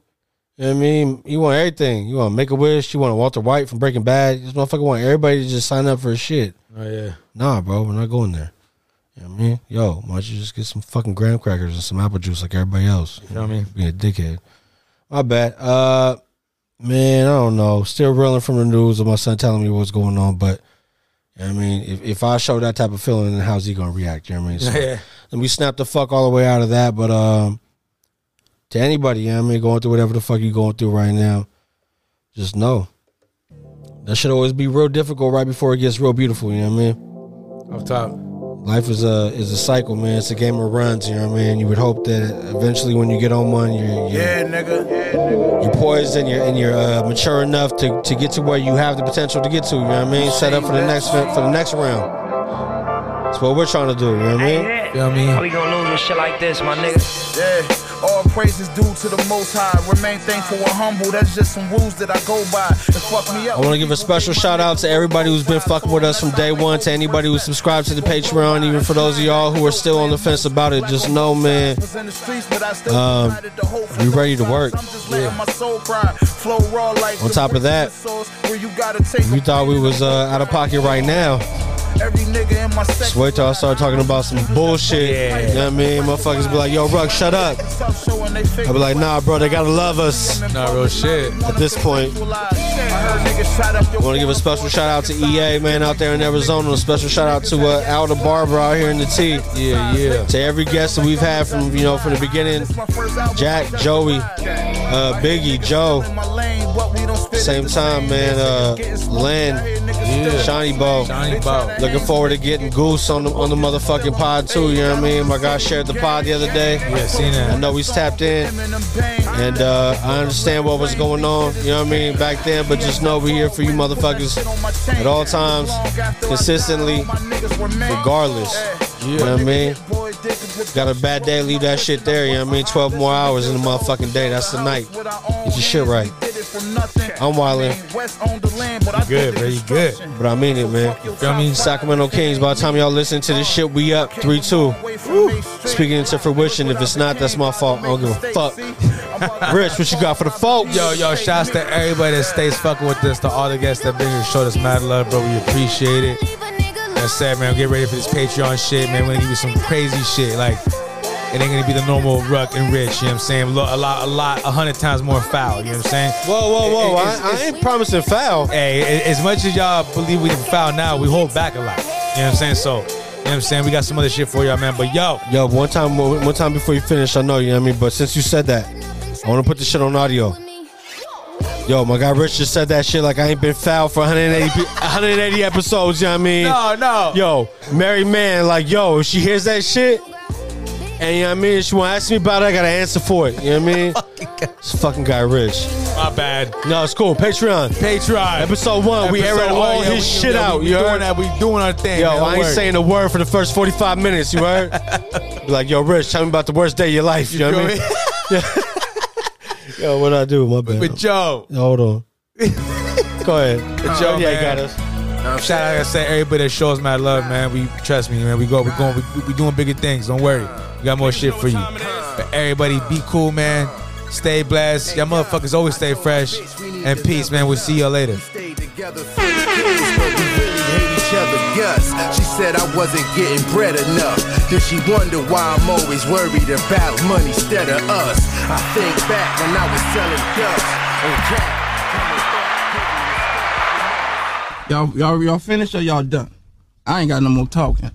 You know what I mean? You want everything. You want to Make a Wish. You want Walter White from Breaking Bad. This motherfucker want everybody to just sign up for his shit. Oh yeah. Nah, bro, we're not going there. You know what I mean? Yo, why don't you just get some fucking graham crackers and some apple juice like everybody else? You know what I mean? Be a dickhead. My bad. Uh man, I don't know. Still reeling from the news of my son telling me what's going on, but you know I mean, if, if I show that type of feeling, then how's he gonna react? You know what I mean? So, Yeah. Let me snap the fuck all the way out of that. But um to anybody, you know what I mean, going through whatever the fuck you going through right now, just know. That should always be real difficult right before it gets real beautiful, you know what I mean? Up top. Life is a is a cycle, man. It's a game of runs. You know what I mean. You would hope that eventually, when you get on one, you're you're, Yeah, nigga. Yeah, nigga. you're poised and you're and you're uh, mature enough to, to get to where you have the potential to get to. You know what I mean. Set up for the next for the next round. That's what we're trying to do. You know what I mean. You know what I mean? How we gonna lose with shit like this, my nigga? Yeah, all praises due to the Most High. Remain thankful and humble. That's just some rules that I go by. It fuck me I want to give a special shout out to everybody who's been fucking with us from day one. To anybody who subscribed to the Patreon, even for those of y'all who are still on the fence about it, just know, man. Um, we ready to work. My soul cry. Flow raw like On top of that, where you gotta take we thought we was uh, out of pocket right now. Every nigga in my Just wait till I start talking about some bullshit. Yeah. You know what I mean? Motherfuckers be like, yo, Ruck, shut up. I be like, nah, bro, they gotta love us. Nah, real shit. At this point, I want to give a special shout out to EA, man, out there in Arizona. A special shout out to uh, Al the Barber out here in the T. Yeah, yeah. To every guest that we've had from, you know, from the beginning Jack, Joey, uh, Biggie, Joe. Same time, man. Uh, Len, Yeah. Shawnee Bo. Shawnee Bo. Looking forward to getting Goose on the on the motherfucking pod too. You know what I mean? My guy shared the pod the other day. Yeah, seen that. I know he's tapped in, and uh, I understand what was going on. You know what I mean back then, but just know we're here for you motherfuckers at all times, consistently, regardless. You know what I mean? Got a bad day, leave that shit there. You know what I mean? 12 more hours in the motherfucking day. That's the night. Get your shit right. I'm wildin'. West owned the land, but I Good, bro. You good. But I mean it, man. Feel me? Sacramento Kings. By the time y'all listen to this shit, we up three two. Speaking into fruition. If it's not, that's my fault. I don't give a fuck. Rich, what you got for the folks? Yo, yo, shouts to everybody that stays fucking with us, to all the guests that been here, showed us mad love, bro. We appreciate it. That's said, man. Get ready for this Patreon shit, man. We're gonna give you some crazy shit. Like, it ain't gonna be the normal Ruck and Rich, you know what I'm saying? Lo- A lot, a lot, a hundred times more foul, you know what I'm saying? Whoa, whoa, whoa. It- I, I ain't promising foul. Hey, a- as much as y'all believe we can foul now, we hold back a lot. You know what I'm saying? So, you know what I'm saying? We got some other shit for y'all, man. But yo, Yo, one time, one time before you finish, I know you know what I mean. But since you said that, I want to put this shit on audio. Yo, my guy Rich just said that shit like I ain't been foul for 180, 180 episodes. You know what I mean? No, no. Yo, Mary Man, like yo, if she hears that shit, and you know what I mean, she want to ask me about it, I got to answer for it. You know what I mean? Oh it's fucking guy Rich. my bad. No, it's cool. Patreon. Patreon. Episode one, we Episode airing one, all yeah, his we- shit yeah, out. We, you doing heard? that. We doing our thing. Yo, man. Don't I ain't worry. saying a word for the first 45 minutes, you heard? Be like, yo, Rich, tell me about the worst day of your life. You, know what I mean? Yo, what I do? My bad. But Joe, Hold on. Go ahead. But Joe, yeah, man. got us. Shout out, like I said, everybody that shows my love, man. We trust me, man. We go, we going, we, we doing bigger things. Don't worry, we got more shit for you. But everybody, be cool, man. Stay blessed. Y'all motherfuckers always stay fresh. And peace, man. We'll see y'all later. each other guts. She said I wasn't getting bread enough. Then she wonder why I'm always worried about money instead of us. I think back when I was selling dust on crack. Y'all, y'all, y'all finished or y'all done? I ain't got no more talking.